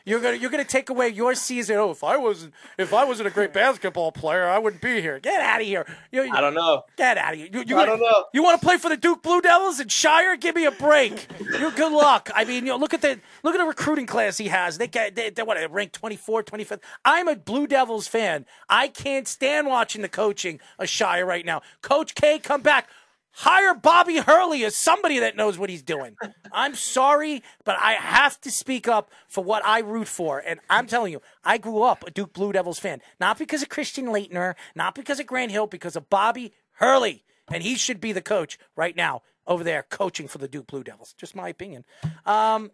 You're gonna you're gonna take away your season. Oh, if I wasn't if I wasn't a great basketball player, I wouldn't be here. Get out of here. You, I don't know. Get out of here. You, you I don't know. You want to play for the Duke Blue Devils and Scheyer? Give me a break. you good luck. I mean, you know, look at the look at the recruiting class he has. They get they, they what they rank 24, 25th. I'm a Blue Devils fan. I can't stand watching the coaching of Scheyer right now. Coach K, come back. Hire Bobby Hurley as somebody that knows what he's doing. I'm sorry, but I have to speak up for what I root for. And I'm telling you, I grew up a Duke Blue Devils fan. Not because of Christian Laettner, not because of Grant Hill, because of Bobby Hurley. And he should be the coach right now over there coaching for the Duke Blue Devils. Just my opinion. Um,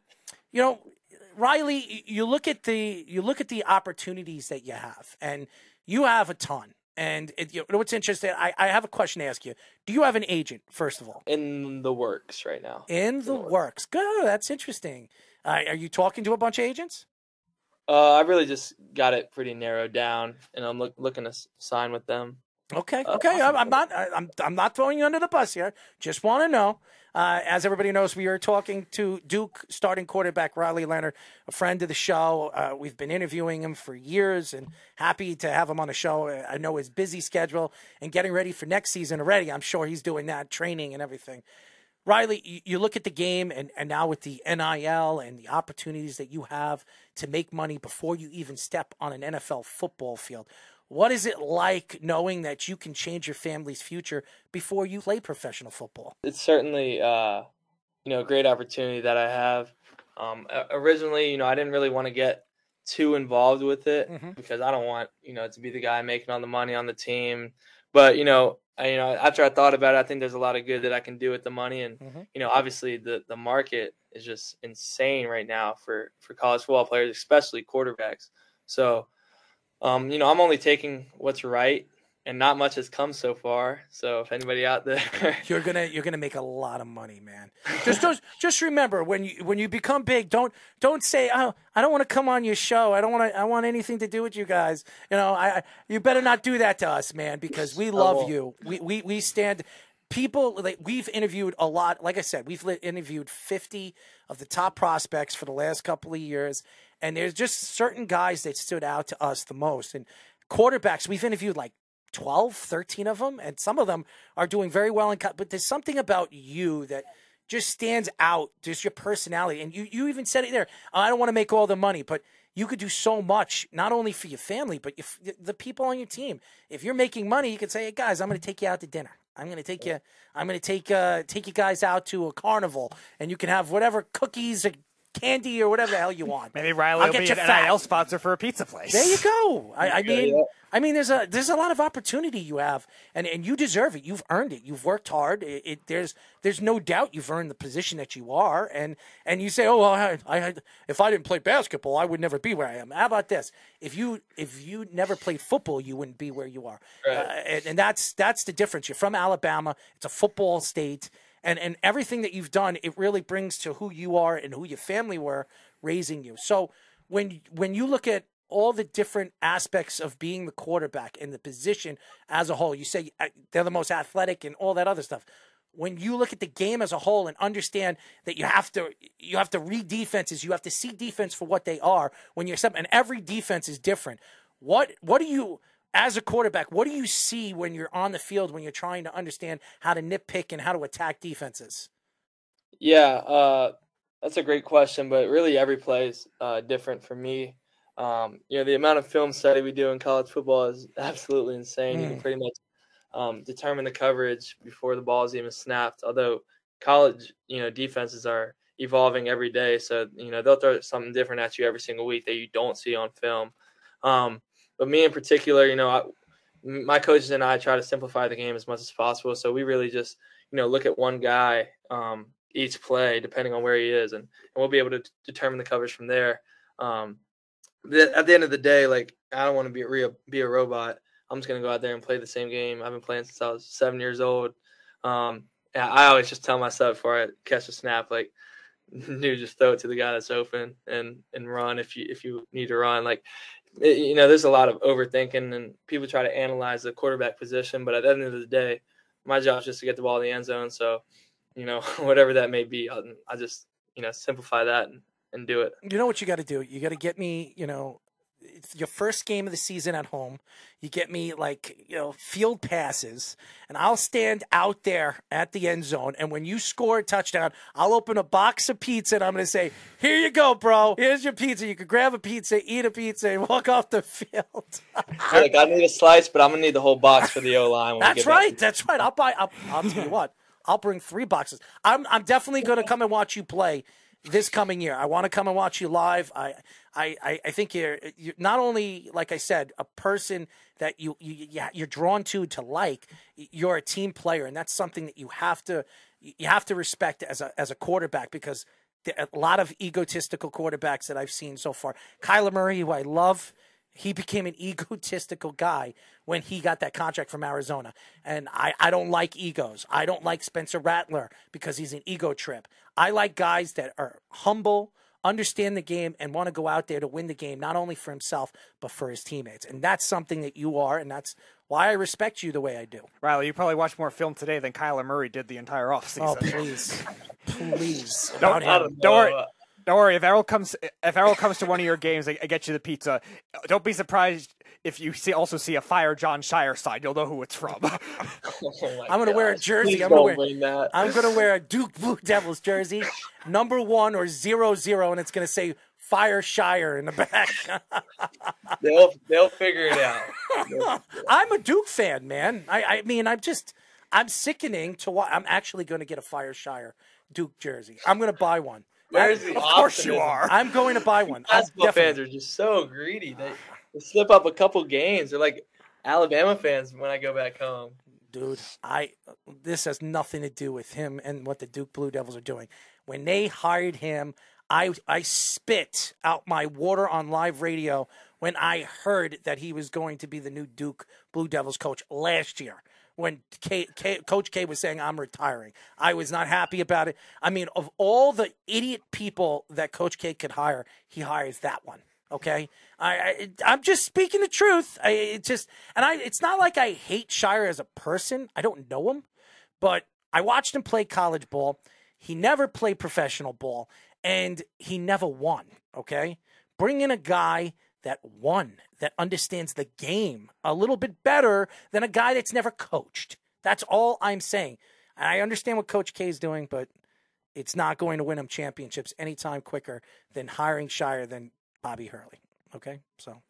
you know, Riley, you look at the you look at the opportunities that you have, and you have a ton. And it, you know what's interesting? I, I have a question to ask you. Do you have an agent, first of all? In the works right now. In the works. Good. That's interesting. Uh, are you talking to a bunch of agents? Uh, I really just got it pretty narrowed down, and I'm look, looking to sign with them. Okay, Uh, okay. I'm, I'm not. I'm. I'm not throwing you under the bus here. Just want to know. Uh, as everybody knows, we are talking to Duke starting quarterback Riley Leonard, a friend of the show. Uh, we've been interviewing him for years, and happy to have him on the show. Uh, I know his busy schedule and getting ready for next season already. I'm sure he's doing that training and everything. Riley, you, you look at the game, and, and now with the NIL and the opportunities that you have to make money before you even step on an NFL football field. What is it like knowing that you can change your family's future before you play professional football? It's certainly, uh, you know, a great opportunity that I have. Um, originally, you know, I didn't really want to get too involved with it Mhm. because I don't want, you know, to be the guy making all the money on the team. But you know, I, you know, after I thought about it, I think there's a lot of good that I can do with the money, and Mhm. you know, obviously the the market is just insane right now for for college football players, especially quarterbacks. So, um, you know, I'm only taking what's right, and not much has come so far. So, if anybody out there, You're gonna you're gonna make a lot of money, man. Just just, just remember when you when you become big, don't don't say, oh, I don't want to come on your show. I don't want to. I want anything to do with you guys. You know, I, you better not do that to us, man, because we love won't. you. We we we stand. People like we've interviewed a lot. Like I said, we've interviewed 50 of the top prospects for the last couple of years, and there's just certain guys that stood out to us the most. And quarterbacks, we've interviewed like 12, 13 of them, and some of them are doing very well in cut. But there's something about you that just stands out. Just your personality, and you you even said it there. I don't want to make all the money, but you could do so much, not only for your family, but if the people on your team. If you're making money, you could say, "Hey guys, I'm going to take you out to dinner. I'm going to take you. I'm going to take uh, take you guys out to a carnival, and you can have whatever cookies or candy or whatever the hell you want. Maybe Riley I'll will get be you an fat. NIL sponsor for a pizza place. There you go. I, I mean, yeah. I mean, there's a there's a lot of opportunity you have, and, and you deserve it. You've earned it. You've worked hard. It, it there's there's no doubt you've earned the position that you are, and and you say, oh well, I, I if I didn't play basketball, I would never be where I am. How about this? If you if you never played football, you wouldn't be where you are, Right. uh, and, and that's that's the difference. You're from Alabama. It's a football state. And, and everything that you've done, it really brings to who you are and who your family were raising you. So when when you look at all the different aspects of being the quarterback and the position as a whole, you say uh, they're the most athletic and all that other stuff. When you look at the game as a whole and understand that you have to you have to read defenses, you have to see defense for what they are when you're and every defense is different. What what do you as a quarterback, what do you see when you're on the field when you're trying to understand how to nitpick and how to attack defenses? Yeah, uh, that's a great question, but really every play is uh, different for me. Um, you know, the amount of film study we do in college football is absolutely insane. You can Mm. pretty much um, determine the coverage before the ball is even snapped. Although college, you know, defenses are evolving every day, so you know they'll throw something different at you every single week that you don't see on film. Um, but me in particular, you know, I, my coaches and I try to simplify the game as much as possible. So we really just, you know, look at one guy um, each play, depending on where he is, and, and we'll be able to determine the coverage from there. Um, the, at the end of the day, like I don't want to be a real, be a robot. I'm just gonna go out there and play the same game I've been playing since I was seven years old. Um, I always just tell myself before I catch a snap, like, dude, just throw it to the guy that's open and and run if you if you need to run. Like, it- you know, there's a lot of overthinking and people try to analyze the quarterback position, but at the end of the day, my job is just to get the ball in the end zone. So, you know, whatever that may be, I, I just you know simplify that and, and do it. you know what you got to do? You got to get me, you know, it's your first game of the season at home. You get me like, you know, field passes, and I'll stand out there at the end zone. And when you score a touchdown, I'll open a box of pizza and I'm going to say, Here you go, bro. Here's your pizza. You can grab a pizza, eat a pizza, and walk off the field. like I need a slice, but I'm gonna need the whole box for the O line. That's right. That's right. I'll buy. I'll, I'll tell you what. I'll bring three boxes. I'm I'm definitely going to come and watch you play this coming year. I want to come and watch you live. I I I- think you're you're not only like I said a person that you you- you're drawn to to like. You're a team player, and that's something that you have to you have to respect as a as a quarterback because. A lot of egotistical quarterbacks that I've seen so far. Kyler Murray, who I love, he became an egotistical guy when he got that contract from Arizona. And I, I don't like egos. I don't like Spencer Rattler because he's an ego trip. I like guys that are humble, understand the game, and want to go out there to win the game, not only for himself, but for his teammates. And that's something that you are, and that's why I respect you the way I do. Riley, you probably watched more film today than Kyler Murray did the entire offseason. Oh, please. please. Don't, him. don't worry. Don't worry. If Errol comes, if Errol comes to one of your games, I, I get you the pizza. Don't be surprised if you see also see a fire Jon Scheyer sign. You'll know who it's from. Oh I'm gonna wear a jersey. Please I'm gonna wear. that. I'm gonna wear a Duke Blue Devils jersey, number one or zero zero, and it's gonna say Fire Scheyer in the back. They'll they'll figure it out. I'm a Duke fan, man. I, I mean, I'm just, I'm sickening to watch. I'm actually gonna get a Fire Scheyer Duke jersey. I'm gonna buy one. Where's the of course you are. I'm going to buy one. I'm Basketball fans definitely- are just so greedy. They, they slip up a couple games. They're like Alabama fans when I go back home. dude. I this has nothing to do with him and what the Duke Blue Devils are doing. When they hired him, I I spit out my water on live radio when I heard that he was going to be the new Duke Blue Devils coach last year. When K, K, Coach K was saying I'm retiring, I was not happy about it. I mean, of all the idiot people that Coach K could hire, he hires that one. Okay, I, I I'm just speaking the truth. I it just and I it's not like I hate Scheyer as a person. I don't know him, but I watched him play college ball. He never played professional ball, and he never won. Okay, bring in a guy that won, that understands the game a little bit better than a guy that's never coached. That's all I'm saying. I understand what Coach K is doing, but it's not going to win him championships anytime quicker than hiring Scheyer than Bobby Hurley. Okay, so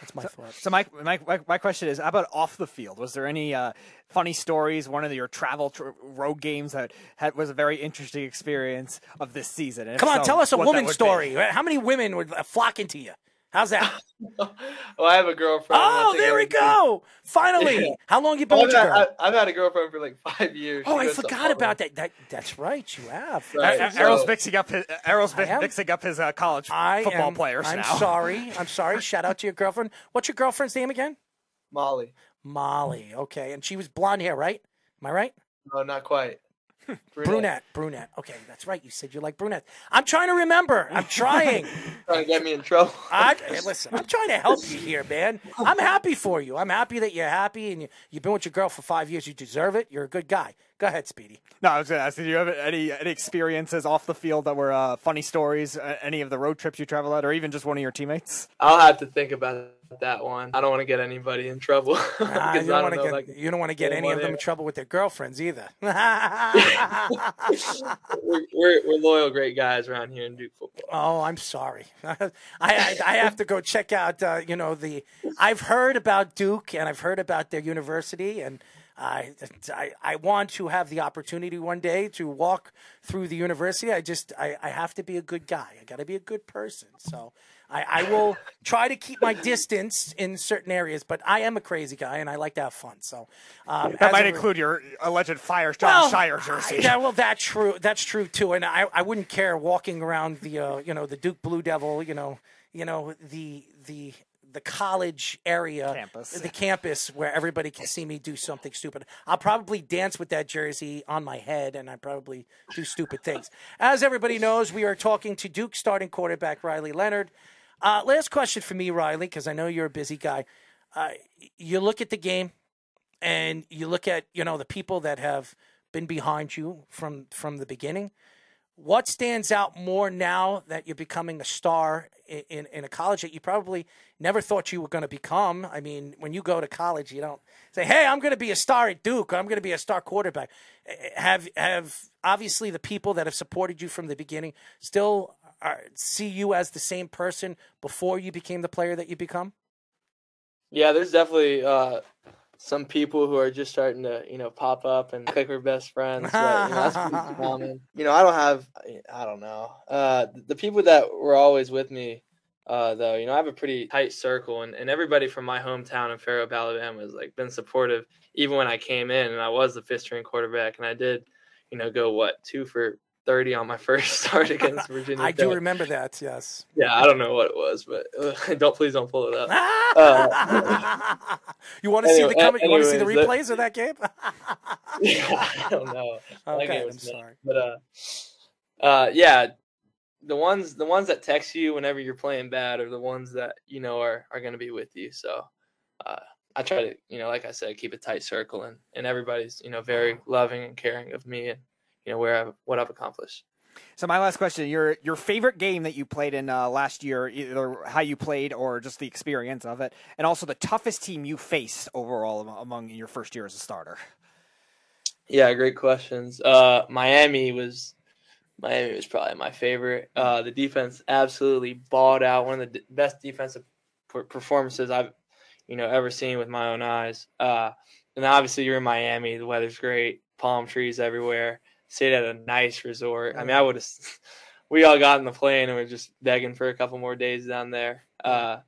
that's my thought. So my, my my my question is, how about off the field? Was there any uh, funny stories? One of your travel tr- road games that had, was a very interesting experience of this season. And Come on, so, tell us a woman would be. story. How many women were flocking to you? How's that? Well, I have a girlfriend. Oh, there we everything- go. Finally. Yeah. How long you been I've with your had. I, I've had a girlfriend for like five years. Oh, She I forgot about that. That that's right. You have. Right. So- Errol's mixing up his Errol's am? mixing up his uh, college I football am, players I'm now. sorry. I'm sorry. Shout out to your girlfriend. What's your girlfriend's name again? Molly. Molly. Okay, and she was blonde hair, right? Am I right? No, not quite. Brunette. Brunette. Okay, that's right. You said you like brunette. I'm trying to remember. I'm trying. Trying to get me in trouble. I, hey, listen, I'm trying to help you here, man. I'm happy for you. I'm happy that you're happy and you, you've been with your girl for five years. You deserve it. You're a good guy. Go ahead, Speedy. No, I was going to ask, did you have any any experiences off the field that were uh, funny stories? Uh, any of the road trips you traveled at, or even just one of your teammates? I'll have to think about that one. I don't want to get anybody in trouble. Ah, because you don't want to know, get like, you don't want to get any of them in trouble with their girlfriends either. we're, we're, we're loyal, great guys around here in Duke football. Oh, I'm sorry. I, I I have to go check out. Uh, you know the. I've heard about Duke and I've heard about their university, and I, I I want to have the opportunity one day to walk through the university. I just I, I have to be a good guy. I got to be a good person. So. I, I will try to keep my distance in certain areas, but I am a crazy guy and I like to have fun. So um, That might include your alleged fire Jon well, Scheyer jersey. Yeah, well, that's true. That's true too. And I, I wouldn't care walking around the, uh, you know, the Duke Blue Devil, you know, you know, the the the college area, Campus. the campus where everybody can see me do something stupid. I'll probably dance with that jersey on my head, and I probably do stupid things. As everybody knows, we are talking to Duke starting quarterback Riley Leonard. Uh, last question for me, Riley, because I know you're a busy guy. Uh, you look at the game and you look at you know the people that have been behind you from from the beginning. What stands out more now that you're becoming a star in, in, in a college that you probably never thought you were going to become? I mean when you go to college you don't say hey i'm going to be a star at duke. I'm going to be a star quarterback. Eh, have have obviously the people that have supported you from the beginning still are, see you as the same person before you became the player that you become Yeah, there's definitely uh, some people who are just starting to, you know, pop up and like we're best friends. But, you know, that's common. You know, I don't have, I don't know. Uh, the people that were always with me, uh, though, you know, I have a pretty tight circle, and, and everybody from my hometown in Fairhope, Alabama, has like been supportive, even when I came in and I was the fifth string quarterback, and I did, you know, go what two for 30 on my first start against Virginia. I do remember that. Yes. Yeah, I don't know what it was, but uh, don't please don't pull it up. Uh, you want to see Anyway- the comment? You want to see the anyways, that- replays of that game? yeah, I don't know. Okay, I'm sorry. But uh, uh, yeah, the ones the ones that text you whenever you're playing bad are the ones that you know are are going to be with you. So uh, I try to you know, like I said, keep a tight circle, and and everybody's you know very loving and caring of me and you know where I've what I've accomplished. So my last question: your your favorite game that you played in uh, last year, either how you played or just the experience of it, and also the toughest team you faced overall among your first year as a starter. Yeah, great questions. Uh, Miami was Miami was probably my favorite. Uh, the defense absolutely balled out. One of the d- best defensive performances I've you know ever seen with my own eyes. Uh, and obviously you're in Miami. The weather's great. Palm trees everywhere. Stayed at a nice resort. I mean, I would have. We all got in the plane and we're just begging for a couple more days down there. Uh,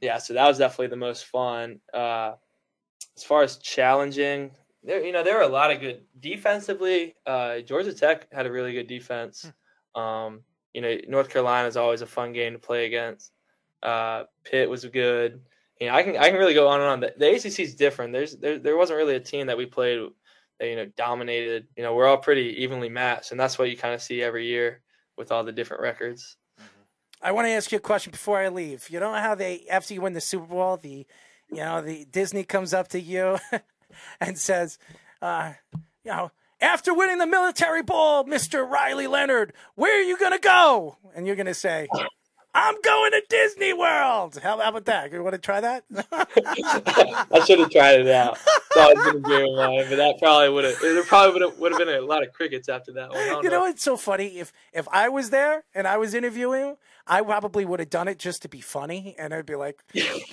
yeah, so that was definitely the most fun. Uh, as far as challenging, there you know there were a lot of good defensively. Uh, Georgia Tech had a really good defense. Um, you know North Carolina is always a fun game to play against. Uh, Pitt was good. You know I can I can really go on and on. The, the ACC is different. There's there there wasn't really a team that we played you know dominated. You know we're all pretty evenly matched, and that's what you kind of see every year with all the different records. I want to ask you a question before I leave. You know how they after you win the Super Bowl, the you know the Disney comes up to you and says, uh, you know, after winning the military ball, Mister Riley Leonard, where are you gonna go? And you're gonna say, I'm going to Disney World. How, how about that? You want to try that? I should have tried it out. Thought it was gonna be mine, but that probably would have. There probably would have been a lot of crickets after that one. You know what's so funny? If if I was there and I was interviewing I probably would have done it just to be funny, and I'd be like,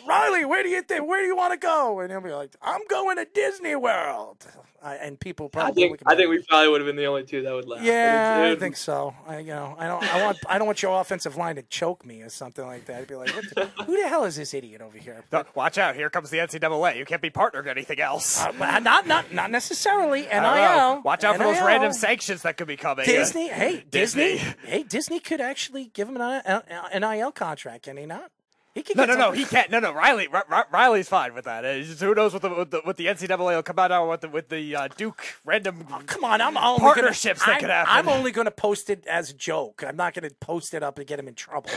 Riley, where do you think? Where do you want to go? And he'll be like, I'm going to Disney World. I, and people I probably think I think we probably would have been the only two that would laugh. Yeah, It- I think so. I, you know, I don't. I want. I don't want your offensive line to choke me or something like that. I'd be like, what the, who the hell is this idiot over here? Don't- Watch out! Here comes the NCAA. You can't be partnered to anything else. Uh, not, not, not necessarily. I don't know. NIL. Watch out for those random sanctions that could be coming. Disney, hey, Disney. Disney, hey, Disney could actually give him an, an NIL contract, can he not? He could No, no, no. He can't. No, no. Riley, Ri- Ri- Riley's fine with that. Who knows what the what the, what the NCAA will come out on with the with the uh, Duke random. Come on, I'm only partnerships gonna, that could I'm- happen. I'm only going to post it as a joke. I'm not going to post it up and get him in trouble.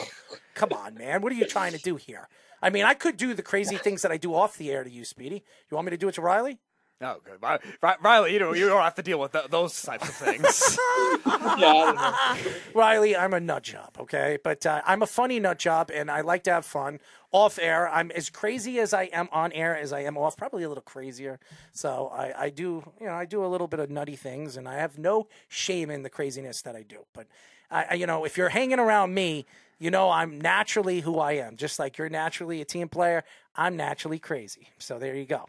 Come on, man. What are you trying to do here? I mean, I could do the crazy things that I do off the air to you, Speedy. You want me to do it to Riley? No, good. Ri- Ri- Riley, you know you don't have to deal with th- those types of things. yeah, I don't know. Riley, I'm a nut job, okay? But uh, I'm a funny nut job, and I like to have fun off air. I'm as crazy as I am on air as I am off, probably a little crazier. So I, I do, you know, I do a little bit of nutty things, and I have no shame in the craziness that I do. But I, I- you know, if you're hanging around me, you know I'm naturally who I am. Just like you're naturally a team player, I'm naturally crazy. So there you go.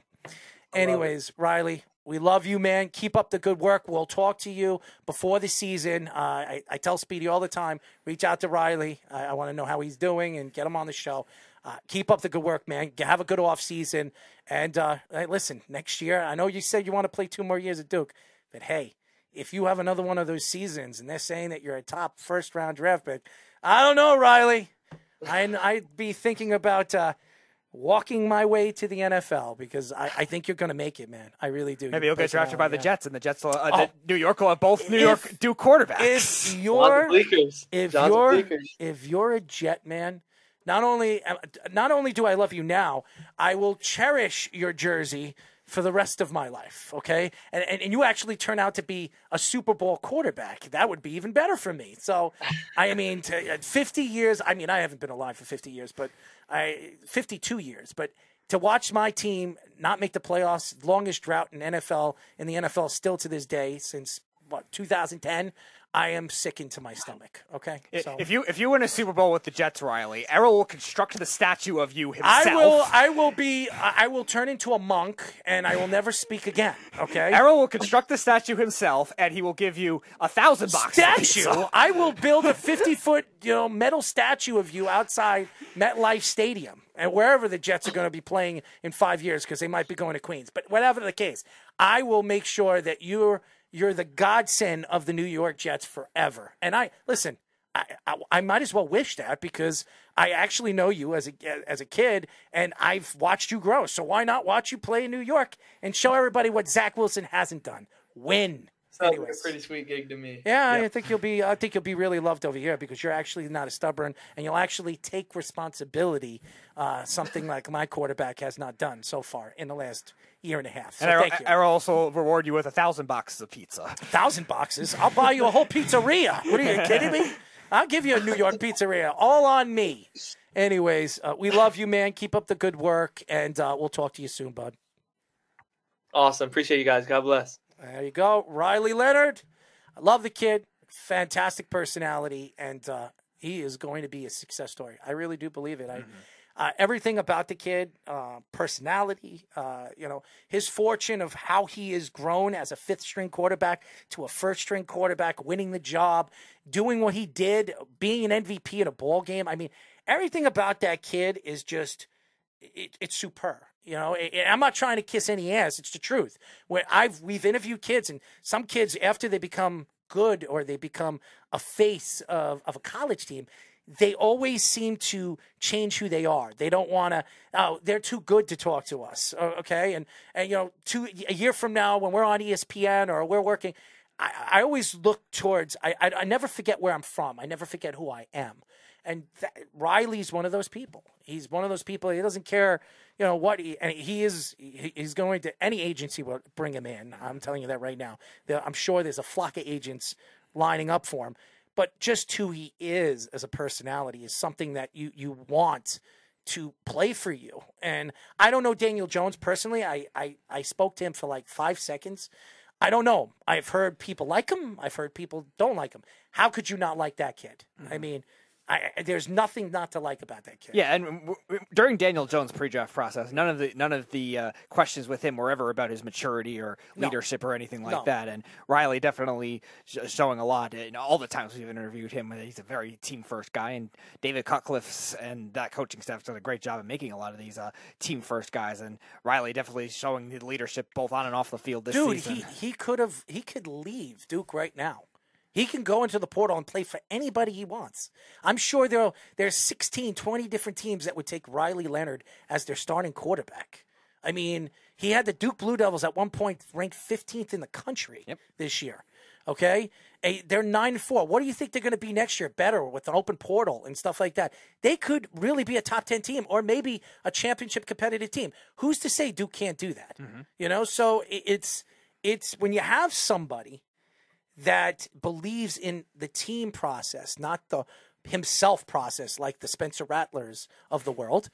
Anyways, Riley, we love you, man. Keep up the good work. We'll talk to you before the season. Uh, I, I tell Speedy all the time, reach out to Riley. I, I want to know how he's doing and get him on the show. Uh, keep up the good work, man. Have a good off season. And uh, listen, next year, I know you said you want to play two more years at Duke, but hey, if you have another one of those seasons and they're saying that you're a top first round draft pick, I don't know, Riley. I, I'd be thinking about uh, walking my way to the NFL because I, I think you're going to make it, man. I really do. Maybe you'll get drafted by the personality, Jets, and the Jets, will, uh, Oh. the New York will have both New If- York do quarterbacks. If you're if John's you're if you're a Jet man, not only uh, not only do I love you now, I will cherish your jersey for the rest of my life. Okay, and and, and you actually turn out to be a Super Bowl quarterback. That would be even better for me. So, I mean, to, 50 years. I mean, I haven't been alive for 50 years, but I 52 years, but. To watch my team not make the playoffs, longest drought in NFL in the NFL still to this day since what 2010, I am sick into my stomach. Okay, so If you if you win a Super Bowl with the Jets, Riley, Errol will construct the statue of you himself. I will. I will be. I will turn into a monk, and I will never speak again. Okay. Errol will construct the statue himself, and he will give you a thousand bucks. statue. I will build a fifty-foot, you know, metal statue of you outside MetLife Stadium and wherever the Jets are going to be playing in five years because they might be going to Queens. But whatever the case, I will make sure that you're you're the godsend of the New York Jets forever. And I listen. I, I, I might as well wish that because I actually know you as a as a kid, and I've watched you grow. So why not watch you play in New York and show everybody what Zach Wilson hasn't done? Win. Sounds like a pretty sweet gig to me. Yeah, I think you'll be. I think you'll be really loved over here because you're actually not as stubborn, and you'll actually take responsibility. Uh, something like my quarterback has not done so far in the last year and a half. So And I, thank you. I will also reward you with a thousand boxes of pizza. A thousand boxes. I'll buy you a whole pizzeria. What are you kidding me? I'll give you a New York pizzeria, all on me. Anyways, uh, we love you, man. Keep up the good work, and uh, we'll talk to you soon, bud. Awesome. Appreciate you guys. God bless. There you go, Riley Leonard. I love the kid. Fantastic personality, and uh, he is going to be a success story. I really do believe it. I, uh, everything about the kid, uh, personality, uh, you know, his fortune of how he has grown as a fifth string quarterback to a first string quarterback, winning the job, doing what he did, being an MVP in a ball game. I mean, everything about that kid is just it, it's superb. You know, I'm not trying to kiss any ass. It's the truth. Where I've we've interviewed kids, and some kids after they become good or they become a face of, of a college team, they always seem to change who they are. They don't want to. Oh, they're too good to talk to us. Okay, and and you know, two a year from now when we're on ESPN or we're working. I, I always look towards. I, I I never forget where I'm from. I never forget who I am. And that, Riley's one of those people. He's one of those people. He doesn't care, you know what. He, and he is. He, he's going to any agency will bring him in. I'm telling you that right now. I'm sure there's a flock of agents lining up for him. But just who he is as a personality is something that you you want to play for you. And I don't know Daniel Jones personally. I I, I spoke to him for like five seconds. I don't know. I've heard people like him. I've heard people don't like him. How could you not like that kid? I mm-hmm. mean, I, there's nothing not to like about that kid. Yeah, and w- w- during Daniel Jones' pre-draft process, none of the none of the uh, questions with him were ever about his maturity or No. leadership or anything like No. that. And Riley definitely sh- showing a lot. And all the times we've interviewed him, he's a very team first guy. And David Cutcliffe's and that coaching staff done a great job of making a lot of these uh, team first guys. And Riley definitely showing the leadership both on and off the field this Dude, season. he he could have he could leave Duke right now. He can go into the portal and play for anybody he wants. I'm sure there there's 16, 20 different teams that would take Riley Leonard as their starting quarterback. I mean, he had the Duke Blue Devils at one point ranked 15th in the country this year. Okay, Eh, they're nine four. What do you think they're going to be next year? Better with an open portal and stuff like that. They could really be a top ten team, or maybe a championship competitive team. Who's to say Duke can't do that? You know, so i- it's it's when you have somebody that believes in the team process, not the himself process, like the Spencer Rattlers of the world,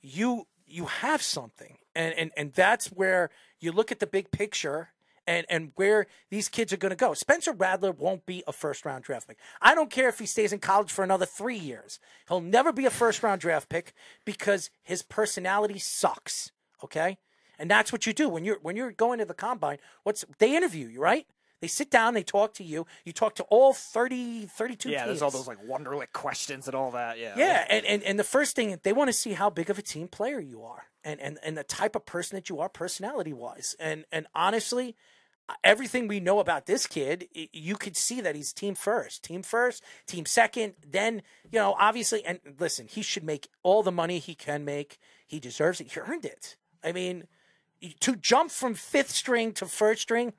you you have something, and and and that's where you look at the big picture. And, and where these kids are going to go. Spencer Rattler won't be a first round draft pick. I don't care if he stays in college for another three years. He'll never be a first round draft pick because his personality sucks. Okay, and that's what you do when you're when you're going to the combine. What's they interview you, right? They sit down, they talk to you. You talk to all 30, 32 yeah, teams. there's all those like Wonderlic questions and all that. Yeah, Yeah, and, and, and the first thing they want to see how big of a team player you are, and, and, and the type of person that you are, personality wise. And and honestly, uh, everything we know about this kid, you could see that he's team first, team first, team second. Then you know, obviously, and listen, he should make all the money he can make. He deserves it. He earned it. I mean, to jump from fifth string to first string,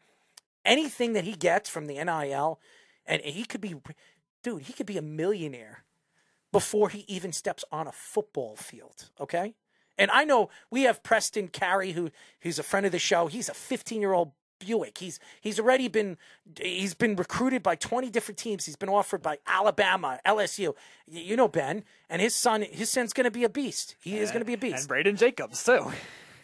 anything that he gets from the NIL, and he could be, dude, he could be a millionaire before he even steps on a football field. Okay. And I know we have Preston Carey, who who's a friend of the show. He's a 15 year old Buick. He's he's already been he's been recruited by 20 different teams. He's been offered by Alabama, LSU. You know Ben, and his son. His son's going to be a beast. He is going to be a beast. and Braden Jacobs too.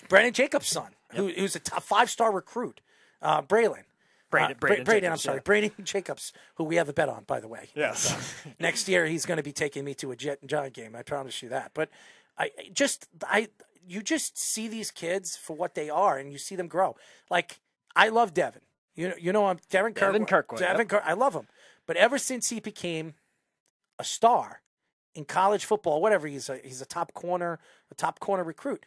Brandon Jacobs' son, who who's a top five star recruit, uh, Braylon. Braden- Uh, Bra- Braden Braden, I'm sorry, yeah. Braden Jacobs, who we have a bet on, by the way. Yes. Next year, he's going to be taking me to a Jet and John game. I promise you that. But I I just, I, you just see these kids for what they are, and you see them grow. Like I love Devin. You know, you know, I'm Devin Kirkwood. Devin Kirkwood, Devin yep. Kirk, I love him. But ever since he became a star in college football, whatever he's a he's a top corner, a top corner recruit.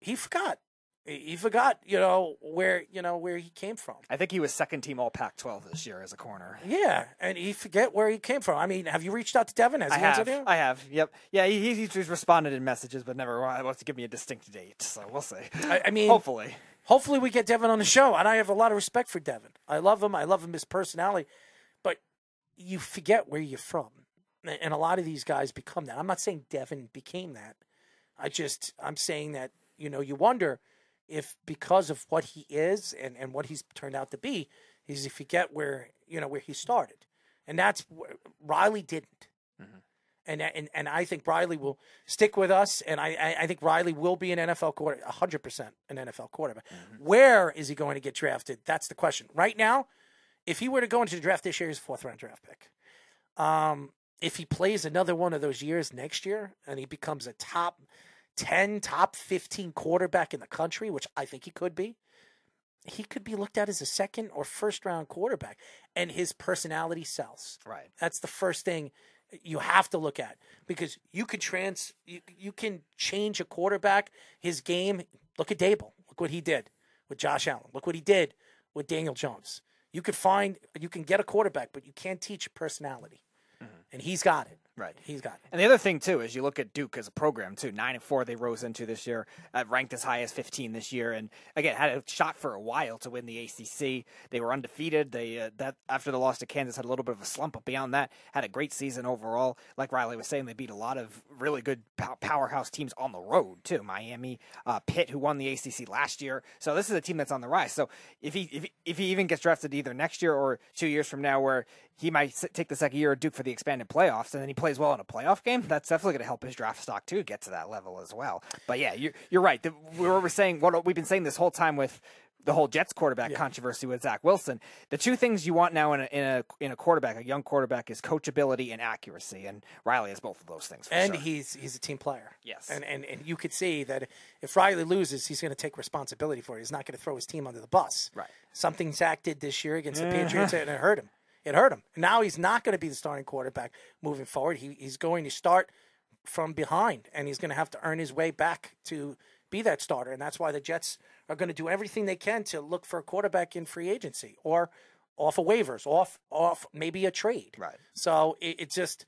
He forgot He forgot, you know, where you know where he came from. I think he was second team All Pac-12 this year as a corner. Yeah, and he forget where he came from. I mean, have you reached out to Devin? Has I he answered have. you? I have. Yep. Yeah, he, he's, he's responded in messages, but never wants to give me a distinct date. So we'll see. I, I mean, hopefully. hopefully we get Devin on the show, and I have a lot of respect for Devin. I love him. I love him his personality, but you forget where you're from, and and a lot of these guys become that. I'm not saying Devin became that. I just I'm saying that you know you wonder if because of what he is and and what he's turned out to be, is you forget where you know where he started, and that's Riley didn't. And, and and I think Riley will stick with us, and I, I, I think Riley will be an NFL quarter, hundred percent an NFL quarterback. Where is he going to get drafted? That's the question. Right now, if he were to go into the draft this year, he's a fourth round draft pick. Um, if he plays another one of those years next year, and he becomes a top ten, top fifteen quarterback in the country, which I think he could be, he could be looked at as a second or first round quarterback, and his personality sells. Right. That's the first thing you have to look at because you could trans you, you can change a quarterback his game look at Daboll look what he did with Josh Allen look what he did with Daniel Jones you could find you can get a quarterback but you can't teach personality mm-hmm. and he's got it Right. he's got And the other thing too is you look at Duke as a program too. Nine and four they rose into this year, uh, ranked as high as fifteen this year, and again had a shot for a while to win the ACC. They were undefeated. They uh, that after the loss to Kansas had a little bit of a slump, but beyond that had a great season overall. Like Riley was saying, they beat a lot of really good powerhouse teams on the road too. Miami, uh, Pitt, who won the ACC last year. So this is a team that's on the rise. So if he if, if he even gets drafted either next year or two years from now, where he might take the second year of Duke for the expanded playoffs, and then he plays well in a playoff game. That's definitely going to help his draft stock too get to that level as well. But yeah, you're you're right. The, we were saying what we've been saying this whole time with the whole Jets quarterback controversy with Zach Wilson. The two things you want now in a in a in a quarterback, a young quarterback, is coachability and accuracy, and Riley has both of those things. For and sure. he's he's a team player Yes. and, and and you could see that if Riley loses he's going to take responsibility for it he's not going to throw his team under the bus Right. something Zach did this year against the Patriots and it hurt him it hurt him. Now he's not going to be the starting quarterback moving forward. He, he's going to start from behind and he's going to have to earn his way back to be that starter. And that's why the Jets are going to do everything they can to look for a quarterback in free agency or off of waivers off off maybe a trade. Right. so it, it just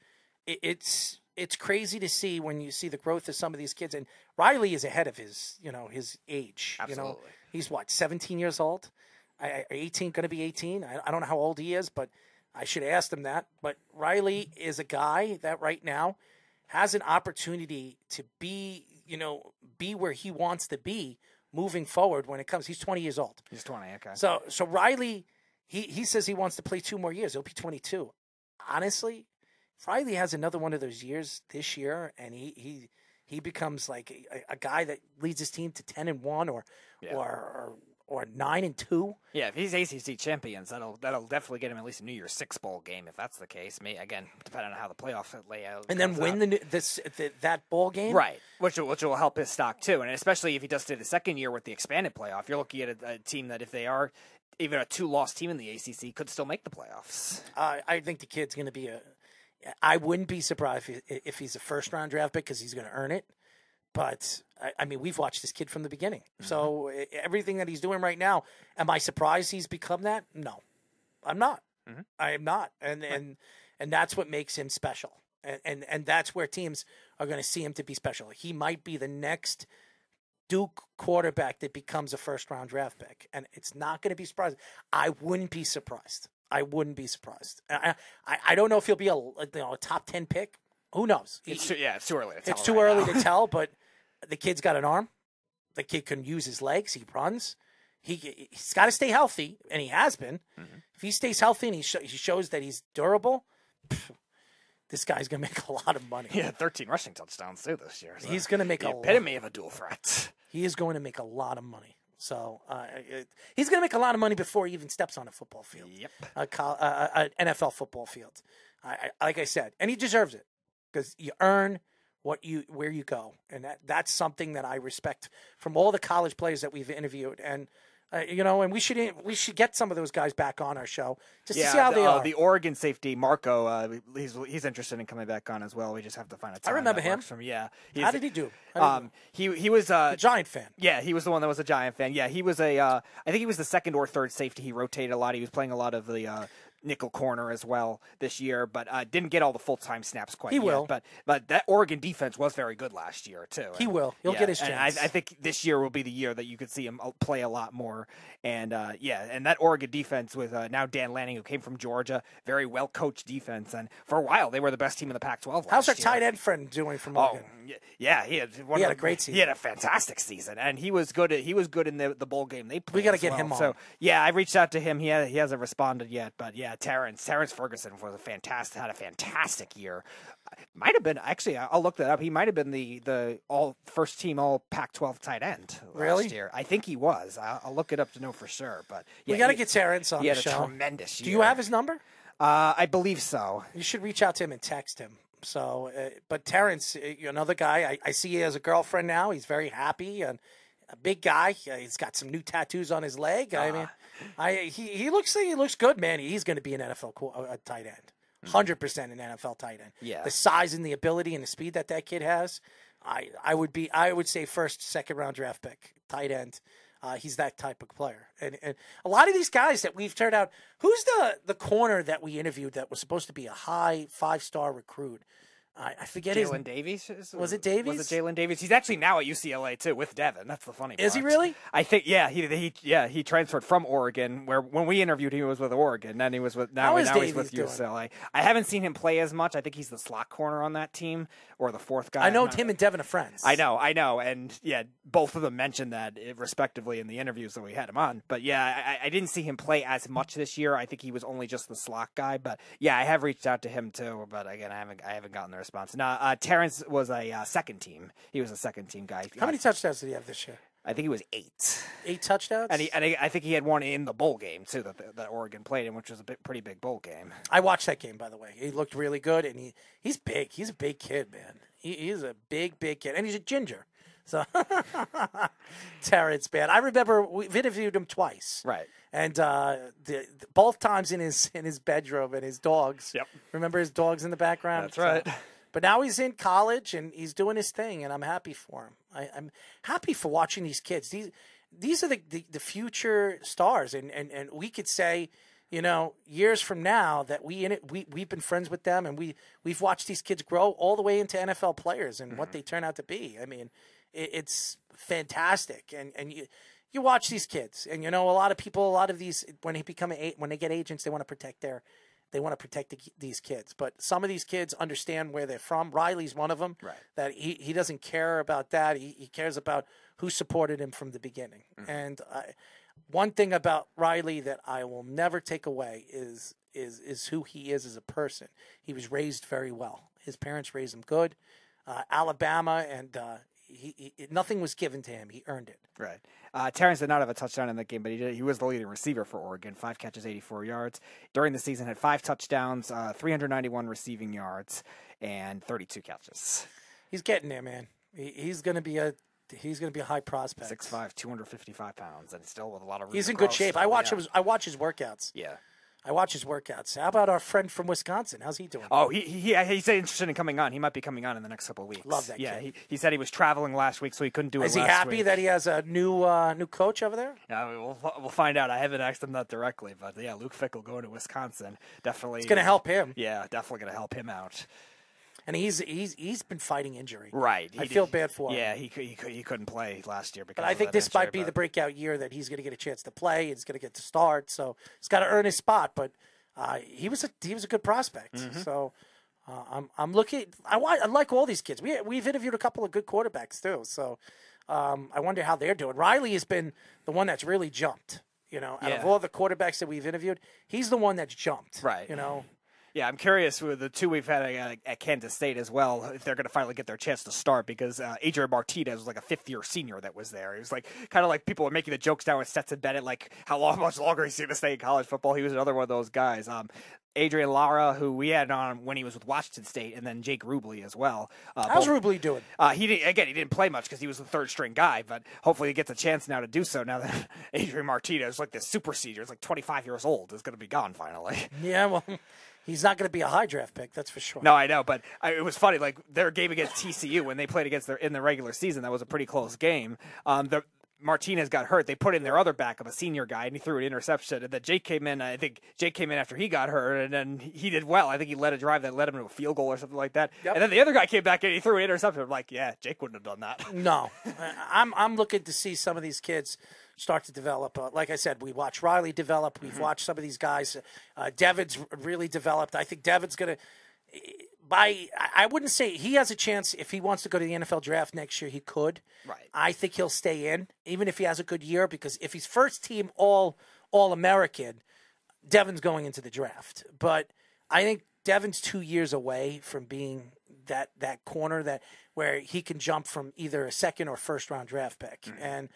it, it's it's crazy to see when you see the growth of some of these kids. And Riley is ahead of his you know his age you know. Absolutely. he's what 17 years old I, I- 18 going to be 18 I, I don't know how old he is but I should ask him that but Riley is a guy that right now has an opportunity to be you know be where he wants to be moving forward when it comes he's 20 years old he's twenty. Okay. so so Riley, he he says he wants to play two more years. He'll be 22. Honestly, Riley has another one of those years this year, and he he he becomes like a, a guy that leads his team to 10 and one or or, or or nine and two. Yeah, if he's ACC champions, that'll that'll definitely get him at least a New Year's Six bowl game if that's the case. May again, depending on how the playoff layout, And then win the, this the, that ball game, right, which will, which will help his stock too, and especially if he does to the second year with the expanded playoff, you're looking at a, a team that if they are even a two loss team in the ACC could still make the playoffs. Uh, I think the kid's going to be a. I wouldn't be surprised if, he- if he's a first round draft pick because he's going to earn it. But I, I mean, we've watched this kid from the beginning, mm-hmm. so e- everything that he's doing right now, am I surprised he's become that? No, I'm not. Mm-hmm. I am not, and and and that's what makes him special, and and, and that's where teams are going to see him to be special. He might be the next Duke quarterback that becomes a first round draft pick, and it's not going to be surprising. I wouldn't be surprised. I wouldn't be surprised. I, I, I don't know if he'll be a, you know, a top ten pick. Who knows? It's too, yeah, it's too early. To tell It's too right early now. to tell, but the kid's got an arm. The kid can use his legs. He runs. He he's got to stay healthy, and he has been. Mm-hmm. If he stays healthy and he, sh- he shows that he's durable, pff, this guy's gonna make a lot of money. He had 13 rushing touchdowns too this year. so He's gonna make the a lot. epitome of a dual threat. He is going to make a lot of money. So uh, he's going to make a lot of money before he even steps on a football field. Yep. A uh, uh, an NFL football field. I, I, like I said, and he deserves it because you earn what you where you go, and that that's something that I respect from all the college players that we've interviewed. And Uh, you know, and we should we should get some of those guys back on our show just yeah, to see how the, they uh, are. the Oregon safety Marco, uh, he's he's interested in coming back on as well. We just have to find a time. I remember him. him. Yeah, how did he do? Um, he he was uh, a Giant fan. Yeah, he was the one that was a Giant fan. Yeah, he was a. Uh, I think he was the second or third safety. He rotated a lot. He was playing a lot of the uh, nickel corner as well this year, but uh, didn't get all the full time snaps quite. He yet. will. but but that Oregon defense was very good last year too. He And- will. He'll yeah, get his chance. I, I think this year will be the year that you could see him uh, play a lot more. And uh, yeah, and that Oregon defense with uh, now Dan Lanning, who came from Georgia, very well coached defense, and for a while they were the best team in the Pac-12. How's our year. tight end friend doing from Oh Oregon? y- yeah, he had one He had the- a great season. He had a fantastic season, and he was good. At, he was good in the the bowl game. They played We gotta get well. him on. So yeah, I reached out to him. He he hasn't responded yet, but yeah, Terrence Terrence Ferguson was a fantastic had a fantastic year. Might have been actually. I'll look that up. He might have been the the all first team all Pac-12 tight end last Really? year. I think he was. I'll, I'll look it up to know for sure. But yeah, we got to get Terrence on he the had a show. tremendous Do you have his number? Uh, I believe so. You should reach out to him and text him. So, uh, but Terrence, uh, another guy, I, I see he has a girlfriend now. He's very happy and a big guy. Uh, he's got some new tattoos on his leg. I mean, I he, he looks he looks good, man. He's going to be an NFL co- uh, tight end, hundred percent an NFL tight end. Yeah. the size and the ability and the speed that that kid has, I I would be I would say first second round draft pick tight end. Uh, he's that type of player, and, and a lot of these guys that we've turned out. Who's the the corner that we interviewed that was supposed to be a high five star recruit? I, I forget his. Jaylin Davies Was it Davis? Was it Jaylin Davies? He's actually now at UCLA too with Devin. That's the funny. Part. Is he really? I think yeah. He he yeah he transferred from Oregon where when we interviewed him he was with Oregon. Then he was with now, now he's with Davies doing? UCLA. I haven't seen him play as much. I think he's the slot corner on that team or the fourth guy. I know I'm not- him and Devin are friends. I know, I know, and yeah, both of them mentioned that eh, respectively in the interviews that we had him on. But yeah, I, I didn't see him play as much this year. I think he was only just the slot guy. But yeah, I have reached out to him too. But again, I haven't, I haven't gotten the response. Now, uh, Terrence was a uh, second team. He was a second team guy. How many touchdowns did he have this year? I think he was eight, Eight touchdowns. and he, and he, I think he had one in the bowl game too that that Oregon played in, which was a bit, pretty big bowl game. I watched that game by the way. He looked really good, and he he's big. He's a big kid, man. He, he's a big, big kid, and he's a ginger. So Terrence, man, I remember we've interviewed him twice. Right. And uh, the, the- both times in his in his bedroom and his dogs. Yep. Remember his dogs in the background? That's right. But now he's in college and he's doing his thing, and I'm happy for him. I, I'm happy for watching these kids. These these are the, the, the future stars, and, and, and we could say, you know, years from now that we in it, we we've been friends with them, and we we've watched these kids grow all the way into NFL players and what mm-hmm. they turn out to be. I mean, it, it's fantastic, and and you. You watch these kids, and you know a lot of people. A lot of these, when they become a, when they get agents, they want to protect their they want to protect the, these kids. But some of these kids understand where they're from. Riley's one of them. Right. That he, he doesn't care about that. He, he cares about who supported him from the beginning. And I, one thing about Riley that I will never take away is is is who he is as a person. He was raised very well. His parents raised him good. Uh, Alabama and uh, he, he nothing was given to him. He earned it. Right. Uh, Terrence did not have a touchdown in that game, but he did, he was the leading receiver for Oregon. Five catches, 84 yards. During the season, had five touchdowns, uh, 391 receiving yards, and 32 catches. He's getting there, man. He, he's going to be a he's going to be a high prospect. 6'5", 255 pounds, and still with a lot of He's in good shape. still, I watch yeah. his I watch his workouts. Yeah. I watch his workouts. How about our friend from Wisconsin? How's he doing? Oh, he, he he's interested in coming on. He might be coming on in the next couple of weeks. Love that Yeah, kid. he, he said he was traveling last week, so he couldn't do it. Is he happy week. that he has a new uh, new coach over there? Yeah, we'll we'll find out. I haven't asked him that directly, but yeah, Luke Fickell going to Wisconsin definitely. It's going to help him. Yeah, definitely going to help him out. And he's he's he's been fighting injury. Right. I feel did- bad for him. Yeah, he he, he couldn't play last year because. But I think this might injury, be the breakout year that he's going to get a chance to play. He's going to get to start, so he's got to earn his spot. But uh, he was a he was a good prospect. Mm-hmm. So uh, I'm I'm looking. I want I like all these kids. We we've interviewed a couple of good quarterbacks too. So um, I wonder how they're doing. Riley has been the one that's really jumped. You know, out of all the quarterbacks that we've interviewed, he's the one that's jumped. Right. You know. Yeah, I'm curious with the two we've had at, at Kansas State as well if they're going to finally get their chance to start because uh, Adrian Martinez was like a fifth year senior that was there. He was like kind of like people were making the jokes down with Stetson Bennett, like how long, much longer he's going to stay in college football. He was another one of those guys. Um, Adrian Lara, who we had on when he was with Washington State, and then Jake Rubley as well. Uh, How's both- Rubley doing? Uh, he didn't, again. He didn't play much because he was the third string guy, but hopefully he gets a chance now to do so. Now that Adrian Martinez, like this super senior, is like 25 years old, is going to be gone finally. Yeah, well, he's not going to be a high draft pick, that's for sure. No, I know, but I, it was funny. Like their game against TCU when they played against their in the regular season, that was a pretty close game. Um, the Martinez got hurt. They put in their other backup, a senior guy, and he threw an interception. And then Jake came in. I think Jake came in after he got hurt, and then he did well. I think he led a drive that led him to a field goal or something like that. And then the other guy came back and he threw an interception. I'm like, yeah, Jake wouldn't have done that. No, I'm I'm looking to see some of these kids start to develop. Uh, like I said, we watched Riley develop. We've watched some of these guys. Uh, Devin's really developed. I think Devin's gonna. By I I wouldn't say he has a chance if he wants to go to the NFL draft next year. He could. Right. I think he'll stay in even if he has a good year because if he's first team All All American, Devin's going into the draft. But I think Devin's two years away from being that that corner that where he can jump from either a second or first round draft pick. And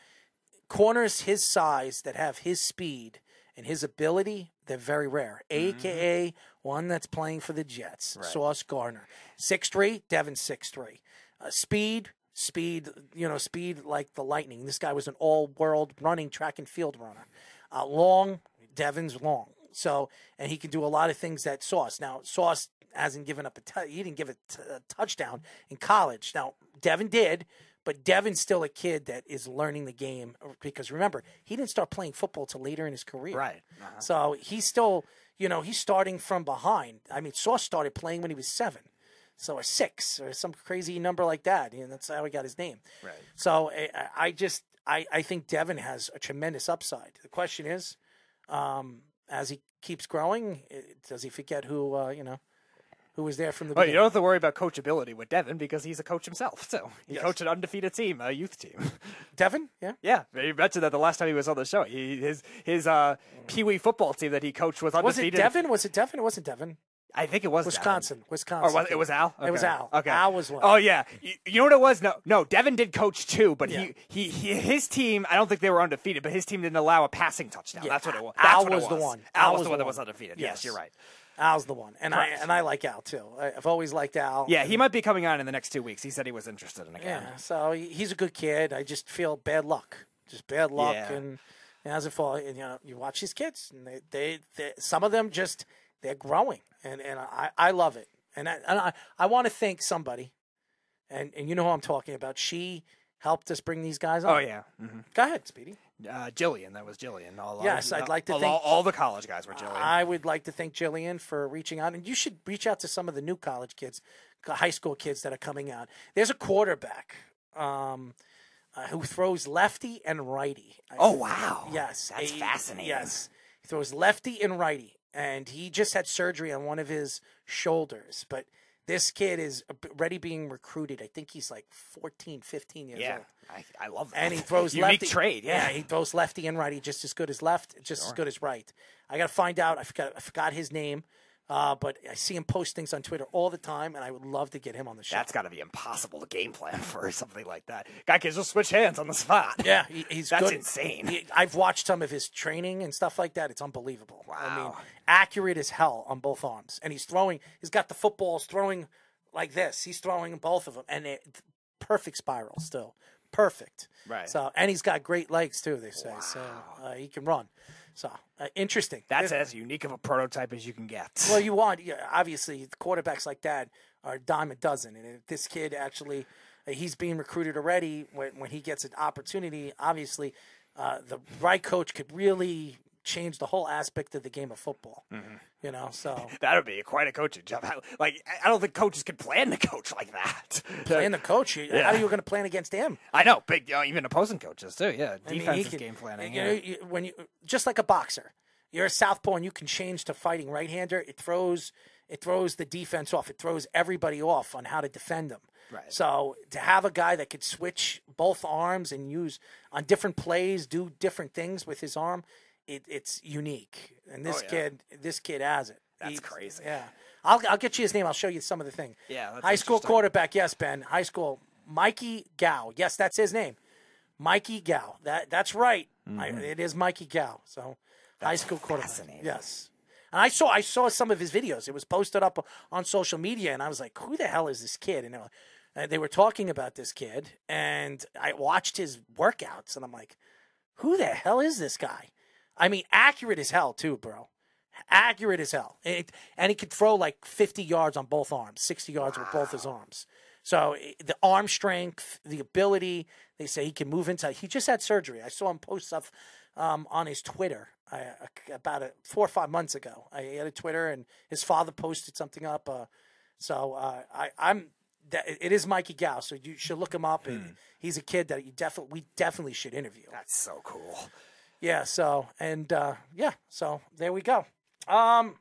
corners his size that have his speed and his ability, they're very rare. AKA one that's playing for the Jets, Sauce Gardner. Six three, Devin six three. Uh, speed, speed, you know, speed like the lightning. This guy was an all world running track and field runner. Uh, long, Devin's long. So, and he can do a lot of things that Sauce. Now, Sauce hasn't given up a t- he didn't give a, t- a touchdown in college. Now, Devin did, but Devin's still a kid that is learning the game because remember, he didn't start playing football till later in his career. Right. So he's still, you know, he's starting from behind. I mean, Sauce started playing when he was seven. So or six or some crazy number like that. And that's how he got his name. Right. So I, I just I, I think Devin has a tremendous upside. The question is, um, as he keeps growing, eh, does he forget who uh, you know who was there from the Well, you don't have to worry about coachability with Devin because he's a coach himself. So he Yes. coached an undefeated team, a youth team. Devin, yeah. yeah, he mentioned that the last time he was on the show. He, his his uh, pee wee football team that he coached was Was it undefeated. Devin? Was it Devin? It wasn't Devin. I think it was Devin. Wisconsin. Wisconsin. Or was, it was Al? It was Al. Okay. Al was one. Oh yeah. You, you know what it was? No, no. Devin did coach too, but Yeah. he, he he his team. I don't think they were undefeated, but his team didn't allow a passing touchdown. Yeah, That's what it was. Al That's it was the one. Al, Al was was the one that was undefeated. Yes, Yes. you're right. Al's the one, and I and I like Al too. I've always liked Al. Yeah, he might be coming on in the next two weeks. He said he was interested in a game. Yeah, so he's a good kid. I just feel bad luck, just bad luck, Yeah. and it hasn't fall. And, you know, you watch these kids, and they, they, they, some of them just they're growing, and and I, I love it, and I, and I, I want to thank somebody, and and you know who I'm talking about. She helped us bring these guys on. Oh yeah. hmm Go ahead, Speedy. Uh, Jillian, that was Jillian. All, Yes, I'd like to all, think- all, all the college guys were Jillian. I would like to thank Jillian for reaching out, and you should reach out to some of the new college kids, high school kids that are coming out. There's a quarterback um, uh, who throws lefty and righty. Oh, wow. Yes, That's a- fascinating. Yes, he throws lefty and righty, and he just had surgery on one of his shoulders, but. This kid is already being recruited. I think he's like 14, 15 years yeah, old. I, I love that. And he throws lefty. trade. Yeah. he throws lefty and righty just as good as left, just as good as right. I got to find out. I forgot. I forgot his name, uh, but I see him post things on Twitter all the time, and I would love to get him on the show. That's got to be impossible to game plan for something like that. Guy can just switch hands on the spot. yeah, he, he's That's good. insane. He- I've watched some of his training and stuff like that. It's unbelievable. I mean, Wow. accurate as hell on both arms, and he's throwing. He's got the footballs throwing like this. He's throwing both of them, and it, perfect spiral still. Perfect. Right. So, and he's got great legs too. They say so. Uh, he can run. So uh, interesting. That's as unique of a prototype as you can get. well, you want yeah, obviously quarterbacks like that are a dime a dozen, and if this kid actually uh, he's being recruited already. When when he gets an opportunity, obviously uh, the right coach could really change the whole aspect of the game of football. Mm-hmm. You know, so that would be quite a coaching job. Like, I- don't think coaches can plan to coach like that. playing the coach, Yeah. how are you going to plan against him? I know, big, uh, even opposing coaches too. Yeah, I mean, can- game planning. You yeah. know, you, when you just like a boxer, you're a southpaw and you can change to fighting right-hander. It throws it throws the defense off. It throws everybody off on how to defend them. Right. So to have a guy that could switch both arms and use on different plays, do different things with his arm, it, it's unique. And this Oh, yeah. kid, this kid has it. That's He's- crazy. Yeah. I'll, I'll get you his name. I'll show you some of the thing. Yeah, that's High school quarterback. Yes, Ben. High school. Mikey Gow. Yes, that's his name. Mikey Gow. That that's right. I, it is Mikey Gow. So high school quarterback. Yes. And I saw I saw some of his videos. It was posted up on social media, and I was like, "Who the hell is this kid?" And they were, uh, they were talking about this kid, and I watched his workouts, and I'm like, "Who the hell is this guy?" I mean, accurate as hell too, bro. Accurate as hell, and, it- and he could throw like 50 yards on both arms, 60 yards with both his arms. So eh, the arm strength, the ability. They say he can move inside. He just had surgery. I saw him post stuff um, on his Twitter uh, about a, four or five months ago. I had a Twitter, and his father posted something up. Uh, so uh, I, I'm. that- It is Mikey Gao, so you should look him up. And he's a kid that you definitely, we definitely should interview. That's so cool. Yeah. So and uh, yeah. So there we go. Um,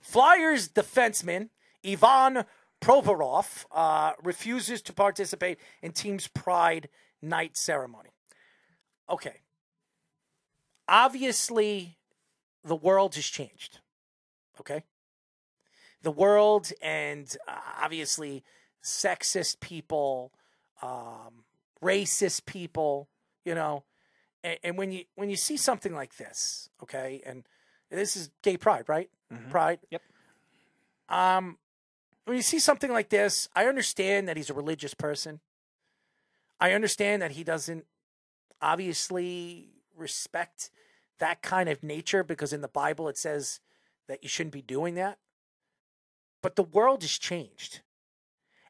Flyers defenseman Ivan Provorov uh, refuses to participate in team's Pride Night ceremony. Okay. Obviously, the world has changed. Okay. The world and uh, obviously sexist people, um, racist people, you know, and, and when you when you see something like this, okay, and this is gay pride, right? Pride. Yep. Um, when you see something like this, I understand that he's a religious person. I understand that he doesn't obviously respect that kind of nature because in the Bible it says that you shouldn't be doing that. But the world has changed.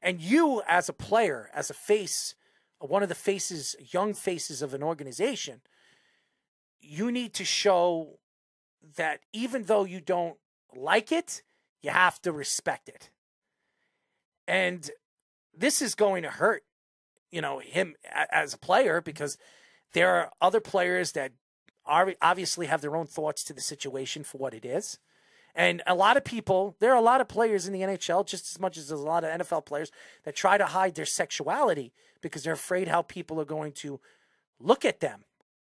And you, as a player, as a face, one of the faces, young faces of an organization, you need to show that even though you don't like it, you have to respect it. And this is going to hurt, you know, him as a player because there are other players that are obviously have their own thoughts to the situation for what it is. And a lot of people, there are a lot of players in the NHL, just as much as there's a lot of NFL players that try to hide their sexuality because they're afraid how people are going to look at them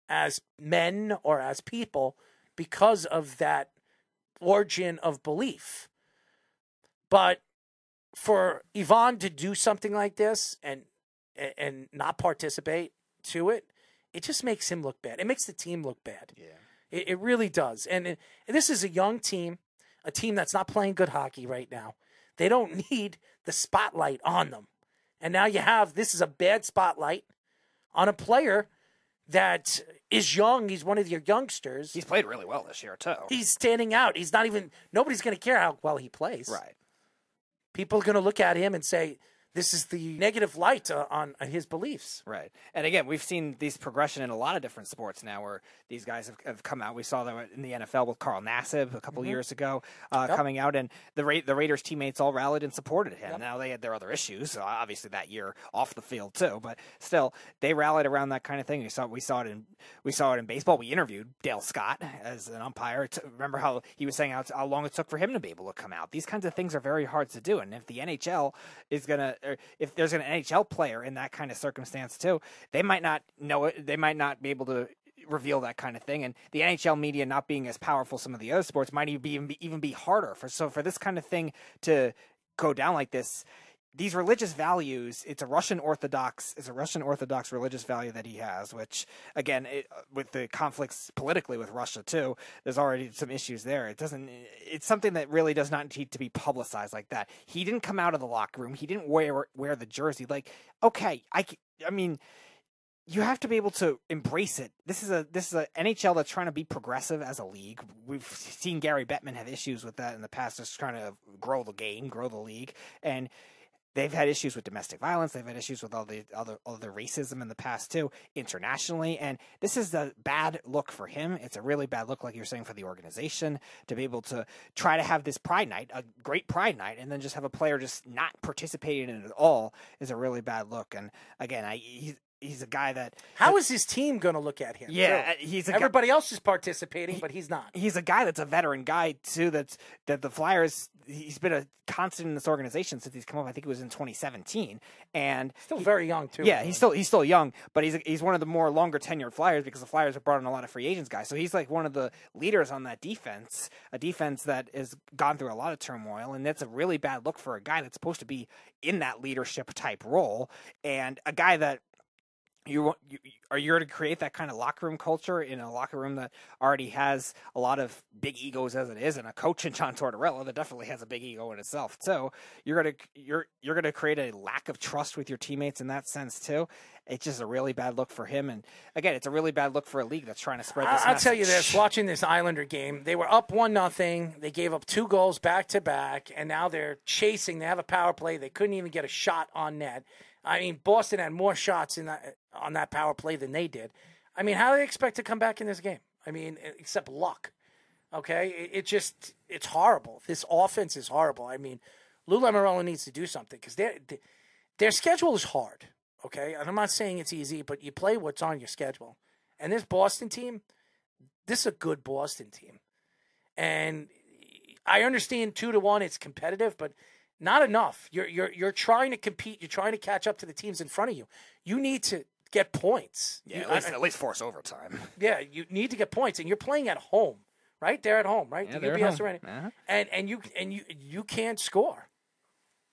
as men or as people because of that origin of belief. But for Ivan to do something like this and and not participate to it, it just makes him look bad. It makes the team look bad. Yeah. It, it really does. And, it, and this is a young team, a team that's not playing good hockey right now. They don't need the spotlight on them. And now you have this is a bad spotlight on a player that is young. He's one of your youngsters. He's played really well this year too. He's standing out. He's not even nobody's going to care how well he plays. right. People are going to look at him and say this is the negative light uh, on on his beliefs. Right. And again, we've seen these progression in a lot of different sports now where these guys have, have come out. We saw them in the NFL with Carl Nassib a couple years ago uh, Yep. coming out, and the Ra- the Raiders teammates all rallied and supported him. Now, they had their other issues, uh, obviously, that year off the field, too. But still, they rallied around that kind of thing. We saw, we saw, it, in, we saw it in baseball. We interviewed Dale Scott as an umpire. To, remember how he was saying how, how long it took for him to be able to come out? These kinds of things are very hard to do. And if the NHL is going to, if there's an NHL player in that kind of circumstance too, they might not know it. They might not be able to reveal that kind of thing. And the NHL media not being as powerful some of the other sports might even be, even be harder for. So for this kind of thing to go down like this, these religious values, it's a Russian Orthodox, it's a Russian Orthodox religious value that he has, which again, it, with the conflicts politically with Russia too, there's already some issues there. It doesn't, it's something that really does not need to be publicized like that. He didn't come out of the locker room. He didn't wear, wear the jersey. Like, okay, i i mean, you have to be able to embrace it. This is a this is a NHL that's trying to be progressive as a league. We've seen Gary Bettman have issues with that in the past, just trying to grow the game, grow the league, and they've had issues with domestic violence. They've had issues with all the other all the racism in the past too, internationally. And this is a bad look for him. It's a really bad look, like you're saying, for the organization to be able to try to have this Pride Night, a great Pride Night, and then just have a player just not participating in it at all is a really bad look. And again, I he's he's a guy that How is his team going to look at him? yeah too? he's a guy, Everybody else is participating, but he's not. he's a guy that's a veteran guy too. That's that the Flyers. He's been a constant in this organization since he's come up. I think it was in 2017, and Still very young too. yeah, he's still he's still young, but he's he's one of the more longer tenured Flyers because the Flyers have brought in a lot of free agents guys. So he's like one of the leaders on that defense, a defense that has gone through a lot of turmoil, and that's a really bad look for a guy that's supposed to be in that leadership type role, and a guy that you you, are you going to create that kind of locker room culture in a locker room that already has a lot of big egos as it is, and a coach in John Tortorella that definitely has a big ego in itself So You're gonna you're you're gonna create a lack of trust with your teammates in that sense too. It's just a really bad look for him, and again, it's a really bad look for a league that's trying to spread this. I'll tell you this: watching this Islander game, they were up one nothing. They gave up two goals back to back, and now they're chasing. They have a power play. They couldn't even get a shot on net. I mean, Boston had more shots in that on that power play than they did. I mean, how do they expect to come back in this game? I mean, except luck. Okay, it, it just it's horrible. This offense is horrible. I mean, Lou Lamoriello needs to do something because their their schedule is hard. Okay, and I'm not saying it's easy, but you play what's on your schedule. And this Boston team, this is a good Boston team. And I understand two to one, it's competitive, but not enough. You're you're you're trying to compete. You're trying to catch up to the teams in front of you. You need to get points. yeah, You- at least, I- at least force overtime. yeah, you need to get points, and you're playing at home, right? They're at home, right? Yeah, The UBS. Arena. Uh-huh. and and you and you you can't score.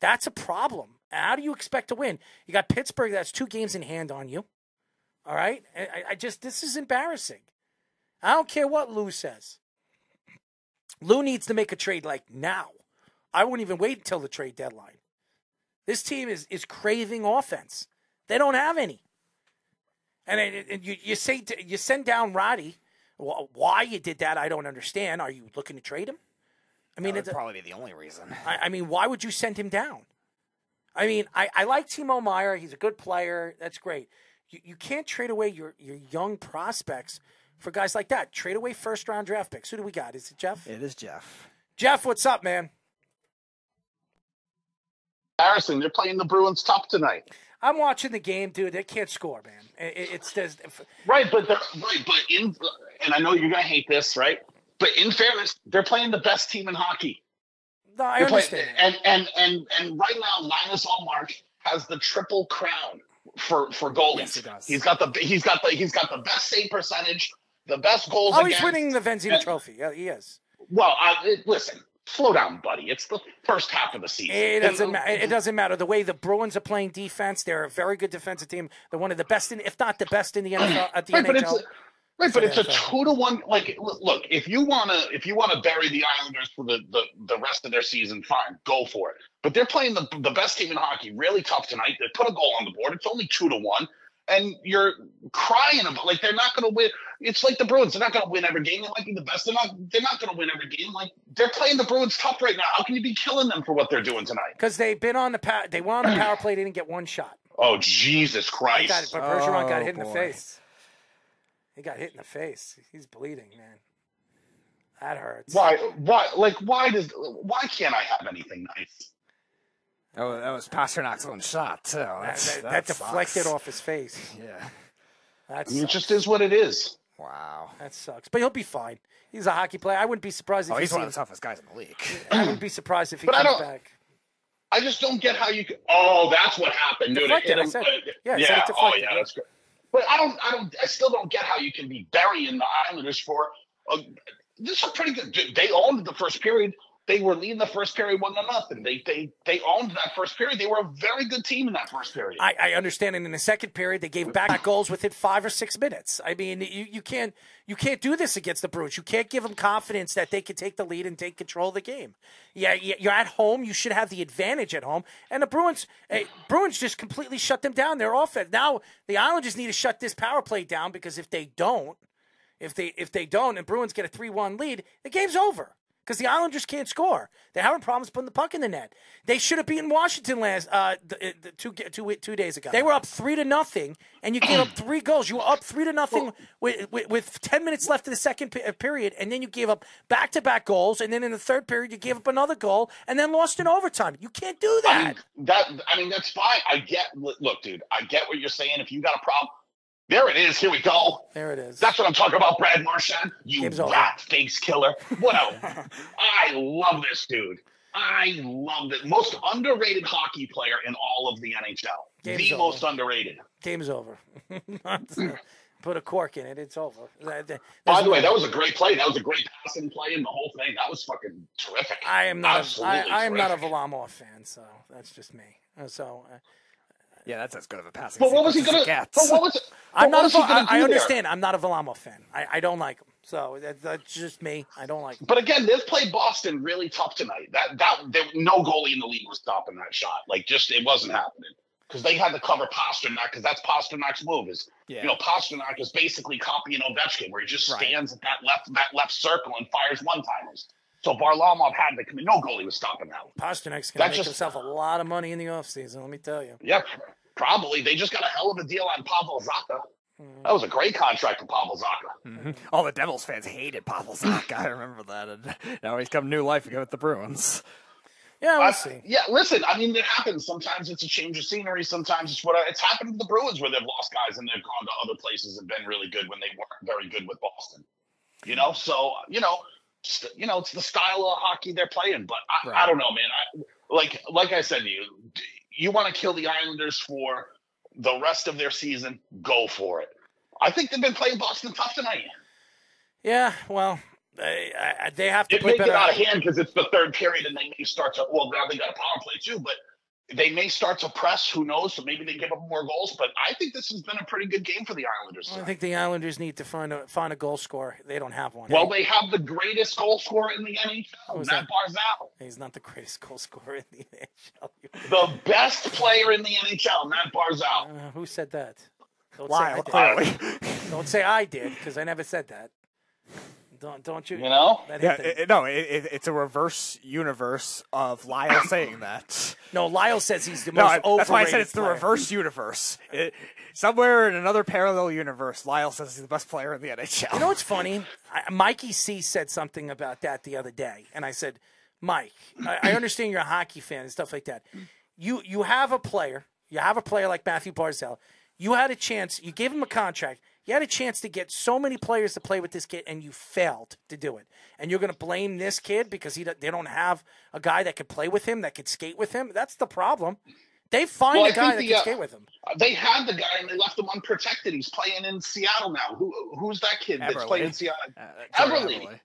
That's a problem. How do you expect to win? You got Pittsburgh. That's two games in hand on you. All right. I, I- I just this is embarrassing. I don't care what Lou says. Lou needs to make a trade like now. I wouldn't even wait until the trade deadline. This team is is craving offense. They don't have any. And, it- and you you say to, you send down Räty. Wh- Why you did that, I don't understand. Are you looking to trade him? I mean, that it's would probably be the only reason. I, I mean, why would you send him down? I mean, I, I like Timo Meier. He's a good player. That's great. You, you can't trade away your, your young prospects for guys like that. Trade away first round draft picks. Who do we got? Is it Jeff? It is Jeff. Jeff, what's up, man? Harrison, they're playing the Bruins tough tonight. I'm watching the game, dude. They can't score, man. It, it- it's just Right, but they're right, but in and I know you're gonna hate this, right? But in fairness, they're playing the best team in hockey. no, I They're playing- understand. and and and and right now, Linus Ullmark has the triple crown for for goalies. Yes, he does. He's got the he's got the he's got the best save percentage, the best goals. Oh, he's winning the Vezina and- Trophy. Yeah, he is. Well, I, listen, slow down, buddy. It's the first half of the season. It doesn't. Ma- it doesn't matter. The way the Bruins are playing defense, they're a very good defensive team. They're one of the best, in, if not the best, in the NFL at the Right, but it's NHL. a, right, but it's a two to one. Like, look, if you wanna if you wanna bury the Islanders for the, the the rest of their season, fine, go for it. But they're playing the the best team in hockey, really tough tonight. They put a goal on the board. It's only two to one, and you're crying about like they're not gonna win. It's like the Bruins. They're not gonna win every game. They might be the best. They're not. They're not gonna win every game. Like they're playing the Bruins tough right now. How can you be killing them for what they're doing tonight? because they've been on the power. They were on the power play. They didn't get one shot. Oh Jesus Christ! got it, but Bergeron got Oh, hit in the face. He got hit in the face. He's bleeding, man. That hurts. Why? Why? Like why does? Why can't I have anything nice? Oh, that was Pastrnak's own shot too. That, That's, that, that that deflected off his face. Yeah. That I mean, it just is what it is. Wow. That sucks. But he'll be fine. He's a hockey player. I wouldn't be surprised if Oh, he he's one of the toughest guys in the league. I wouldn't be surprised if he But I comes don't- back. I just don't get how you could. Oh, that's what happened, dude. It Deflected, hit I said. Uh, Yeah, I yeah. said it oh, deflected, yeah, yeah. that's good. But I don't. I don't. I still don't get how you can be burying the Islanders for. A, this is a pretty good. They owned the first period. They were leading the first period one to nothing. They they they owned that first period. They were a very good team in that first period. I, I understand. And in the second period, they gave back goals within five or six minutes. I mean, you, you can't you can't do this against the Bruins. You can't give them confidence that they can take the lead and take control of the game. Yeah, you- you're at home. You should have the advantage at home. And the Bruins, eh, Bruins just completely shut them down. Their offense. Now the Islanders need to shut this power play down because if they don't, if they if they don't, and Bruins get a three one lead, the game's over. Because the Islanders can't score. They're having problems putting the puck in the net. They should have beaten Washington last uh, the, the two, two, two days ago. They were up three to nothing, and you gave up three goals. You were up three to nothing with, with, with ten minutes left in the second pe- period, and then you gave up back to back goals, and then in the third period you gave up another goal, and then lost in overtime. You can't do that. I that. mean, that I mean that's fine. I get. Look, dude, I get what you're saying. If you got a problem, there it is. Here we go. there it is. That's what I'm talking about, Brad Marchand. You rat face killer. What a! I love this dude. I love it. Most underrated hockey player in all of the NHL. Game's the over. most underrated. Game's over. Put a cork in it. It's over. That- that- By the way, that was a great play. That was a great passing play and the whole thing. That was fucking terrific. I am not. A, Absolutely I, I am not a terrific. Fan, so that's just me. So, uh, Yeah, that's as good of a passing. But what was he gonna? as gets. But what was? I'm not. was A, I, I there? understand. I'm not a Varlamov fan. I, I don't like him. So that, that's just me. I don't like him. But again, they've played Boston really tough tonight. That that there, no goalie in the league was stopping that shot. Like just it wasn't happening because they had to cover Pastrnak because that's Pastrnak's move. Is Yeah. you know Pastrnak is basically copying Ovechkin where he just Right. stands at that left that left circle and fires one timers. So Varlamov had to come in. No goalie was stopping that. One. Pastrnak's going to make just- himself a lot of money in the offseason, Let me tell you. Yeah, probably. They just got a hell of a deal on Pavel Zacha. Mm-hmm. That was a great contract for Pavel Zacha. Mhm. All the Devils fans hated Pavel Zacha. I remember that. And now he's come new life again with the Bruins. Yeah, we'll I- see. Yeah, listen. I mean, it happens. Sometimes it's a change of scenery. Sometimes it's what it's happened to the Bruins where they've lost guys and they've gone to other places and been really good when they weren't very good with Boston. You know, so you know, st- you know, it's the style of hockey they're playing. But I, I don't know, man. I, like like I said to you, you want to kill the Islanders for the rest of their season? Go for it. I think they've been playing Boston tough tonight. Yeah, well, they, I, they have to It play may get out of hand because it's the third period and they may start to. Well, now they got a power play too, but they may start to press. Who knows? So maybe they give up more goals. But I think this has been a pretty good game for the Islanders. I think the Islanders need to find a find a goal scorer. They don't have one. Well, they have the greatest goal scorer in the NHL, Who's Mat Barzal. He's not the greatest goal scorer in the NHL. The best player in the NHL, Mat Barzal. Uh, who said that? Don't Lyle, say I did. clearly. Don't say I did because I never said that. Don't don't you? You know? Yeah, it, it- no, it, it, it's a reverse universe of Lyle saying that. no, Lyle says he's the No, most I, overrated. that's why I said it's the reverse universe. It, somewhere in another parallel universe, Lyle says he's the best player in the NHL. You know what's funny? I, Mikey C said something about that the other day, and I said, Mike, I, I understand you're a hockey fan and stuff like that. You you have a player, you have a player like Mathew Barzal. You had a chance. You gave him a contract. You had a chance to get so many players to play with this kid, and you failed to do it. And you're going to blame this kid because he they don't have a guy that could play with him, that could skate with him. That's the problem. They find Well, a I guy that the, can uh, skate with him. They had the guy and they left him unprotected. He's playing in Seattle now. Who who's that kid that's playing in Seattle? Uh, Eberle. Eberle.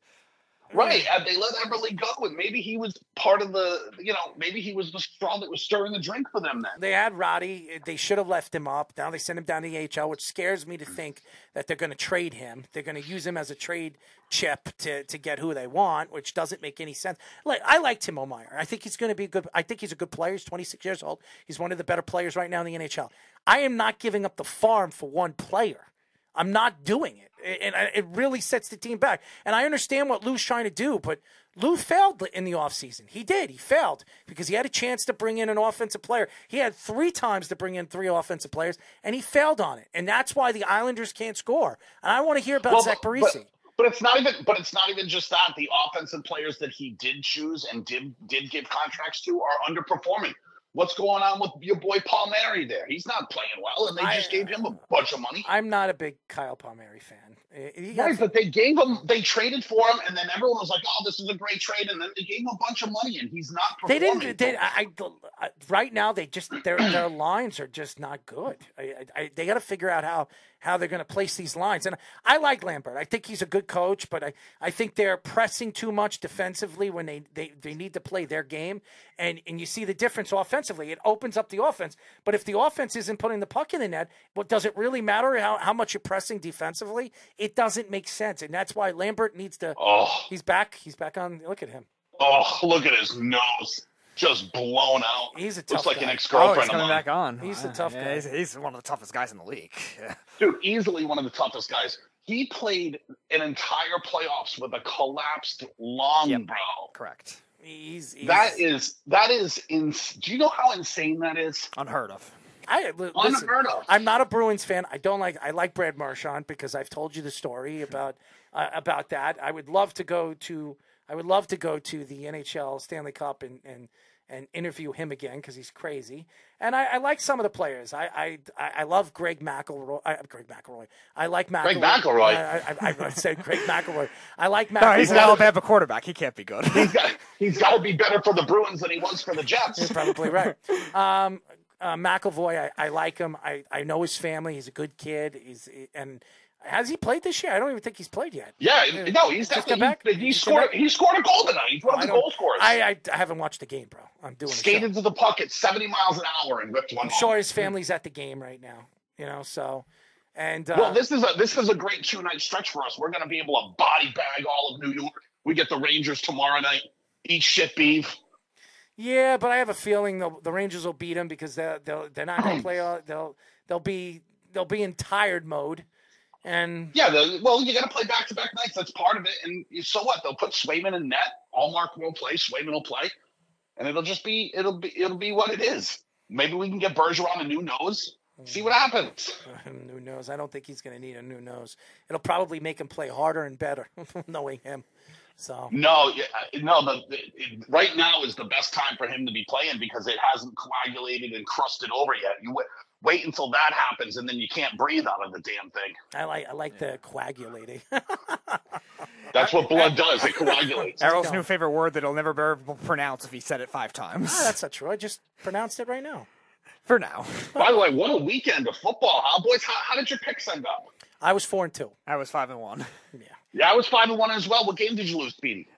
Right, they let Eberle go, and maybe he was part of the, you know, maybe he was the straw that was stirring the drink for them then. They had Räty. Eh, they should have left him up. Now they send him down to the AHL, which scares me to think that they're going to trade him. They're going to use him as a trade chip to, to get who they want, which doesn't make any sense. Like I like Timo Meier. I think he's going to be good. I think he's a good player. He's 26 years old. He's one of the better players right now in the NHL. I am not giving up the farm for one player. I'm not doing it. And I- it really sets the team back. And I understand what Lou's trying to do, but Lou failed in the offseason. He did. He failed because he had a chance to bring in an offensive player. He had three times to bring in three offensive players, and he failed on it. And that's why the Islanders can't score. And I want to hear about Well, Zach but- Parise. But it's not even. But it's not even just that. The offensive players that he did choose and did did give contracts to are underperforming. What's going on with your boy Palmieri there? He's not playing well, and they I- just gave him a bunch of money. I'm not a big Kyle Palmieri fan. Uh, he Right, but they gave him, they traded for him, and then everyone was like, "Oh, this is a great trade," and then they gave him a bunch of money, and he's not. Performing. They didn't. They, I, I, right now, they just their their lines are just not good. I, I, they got to figure out how how they're going to place these lines. And I like Lambert. I think he's a good coach, but I, I think they're pressing too much defensively when they, they, they need to play their game. And and you see the difference offensively. It opens up the offense. But if the offense isn't putting the puck in the net, well, does it really matter how, how much you're pressing defensively? It doesn't make sense. And that's why Lambert needs to. Oh, He's back. He's back on. Look at him. oh, look at his nose, just blown out. He's a tough Looks tough like guy. an ex Oh, girlfriend he's coming back on. He's the Uh, tough yeah, guy. He's, he's one of the toughest guys in the league. Yeah. Dude, easily one of the toughest guys. He played an entire playoffs with a collapsed lung, Yep. bro. Correct. He's, he's That is that is ins- Do you know how insane that is? Unheard of. I listen, unheard of. I'm not a Bruins fan. I don't like. I like Brad Marchand because I've told you the story about uh, about that. I would love to go to. I would love to go to the NHL Stanley Cup and and, and interview him again because he's crazy. And I, I like some of the players. I I, I I love Greg McElroy. I, Greg McElroy. I like McElroy. Greg McElroy? I, I, I, I said Greg McElroy. I like McElroy. No, he's an Alabama quarterback. He can't be good. He's got he's got to be better for the Bruins than he was for the Jets. You're probably right. Um, uh, McAvoy, I, I like him. I, I know his family. He's a good kid. He's and Has he played this year? I don't even think he's played yet. Yeah, no, he's Just definitely back? he, he scored. back? He scored a goal tonight. He's one of the goal scorers. I, I I haven't watched the game, bro. I'm doing skated to the puck at 70 miles an hour and ripped one. I'm sure his family's at the game right now. You know, so and uh, Well, this is a this is a great two night stretch for us. We're going to be able to body bag all of New York. We get the Rangers tomorrow night. Eat shit beef. yeah, but I have a feeling the the Rangers will beat him because they're they'll, they're not going to play. All, they'll they'll be they'll be in tired mode, and Yeah, the, well, you got to play back to back nights. That's part of it. And so what? They'll put Swayman in net. Ullmark won't play. Swayman will play, and it'll just be it'll be it'll be what it is. Maybe we can get Bergeron a new nose. See what happens. new nose. I don't think he's going to need a new nose. It'll probably make him play harder and better, knowing him. So No, yeah, no. The, the it, right now is the best time for him to be playing because it hasn't coagulated and crusted over yet. You wait, wait until that happens, and then you can't breathe out of the damn thing. I like I like the coagulating. That's what blood does. It coagulates. Errol's new favorite word that he'll never be able to pronounce if he said it five times. Ah, that's not true. I just pronounced it right now. For now. By the way, what a weekend of football, huh, boys? How, how did your picks end up? I was four and two. I was five and one. Yeah, I was five and one as well. What game did you lose, Speedy?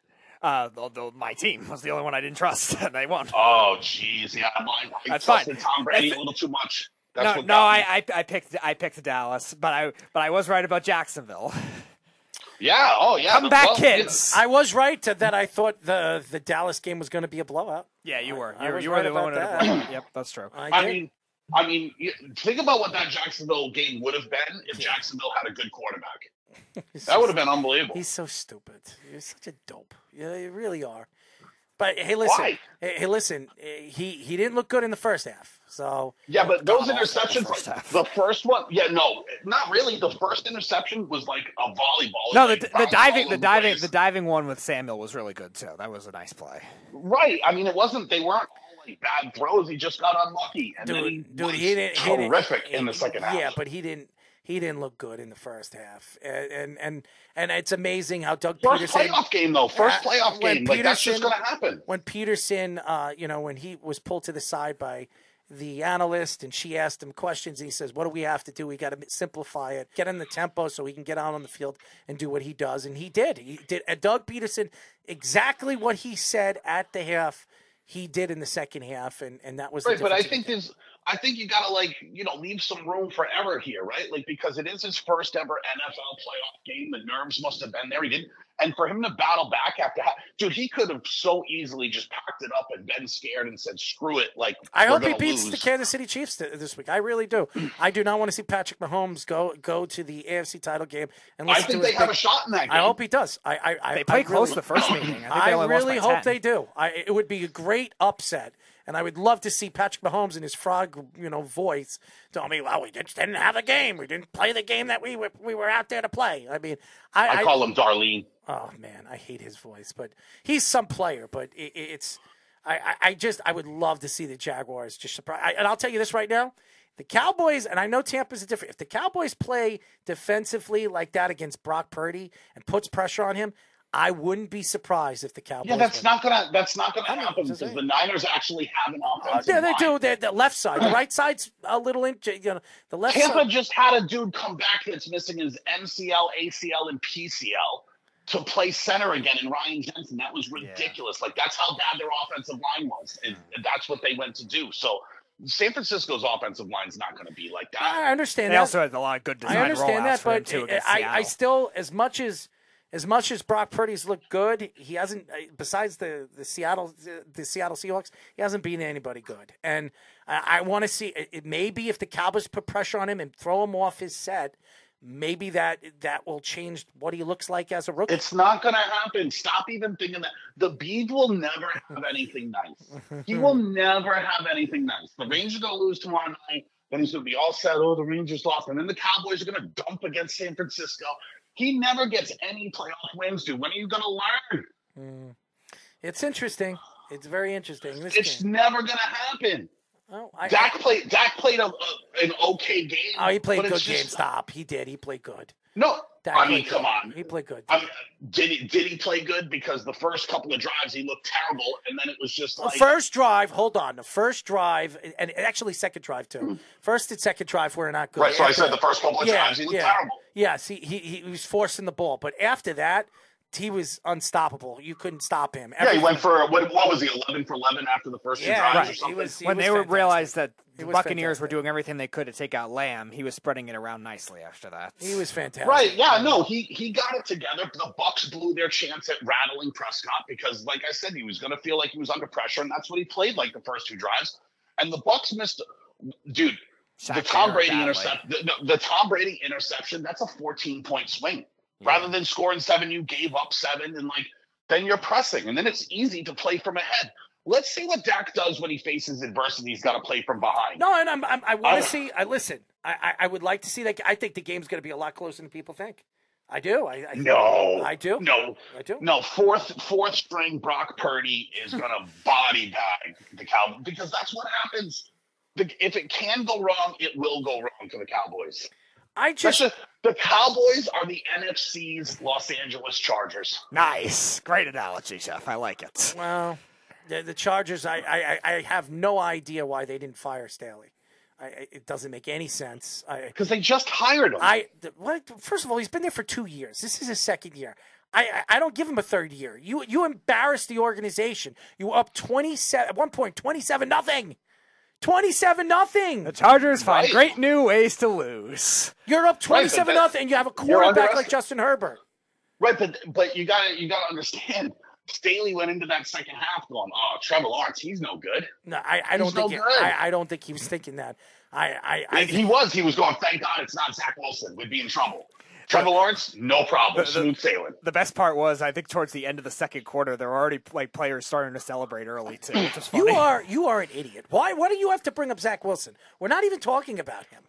Uh, although my team was the only one I didn't trust, and they won. Oh, jeez, yeah, mine. I That's trusted fine. Tom Brady That's- a little too much. That's no, what no. I, I I picked I picked Dallas, but I but I was right about Jacksonville. Yeah. Oh, yeah. Come the- back, well, kids. I was right that I thought the the Dallas game was going to be a blowout. Yeah, you were. I You, were- was you were right the one. that. that- Yep, that's true. I, I mean, I mean, think about what that Jacksonville game would have been if Jacksonville had a good quarterback. That would have been unbelievable. He's so stupid. You're such a dope. Yeah, you really are. But hey, listen. Why? Hey, hey, listen. eh, He he didn't look good in the first half. So Yeah, but those God, awful interceptions, first the first one, yeah, no, not really. The first interception was like a volleyball. No, the, Like, the diving the diving place. the diving one with Samuel was really good too. That was a nice play. Right. I mean, it wasn't. They weren't all like bad throws. He just got unlucky, and then he dude, dude, he didn't. He didn't terrific in the second half. Yeah, but he didn't. He didn't look good in the first half, and and and, and it's amazing how Doug first Pederson. playoff game though. First playoff when game. Like that's just Pederson- going to happen. when Pederson, uh, you know, when he was pulled to the side by the analyst and she asked him questions, and he says, "What do we have to do? We got to simplify it, get in the tempo so he can get out on the field and do what he does." And he did. He did. And Doug Pederson, exactly what he said at the half, he did in the second half, and and that was the Right, but I think there's, I think you got to like, you know, leave some room for error here, right? Like because it is his first ever NFL playoff game. The nerves must have been there. He didn't, and for him to battle back after, ha- dude, he could have so easily just packed it up and been scared and said, "Screw it!" Like I hope he beats lose. the Kansas City Chiefs this week. I really do. I do not want to see Patrick Mahomes go go to the AFC title game and I think they have big- a shot in that game. I hope he does. I, I, I They played I close really, the first meeting. I think they I really hope 10. they do. I, it would be a great upset, and I would love to see Patrick Mahomes in his frog, you know, voice tell me, "Well, we just didn't have a game. We didn't play the game that we were we were out there to play." I mean, I, I call him Darlene. Oh man, I hate his voice, but he's some player. But it, it- it's, I, I, I just, I would love to see the Jaguars just surprise. I, and I'll tell you this right now, the Cowboys, and I know Tampa's a different. If the Cowboys play defensively like that against Brock Purdy and puts pressure on him, I wouldn't be surprised if the Cowboys. Yeah, that's win. not gonna. That's not gonna I know, happen because the Niners actually have an uh, offensive Yeah, they line. do. The, the left side, the right side's a little in. You know, the left Tampa side. just had a dude come back that's missing his MCL, ACL, and PCL to play center again in Ryan Jensen. That was ridiculous. Like that's how bad their offensive line was, and, hmm. and that's what they went to do. So San Francisco's offensive line's not going to be like that. I understand They that. also had a lot of good design I understand that, but too I, I still, as much as as much as Brock Purdy's looked good, he hasn't. uh, Besides the the Seattle the Seattle Seahawks, he hasn't beaten anybody good. And I, I want to see. It, if the Cowboys put pressure on him and throw him off his set, maybe that that will change what he looks like as a rookie. It's not going to happen. Stop even thinking that. The Bees will never have anything nice. He will never have anything nice. The Rangers are going to lose tomorrow night. Then he's going to be all set. Oh, the Rangers lost. And then the Cowboys are going to dump against San Francisco. He never gets any playoff wins, dude. When are you going to learn? Hmm. It's interesting. It's very interesting. This It's game. never going to happen. Oh, I, Dak played. Dak played a, a, an okay game. oh, he played good just- Stop. He did. He played good. No, I mean, come good. on. He played good. I mean, did he did he play good? Because the first couple of drives he looked terrible, and then it was just like... The first drive, hold on. The first drive, and actually second drive too. First and second drive were not good. Hmm. Right, so I said that- the first couple of yeah, drives, he looked yeah. terrible. Yes, he, he he was forcing the ball, but after that, he was unstoppable. You couldn't stop him. yeah, he went for what, what was he eleven for eleven after the first two Yeah, drives right. or He something? was- when they fantastic. realized that the was Buccaneers were doing everything they could to take out Lamb, he was spreading it around nicely after that. He was fantastic. Right, yeah, no, he he got it together. The Bucks blew their chance at rattling Prescott because, like I said, he was going to feel like he was under pressure, and that's what he played like the first two drives. And the Bucks missed, dude. the Tom Brady badly. intercept, the, the, the Tom Brady interception, that's a 14 point swing. Rather than scoring seven, you gave up seven, and like then you're pressing, and then it's easy to play from ahead. Let's see what Dak does when he faces adversity. He's got to play from behind. No, and I'm, I'm I want to see. I listen. I, I I would like to see that. I think the game's going to be a lot closer than people think. I do. I, I No, I do. No, I do. No, fourth fourth string Brock Purdy is going to body bag the Cowboys because that's what happens. The, if it can go wrong, it will go wrong for the Cowboys. I just just, the Cowboys are the NFC's Los Angeles Chargers. Nice, great analogy, Jeff. I like it. well, the, the Chargers. I, I I- I have no idea why they didn't fire Staley. I, I- it doesn't make any sense. Because they just hired him. I the- what? First of all, he's been there for two years. This is his second year. I, I I don't give him a third year. You you embarrassed the organization. You were up twenty seven at one point twenty seven nothing. Twenty seven nothing. The Chargers find Right. great new ways to lose. You're up twenty but seven that- nothing. and You have a You're quarterback like Justin Herbert. Right, but but you gotta you gotta understand. Staley went into that second half going, "Oh, Trevor Lawrence, he's no good." No, I, I don't He's think no it- good. I, I don't think he was thinking that. I I, I he was. He was going, "Thank God it's not Zach Wilson. We'd be in trouble." Trevor Lawrence, no problem, The- the- smooth sailing. The best part was, I think, towards the end of the second quarter, there were already like players starting to celebrate early too, which was funny. you are you are an idiot. Why why do you have to bring up Zach Wilson? We're not even talking about him.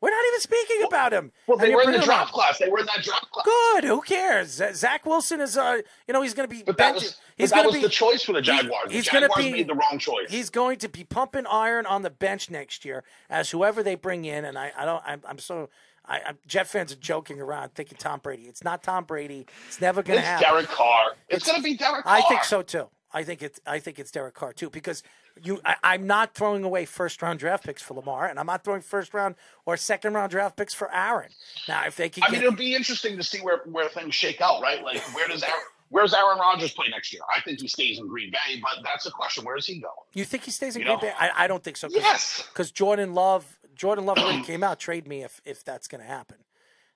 We're not even speaking about him. Well, And they you're were in the bringing him draft up. class. They were in that draft class. Good. Who cares? Zach Wilson is uh you know he's going to be But that bench- was, he's but that going was to be the choice for the he- Jaguars. the he's gonna Jaguars be- made the wrong choice. He's going to be pumping iron on the bench next year as whoever they bring in. And I, I don't, I'm, I'm so, I, I'm, Jet fans are joking around thinking Tom Brady. It's not Tom Brady. It's never going to happen. it's. Derek Carr. It's, going to be Derek Carr. I think so too. I think it's, I think it's Derek Carr too because you, I, I'm not throwing away first round draft picks for Lamar, and I'm not throwing first round or second round draft picks for Aaron. Now, if they can I get, mean, it'll be interesting to see where, where things shake out, right? Like, where does Aaron, where's Aaron Rodgers play next year? I think he stays in Green Bay, but that's the question. Where does he go? you think he stays in you Green know- Bay? I, I don't think so. Cause, Yes. because Jordan Love, Jordan Love already came out. Trade me if if that's going to happen.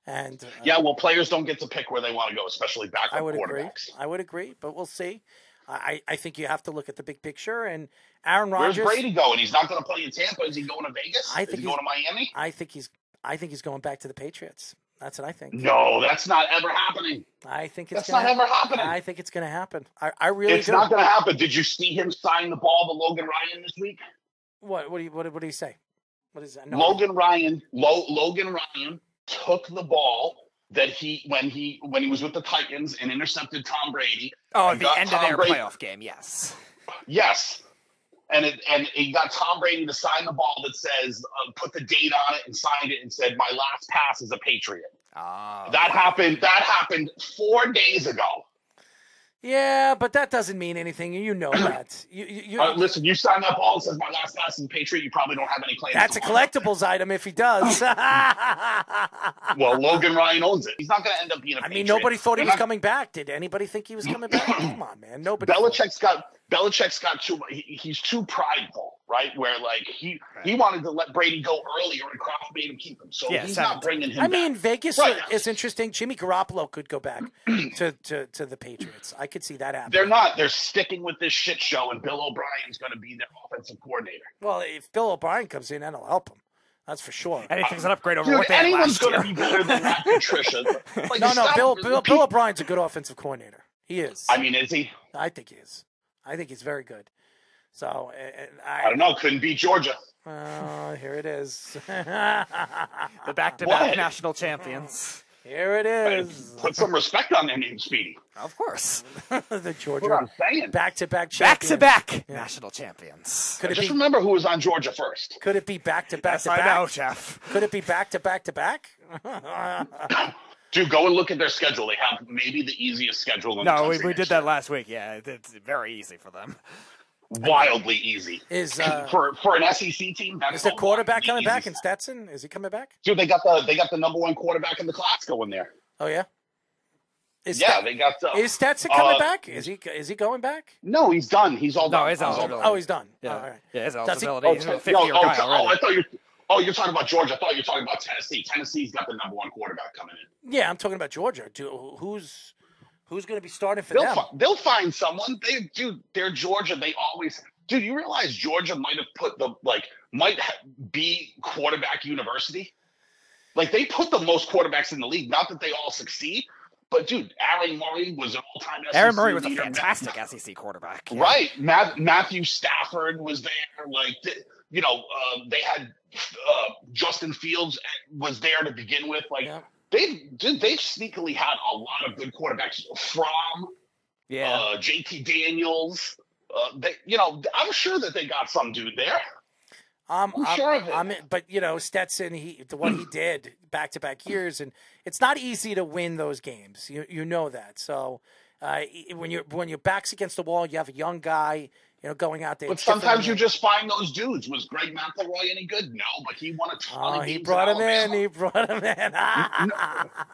And uh, Yeah, well, players don't get to pick where they want to go, especially backup I would agree. I would agree, but we'll see. I, I think you have to look at the big picture. And Aaron Rodgers. Where's Brady going? He's not going to play in Tampa. Is he going to Vegas? I Is think he going to Miami? I think he's, I think he's going back to the Patriots. That's what I think. No, that's not ever happening. I think it's That's gonna not ever happening. I think it's going to happen. I, I really it's do. not going to happen. Did you see him sign the ball to Logan Ryan this week? What? What do you? What, what do you say? What is that? No, Logan Ryan, Lo, Logan Ryan took the ball that he when he when he was with the Titans and intercepted Tom Brady. Oh, at the end Tom of their Brady- playoff game, yes. Yes. And it, and he got Tom Brady to sign the ball that says, uh, put the date on it and signed it and said, my last pass is a Patriot. Ah, That happened. That happened four days ago. Yeah, but that doesn't mean anything. You know that. You, you, Uh, listen, you sign that ball that says my last pass is a Patriot. You probably don't have any claims. that's a collectibles item if he does. Well, Logan Ryan owns it. He's not going to end up being a I Patriot. I mean, nobody thought he was not- coming back. Did anybody think he was coming back? Come on, man. Nobody. thought- Belichick's got Belichick's got too. He, he's too prideful, right? Where like he he wanted to let Brady go earlier, and Kraft made him keep him. So Yeah, he's 17. not bringing him. I mean. Vegas Right. is interesting. Jimmy Garoppolo could go back to, to, to the Patriots. I could see that happening. they're not. They're sticking with this shit show, and Bill O'Brien's going to be their offensive coordinator. Well, if Bill O'Brien comes in, that'll help him. That's for sure. Anything's an upgrade over Dude, what they had anyone's last going year. to be better than Matt Patricia. Like, No, no, Bill, Bill, Bill O'Brien's a good offensive coordinator. He is. I mean, is he? I think he is. I think he's very good. So, and I I, don't know. Couldn't beat Georgia. uh, here it is. The back-to-back What? national champions. here it is. Put some respect on their name, Speedy. Of course. the Georgia. What I'm Georgia saying. back-to-back champion. Back-to-back national champions. Could it Just be? remember who was on Georgia first. Could it be back to back Yes, to I back? know, Jeff. Could it be back to back to back? Dude, go and look at their schedule. They have maybe the easiest schedule in the No, we, we did that last week. Yeah, it's very easy for them. wildly easy. Is uh, for for an SEC team, that's is the quarterback coming easy back in Stetson? Is he coming back? Dude, they got the they got the number one quarterback in the class going there. Oh yeah. Is yeah, Stet- they got the. is Stetson coming uh, back? Is he is he going back? No, he's done. He's all No, done. he's eligible. Oh, he's done. Yeah. Oh, all right. Yeah, his Does he- eligibility. Oh, He's a no, 50 year oh, guy oh, already. I thought you. Oh, you're talking about Georgia. I thought you were talking about Tennessee. Tennessee's got the number one quarterback coming in. Yeah, I'm talking about Georgia. Do, who's who's going to be starting for They'll them? fi- they'll find someone. They dude, they're Georgia. They always. Dude, you realize Georgia might have put the like might ha- be quarterback university. Like they put the most quarterbacks in the league. Not that they all succeed, but dude, Aaron Murray was an all-time. Aaron SEC Murray was a leader. fantastic SEC quarterback. Yeah. Right. Matt, Matthew Stafford was there. Like, you know, uh, they had uh, Justin Fields was there to begin with. Like, Yeah. they dude, they've sneakily had a lot of good quarterbacks from Yeah. uh, JT Daniels. Uh, they, you know, I'm sure that they got some dude there. Um, I'm I'm, sure of it. I'm but you know Stetson, he what he did back to back years, and it's not easy to win those games. You you know that. So uh, when you're when your back's against the wall, you have a young guy, you know, going out there. But sometimes you just find those dudes. Was Greg McElroy any good? No, but he won a ton Oh, he brought him in. He brought him in.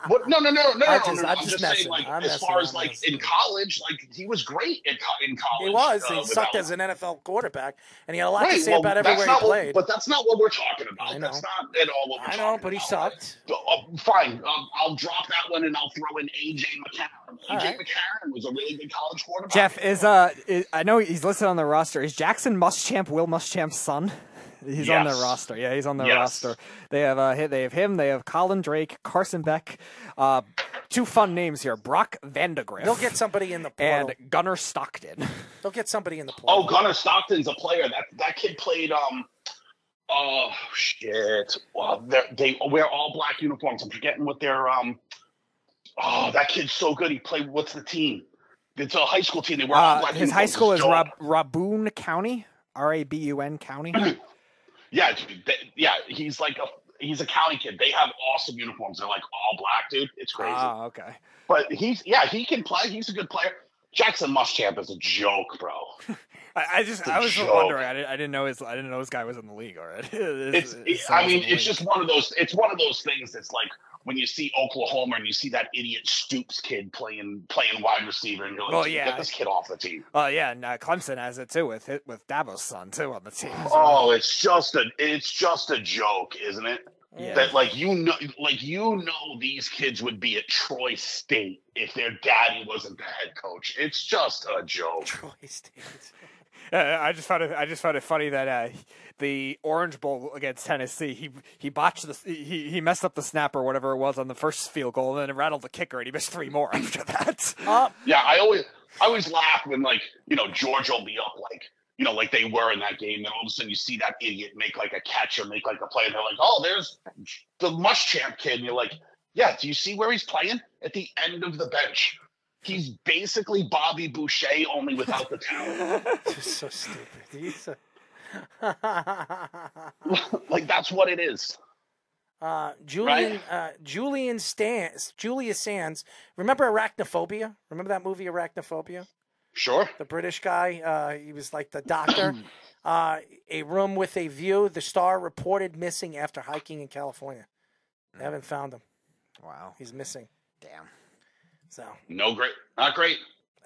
What? No, no, no, no, no, I'm just- no, no. I'm I'm just saying, like, I'm as messing, far as I'm like messing. in college, like he was great in, in college. he was. uh, he sucked as an NFL quarterback, and he had a lot Right, to say well, about everywhere he not what- played. but that's not what we're talking about. know. That's not at all what we're I talking know, about. but he sucked. Uh, fine, um, I'll drop that one and I'll throw in AJ McCarron. All right. McCarron was a really good college quarterback. Jeff is uh, is, I know he's listed on the roster. Is Jackson Muschamp Will Muschamp's son? He's on their Yes. roster. Yeah, he's on their Yes. roster. They have uh, hi- they have him. They have Colin Drake, Carson Beck. Uh, two fun names here: Brock Vandagriff. They'll get somebody in the portal. and Gunner Stockton. They'll get somebody in the portal. Oh, Gunner Stockton's a player. That that kid played. Um, oh shit! Well, they're- they wear all black uniforms. I'm forgetting what their um. Oh, that kid's so good. He played. What's the team? It's a high school team. They all Uh, his high school is. Rab- Raboon County, R A B U N County. Yeah, they- yeah. He's like a he's a county kid. They have awesome uniforms. They're like all black, dude. It's crazy. Ah, okay. but he's yeah, he can play. He's a good player. Jackson Muschamp is a joke, bro. I, I just It's I was joke. wondering. I didn't, I didn't know his I didn't know this guy was in the league already. It's, His I mean, it's just one of those. It's one of those things that's like when you see Oklahoma and you see that idiot Stoops kid playing playing wide receiver, and you're like, "Dude, yeah. get this kid off the team. Oh yeah, and uh, Clemson has it too with it with Dabo's son too on the team. well. Oh, it's just a it's just a joke, isn't it? Yeah. That like you know, like you know, these kids would be at Troy State if their daddy wasn't the head coach. It's just a joke. Troy State. Uh, I just found it. I just found it funny that uh, the Orange Bowl against Tennessee, he he botched the he he messed up the snap or whatever it was on the first field goal, and then it rattled the kicker, and he missed three more after that. Uh, Yeah, I always I always laugh when like you know Georgia will be up like you know like they were in that game, and all of a sudden you see that idiot make like a catch or make like a play, and they're like, oh, there's the Muschamp kid, and you're like, yeah, do you see where he's playing at the end of the bench? He's basically Bobby Boucher, only without the talent. so stupid. He's a- like that's what it is. Uh, Julian uh, Julian Sands Julius Sands. Remember Arachnophobia? Remember that movie Arachnophobia? Sure. The British guy. Uh, he was like the doctor. uh, a room with a view. The star reported missing after hiking in California. They haven't found him. Wow. He's missing. Damn. So No great, not great.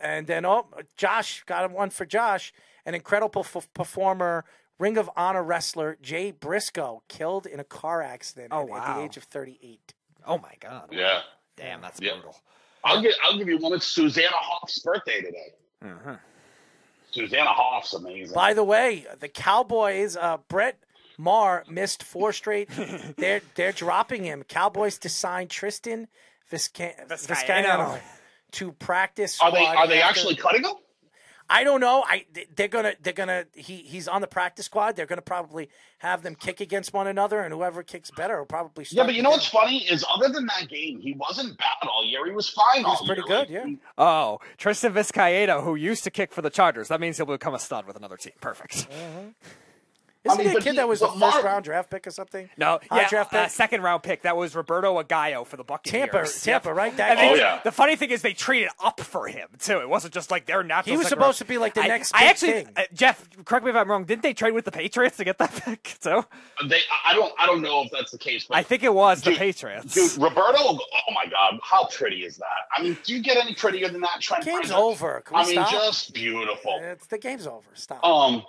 and then oh, Josh got one for Josh. An incredible f- performer, Ring of Honor wrestler Jay Briscoe, killed in a car accident Oh, at, at the age of 38. Oh my god. Yeah. Damn, that's Yeah. brutal. I'll give I'll give you one. It's Susanna Hoffs' birthday today. hmm Susanna Hoff's amazing. By the way, the Cowboys, uh, Brett Maher missed four straight. they're they're dropping him. Cowboys to sign Tristan Visca- Vizcaino. Vizcaino to practice. Are they squad are they after- actually cutting him? I don't know. I they're gonna they're gonna he he's on the practice squad. They're gonna probably have them kick against one another, and whoever kicks better will probably start. Yeah, but you know with what's funny is other than that game, he wasn't bad all year. He was fine. He was all pretty year. good. Like, Yeah. Oh, Tristan Vizcaino, who used to kick for the Chargers. That means he'll become a stud with another team. Perfect. Mm-hmm. Isn't mean, he a kid he- that was a first Mar- round draft pick or something? No, High yeah, draft uh, second round pick. That was Roberto Aguayo for the Buccaneers. Tampa, Tampa, right? That And they- Oh, yeah. The funny thing is, they traded up for him too. It wasn't just like their natural. He was supposed round- to be like the I- next I big actually, thing. uh, Jeff, correct me if I'm wrong. Didn't they trade with the Patriots to get that pick So They, I don't, I don't know if that's the case, but I think it was the Patriots. Dude, Roberto, oh my God, how pretty is that? I mean, do you get any prettier than that? Trent Game's Frazier? over. Can we I mean, stop? just beautiful. It's the game's over. Stop. Um,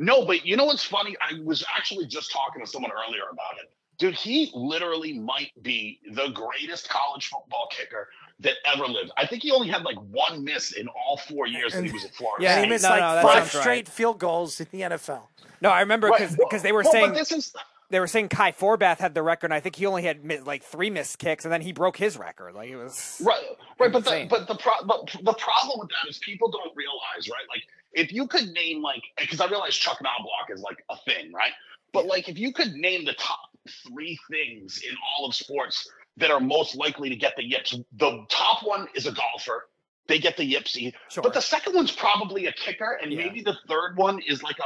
no, but you know what's funny? I was actually just talking to someone earlier about it. Dude, he literally might be the greatest college football kicker that ever lived. I think he only had like one miss in all four years that he was at Florida. Yeah, State. he missed no, like no, five sounds right. straight field goals in the NFL. No, I remember Right, because they were well, saying but this is they were saying Kai Forbath had the record. and I think he only had like three missed kicks, and then he broke his record. Like it was Right, right, but the but the pro- but the problem with that is people don't realize, right? Like if you could name like because I realize Chuck Knobloch is like a thing, right? But like if you could name the top three things in all of sports that are most likely to get the yips, the top one is a golfer. They get the yipsy. Sure. But the second one's probably a kicker, and Yeah. maybe the third one is like a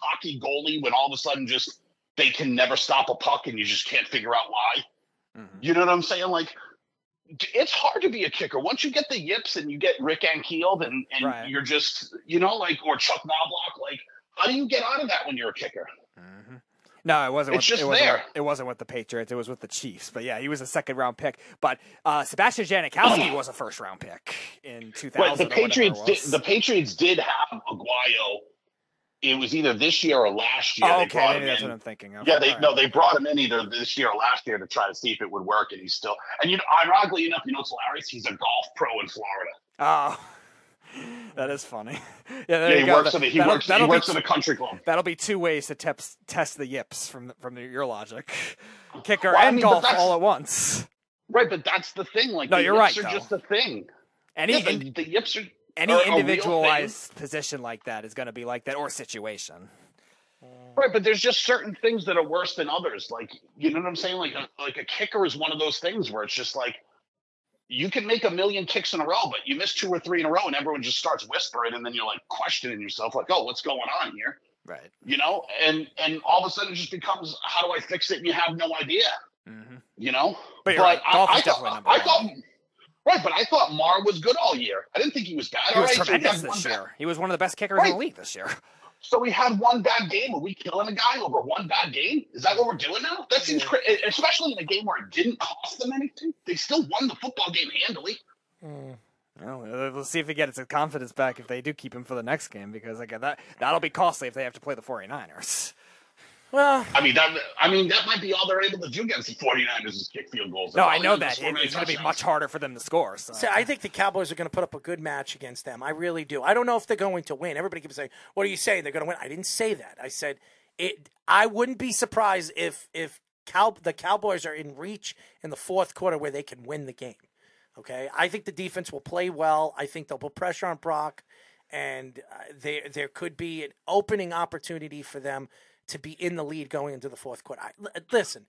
hockey goalie when all of a sudden just they can never stop a puck and you just can't figure out why. Mhm. You know what I'm saying? Like, it's hard to be a kicker once you get the yips and you get Rick Ankiel and, and Right. you're just, you know, like or Chuck Knobloch. Like, how do you get out of that when you're a kicker? No, it wasn't. It's with, just it wasn't there. With, it wasn't with the Patriots. It was with the Chiefs. But yeah, he was a second round pick. But uh, Sebastian Janikowski was a first round pick in 2000. Right. The or whatever it Patriots did. The Patriots did have Aguayo. It was either this year or last year. Oh, okay, that's in. what I'm thinking of. Yeah, they All no, they brought him in either this year or last year to try to see if it would work, and he's still. And you know, ironically enough, you know it's hilarious? He's a golf pro in Florida. Oh, that is funny. Yeah, Yeah, he works at a, he works he that'll be works at a country club. That'll be two ways to teps, test the yips from from your logic. Kicker Well, I and mean, golf all at once. Right, but that's the thing. Like, No, the you're right, are though. just a thing. Any yeah, the, the yips are any individualized position like that is going to be like that, or situation. Right, but there's just certain things that are worse than others. Like, you know what I'm saying? Like, a, like a kicker is one of those things where it's just like you can make a million kicks in a row, but you miss two or three in a row, and everyone just starts whispering, and then you're like questioning yourself, like, oh, what's going on here? Right. You know, and and all of a sudden it just becomes, how do I fix it? And you have no idea. Mm-hmm. You know, But you're right, I, I thought, definitely number I one. thought, right, but I thought Maher was good all year. I didn't think he was bad. He All was right, tremendous one this bad- year. He was one of the best kickers in the league this year. So we had one bad game. Are we killing a guy over one bad game? Is that what we're doing now? That seems crazy, especially in a game where it didn't cost them anything. They still won the football game handily. Mm. Well, uh, we'll see if he gets his confidence back if they do keep him for the next game because like that that'll be costly if they have to play the 49ers. Well, I mean that. I mean that might be all they're able to do against the 49ers is kick field goals. No, They're I know that It- it's going to be much harder for them to score. So. See, I think the Cowboys are going to put up a good match against them. I really do. I don't know if they're going to win. Everybody keeps saying, "What are you saying? They're going to win?" I didn't say that. I said it. I wouldn't be surprised if if Cow, the Cowboys are in reach in the fourth quarter where they can win the game. Okay, I think the defense will play well. I think they'll put pressure on Brock, and uh, there there could be an opening opportunity for them to be in the lead going into the fourth quarter. I, listen,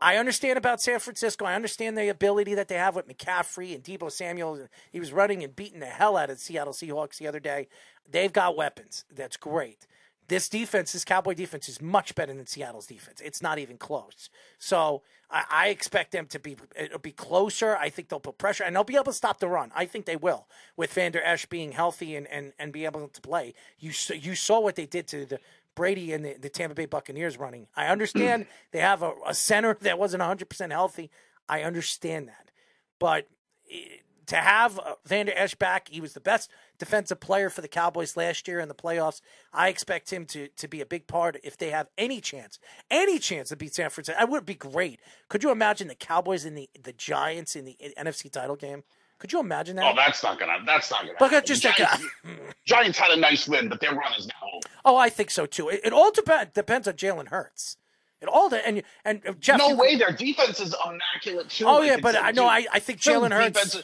I understand about San Francisco. I understand the ability that they have with McCaffrey and Deebo Samuel. He was running and beating the hell out of the Seattle Seahawks the other day. They've got weapons. That's great. This defense, this Cowboy defense, is much better than Seattle's defense. It's not even close. So I, I expect them to be it'll be closer. I think they'll put pressure and they'll be able to stop the run. I think they will with Vander Esch being healthy and, and, and be able to play. You you saw what they did to the Brady and the, the Tampa Bay Buccaneers running. I understand they have a, a center that wasn't 100% healthy. I understand that. But eh, to have uh, Vander Esch back, he was the best defensive player for the Cowboys last year in the playoffs. I expect him to, to be a big part if they have any chance, any chance to beat San Francisco. That would be great. Could you imagine the Cowboys and the, the Giants in the NFC title game? Could you imagine that? Oh, that's not gonna. That's not gonna. Look happen. just Giants, Giants had a nice win, but their run is now over. Oh, I think so too. It, it all depends depends on Jalen Hurts. It all de- and and uh, Jeff. no way, their defense is immaculate too. Oh yeah, but I know I, I think Jalen Hurts.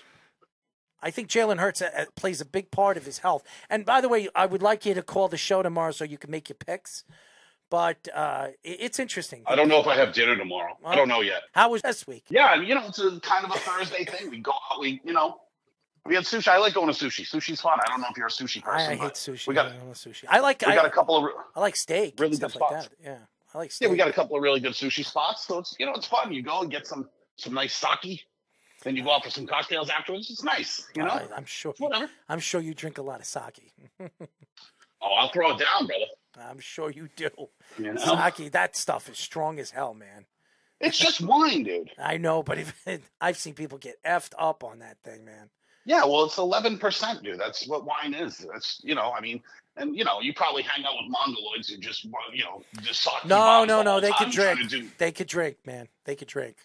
I think Jalen Hurts uh, uh, plays a big part of his health. And by the way, I would like you to call the show tomorrow so you can make your picks. But uh, it's interesting. I don't know if I have dinner tomorrow. I don't know yet. How was this week? Yeah, you know, it's a kind of a Thursday thing. We go out, we, you know, We had sushi. I like going to sushi. Sushi's fun. I don't know if you're a sushi person. I, I hate sushi. We got I sushi. I like. we I, got a couple of I like steak really good stuff like spots. that. Yeah, I like steak. yeah, we got a couple of really good sushi spots. So it's you know it's fun. You go and get some some nice sake. Then you go out for some cocktails afterwards. It's nice. You know. I, I'm sure. Whatever. I'm sure you drink a lot of sake. Oh, I'll throw it down, brother. I'm sure you do. You know? Sake, that stuff is strong as hell, man. It's just wine, dude. I know, but if, I've seen people get effed up on that thing, man. Yeah, well, it's eleven percent, dude. That's what wine is. That's you know, I mean, and you know, you probably hang out with mongoloids who just uh, you know, just sake. No, no, no. They could drink. do- They could drink, man. They could drink.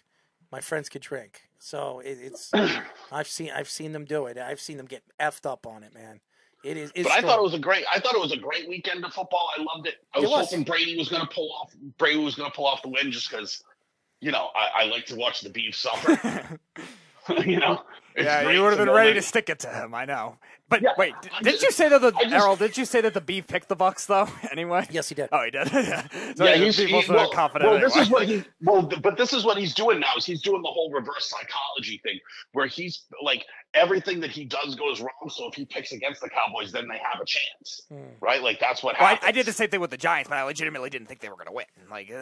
My friends could drink. So it, it's. I've seen. I've seen them do it. I've seen them get effed up on it, man. It is. It's But I thought it was a great. I thought it was a great weekend of football. I loved it. I It was, was. hoping Brady was going to pull off. Brady was going to pull off the win just because, you know, I, I like to watch the beef suffer. you know. It's yeah, you would have been ready that- to stick it to him. I know. But Yeah, wait, I did just- you say that the I just- Errol? Did you say that the beef picked the Bucks though? Anyway. Yes, he did. Oh, he did. so yeah, he's, people he, feel well, confident. well, this anyway. is what he well, but this is what he's doing now. Is he's doing the whole reverse psychology thing, where he's like everything that he does goes wrong. So if he picks against the Cowboys, then they have a chance, Hmm. right? Like that's what Well, I. I did the same thing with the Giants, but I legitimately didn't think they were going to win. Like,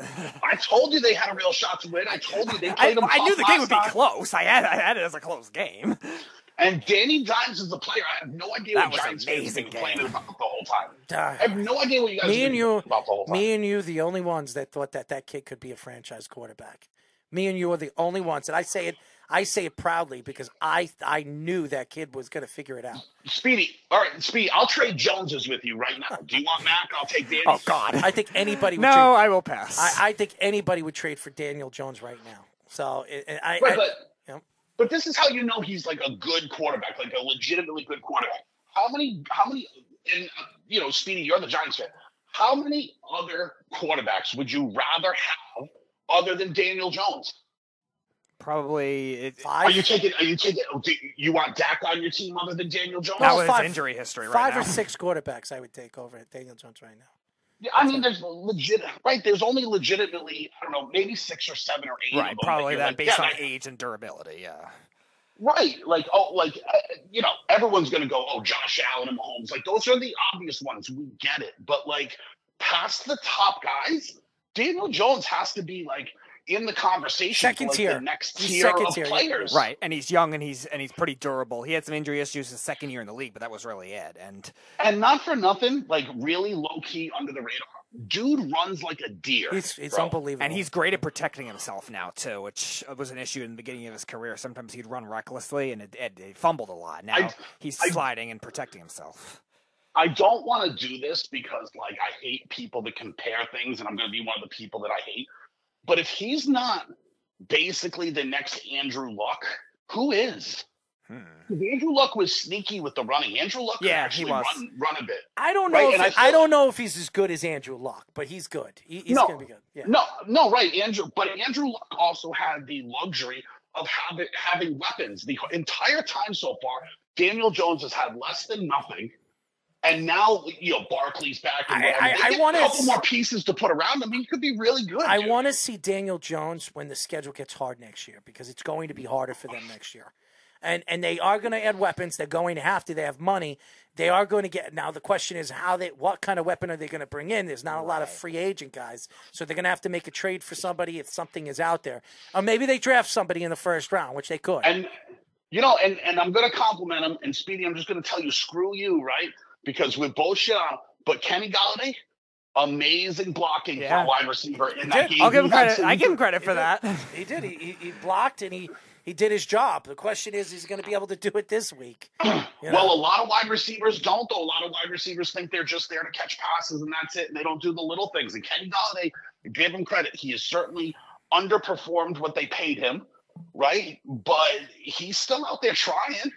I told you they had a real shot to win. I told you they I, played them. I knew the game would be time. close. I had I had it as a close game. And Danny Dimes is the player. I have no idea That what was Giants fans have been complaining about the whole time. I have no idea what you guys me and you, about the whole time. me and you, the only ones that thought that that kid could be a franchise quarterback. Me and you are the only ones, and I say it. I say it proudly because I I knew that kid was going to figure it out. Speedy, all right, Speedy. I'll trade Joneses with you right now. Do you want Mac? I'll take Danny. Oh God. I think anybody would no, trade. I will pass. I, I think anybody would trade for Daniel Jones right now. So it, it- I, Right, I- but Yep. But this is how you know he's like a good quarterback, like a legitimately good quarterback. How many? How many? And uh, you know, Speedy, you're the Giants fan. How many other quarterbacks would you rather have other than Daniel Jones? Probably five. Are you taking? Are you taking? Do you want Dak on your team other than Daniel Jones? Not Well, with five- injury history right five now. or six quarterbacks I would take over Daniel Jones right now. Yeah, I mean, there's legit right. There's only legitimately, I don't know, maybe six or seven or eight. Right, probably that like, based yeah, on age and durability. Yeah. Right, like oh, like uh, you know, everyone's gonna go, oh, Josh Allen and Mahomes. Like those are the obvious ones. We get it, but like past the top guys, Daniel Jones has to be like in the conversation. Second for, like, tier. the next He's tier second of tier, yeah. players. Right, and he's young and he's and he's pretty durable. He had some injury issues his second year in the league, but that was really it. And and not for nothing, like really low key under the radar. Dude runs like a deer. He's, it's unbelievable. and he's great at protecting himself now too, which was an issue in the beginning of his career. Sometimes he'd run recklessly and it, it, it fumbled a lot. Now I- he's I- sliding and protecting himself. I don't want to do this because like I hate people that compare things, and I'm going to be one of the people that I hate. But if he's not basically the next Andrew Luck, who is? Hmm. Andrew Luck was sneaky with the running. Andrew Luck Yeah, he actually was. run run a bit. I don't know. Right, if I I, don't know if he's as good as Andrew Luck, but he's good. He, he's No. going to be good. Yeah. No, no, right, Andrew. But Andrew Luck also had the luxury of having having weapons the entire time so far. Daniel Jones has had less than nothing. And now, you know, Barkley's back. And I-. I- I wanna a couple more pieces to put around him. He could be really good. I want to see Daniel Jones when the schedule gets hard next year because it's going to be harder for them next year. And and they are going to add weapons. They're going to have to. They have money. They are going to get now. The question is how they what kind of weapon are they going to bring in? There's not a lot of free agent guys, so they're going to have to make a trade for somebody if something is out there, or maybe they draft somebody in the first round, which they could. And you know, and and I'm going to compliment him. And Speedy, I'm just going to tell you, screw you, right? Because we're both shit on. But Kenny Golladay, amazing blocking Yeah. for a wide receiver in that game. I'll give him credit. some- I give him credit for that. he did. He, he, he blocked and he he did his job. The question is, he's going to be able to do it this week. You know? Well, a lot of wide receivers don't, though. A lot of wide receivers think they're just there to catch passes and that's it, and they don't do the little things. And Kenny Golladay, give him credit. He has certainly underperformed what they paid him, right? But he's still out there trying.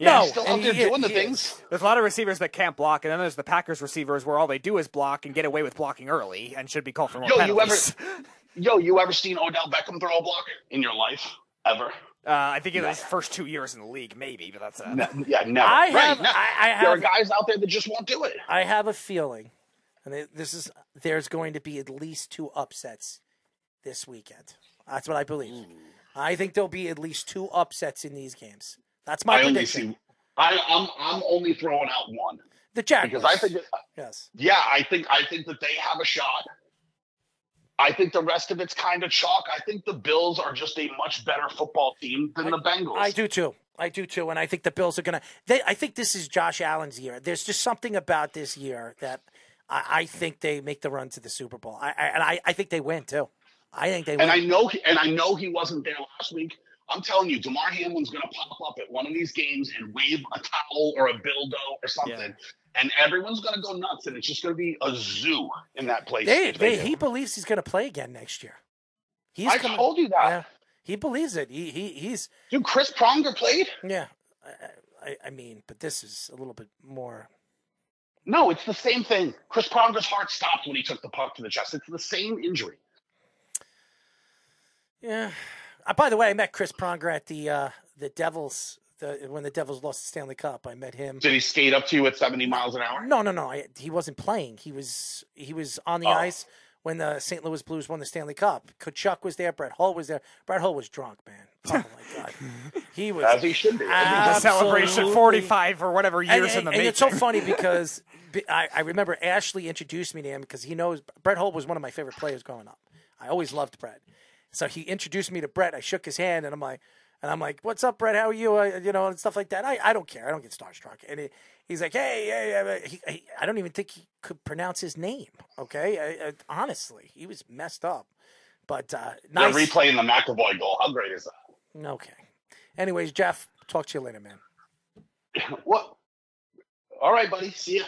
Yeah, he's still out there he- doing the he things. is. There's a lot of receivers that can't block, and then there's the Packers receivers where all they do is block and get away with blocking early and should be called for more Yo, you ever, yo, you ever seen Odell Beckham throw a block in your life? Ever? Uh, I think in his first two years in the league, maybe, but that's it. Ne- yeah, never. I right, have- no. I- I There are guys out there that just won't do it. I have a feeling, and this is there's going to be at least two upsets this weekend. That's what I believe. I think there'll be at least two upsets in these games. That's my I only prediction. see, I, I'm I'm only throwing out one The Jaguars. because I think, yes. yeah, I think I think that they have a shot. I think the rest of it's kind of chalk. I think the Bills are just a much better football team than the Bengals. I do too. I do too, and I think the Bills are gonna. They, I think this is Josh Allen's year. There's just something about this year that I, I think they make the run to the Super Bowl. I, I and I, I think they win too. I think they win. And I know, he, and I know he wasn't there last week. I'm telling you, Damar Hamlin's going to pop up at one of these games and wave a towel or a dildo or something, and everyone's going to go nuts, and it's just going to be a zoo in that place. they, they he believes he's gonna play again next year. He's I coming- told you that. Yeah, he believes it. He, he he's Dude, Chris Pronger played. yeah. I, I, I mean, but this is a little bit more. No, it's the same thing. Chris Pronger's heart stopped when he took the puck to the chest. It's the same injury. Yeah. Uh, by the way, I met Chris Pronger at the uh, the Devils. The, when the Devils lost the Stanley Cup, I met him. Did he skate up to you at 70 miles an hour? No, no, no. I, he wasn't playing. He was he was on the Oh. ice when the St. Louis Blues won the Stanley Cup. Tkachuk was there. Brett Hull was there. Brett Hull was drunk, man. Oh my god, he was As he should be. The celebration 45 or whatever years and, in the and making. it's so funny because I remember Ashley introduced me to him because he knows Brett Hull was one of my favorite players growing up. I always loved Brett, so he introduced me to Brett. I shook his hand and I'm like, and I'm like, "What's up, Brett? How are you?" Uh, you know, and stuff like that. I, I don't care. I don't get starstruck. And he, he's like, "Hey, hey, hey," he, he, I don't even think he could pronounce his name. Okay, I, I, honestly, he was messed up. But uh, They're replaying the McAvoy goal. How great is that? Okay. Anyways, Jeff, talk to you later, man. What? All right, buddy. See ya.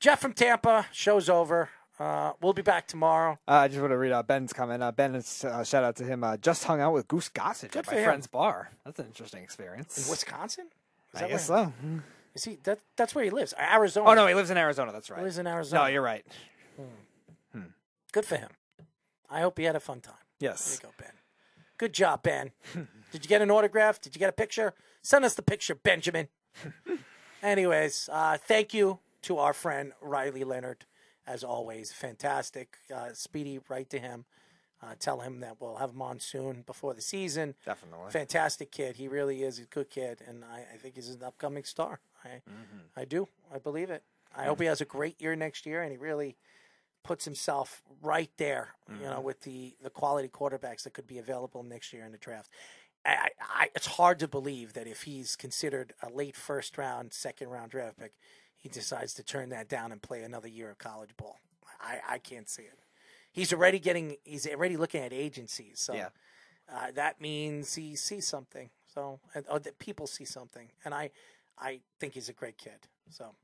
Jeff from Tampa. Show's over. Uh, we'll be back tomorrow. Uh, I just want to read out Ben's comment. Uh, ben, is, uh, shout out to him. Uh, just hung out with Goose Gossage Good at my him. friend's bar. That's an interesting experience. In Wisconsin? Is I that guess so. Is he? That, that's where he lives. Arizona. Oh no, he lives in Arizona. That's right. He lives in Arizona. No, you're right. Good for him. I hope he had a fun time. Yes. There you go, Ben. Good job, Ben. Did you get an autograph? Did you get a picture? Send us the picture, Benjamin. Anyways, uh, thank you to our friend Riley Leonard. As always, fantastic. Uh, speedy, write to him. Uh, tell him that we'll have him on soon before the season. Definitely. Fantastic kid. He really is a good kid, and I, I think he's an upcoming star. I, I do. I believe it. I hope he has a great year next year, and he really puts himself right there, you know, with the the quality quarterbacks that could be available next year in the draft. I, I, it's hard to believe that if he's considered a late first round, second round draft pick, he decides to turn that down and play another year of college ball. I, I can't see it. He's already getting. He's already looking at agencies. So Yeah. uh, that means he sees something. So or that people see something, and I, I think he's a great kid. So,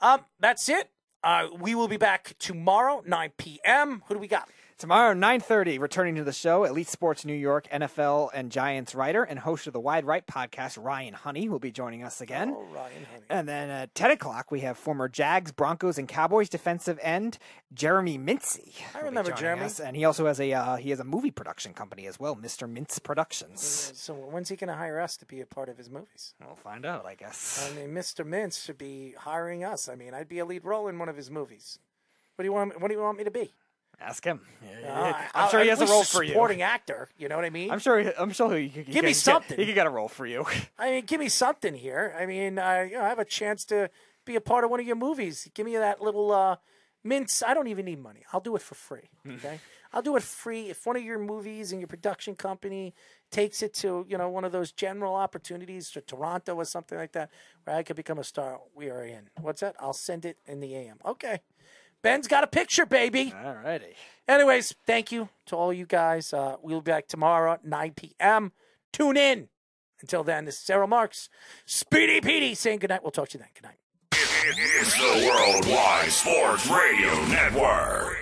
um, that's it. Uh, we will be back tomorrow, 9 p.m. Who do we got? Tomorrow, 9.30, returning to the show, Elite Sports New York, NFL and Giants writer and host of the Wide Right podcast, Ryan Honey, will be joining us again. Oh, Ryan Honey. And then at 10 o'clock, we have former Jags, Broncos, and Cowboys defensive end Jeremy Mincey. I remember Jeremy. us. And he also has a uh, he has a movie production company as well, Mr. Mintz Productions. So when's he going to hire us to be a part of his movies? We'll find out, I guess. I mean, Mr. Mintz should be hiring us. I mean, I'd be a lead role in one of his movies. What do you want? What do you want me to be? Ask him. Uh, I'm sure he has a role for you. Supporting actor. You know what I mean? I'm sure. I'm sure he, he, he Give me something. He could get a role for you. I mean, give me something here. I mean, uh, you know, I have a chance to be a part of one of your movies. Give me that little uh, mince. I don't even need money. I'll do it for free. Okay, I'll do it free. If one of your movies and your production company takes it to you know one of those general opportunities to Toronto or something like that, where I could become a star, we are in. What's that? I'll send it in the AM. Okay. Ben's got a picture, baby. Alrighty. Anyways, thank you to all you guys. Uh, we'll be back tomorrow at 9 p.m. Tune in. Until then, this is Sarah Marks, Speedy Petey saying goodnight. We'll talk to you then. Good night. It's the Worldwide Sports Radio Network.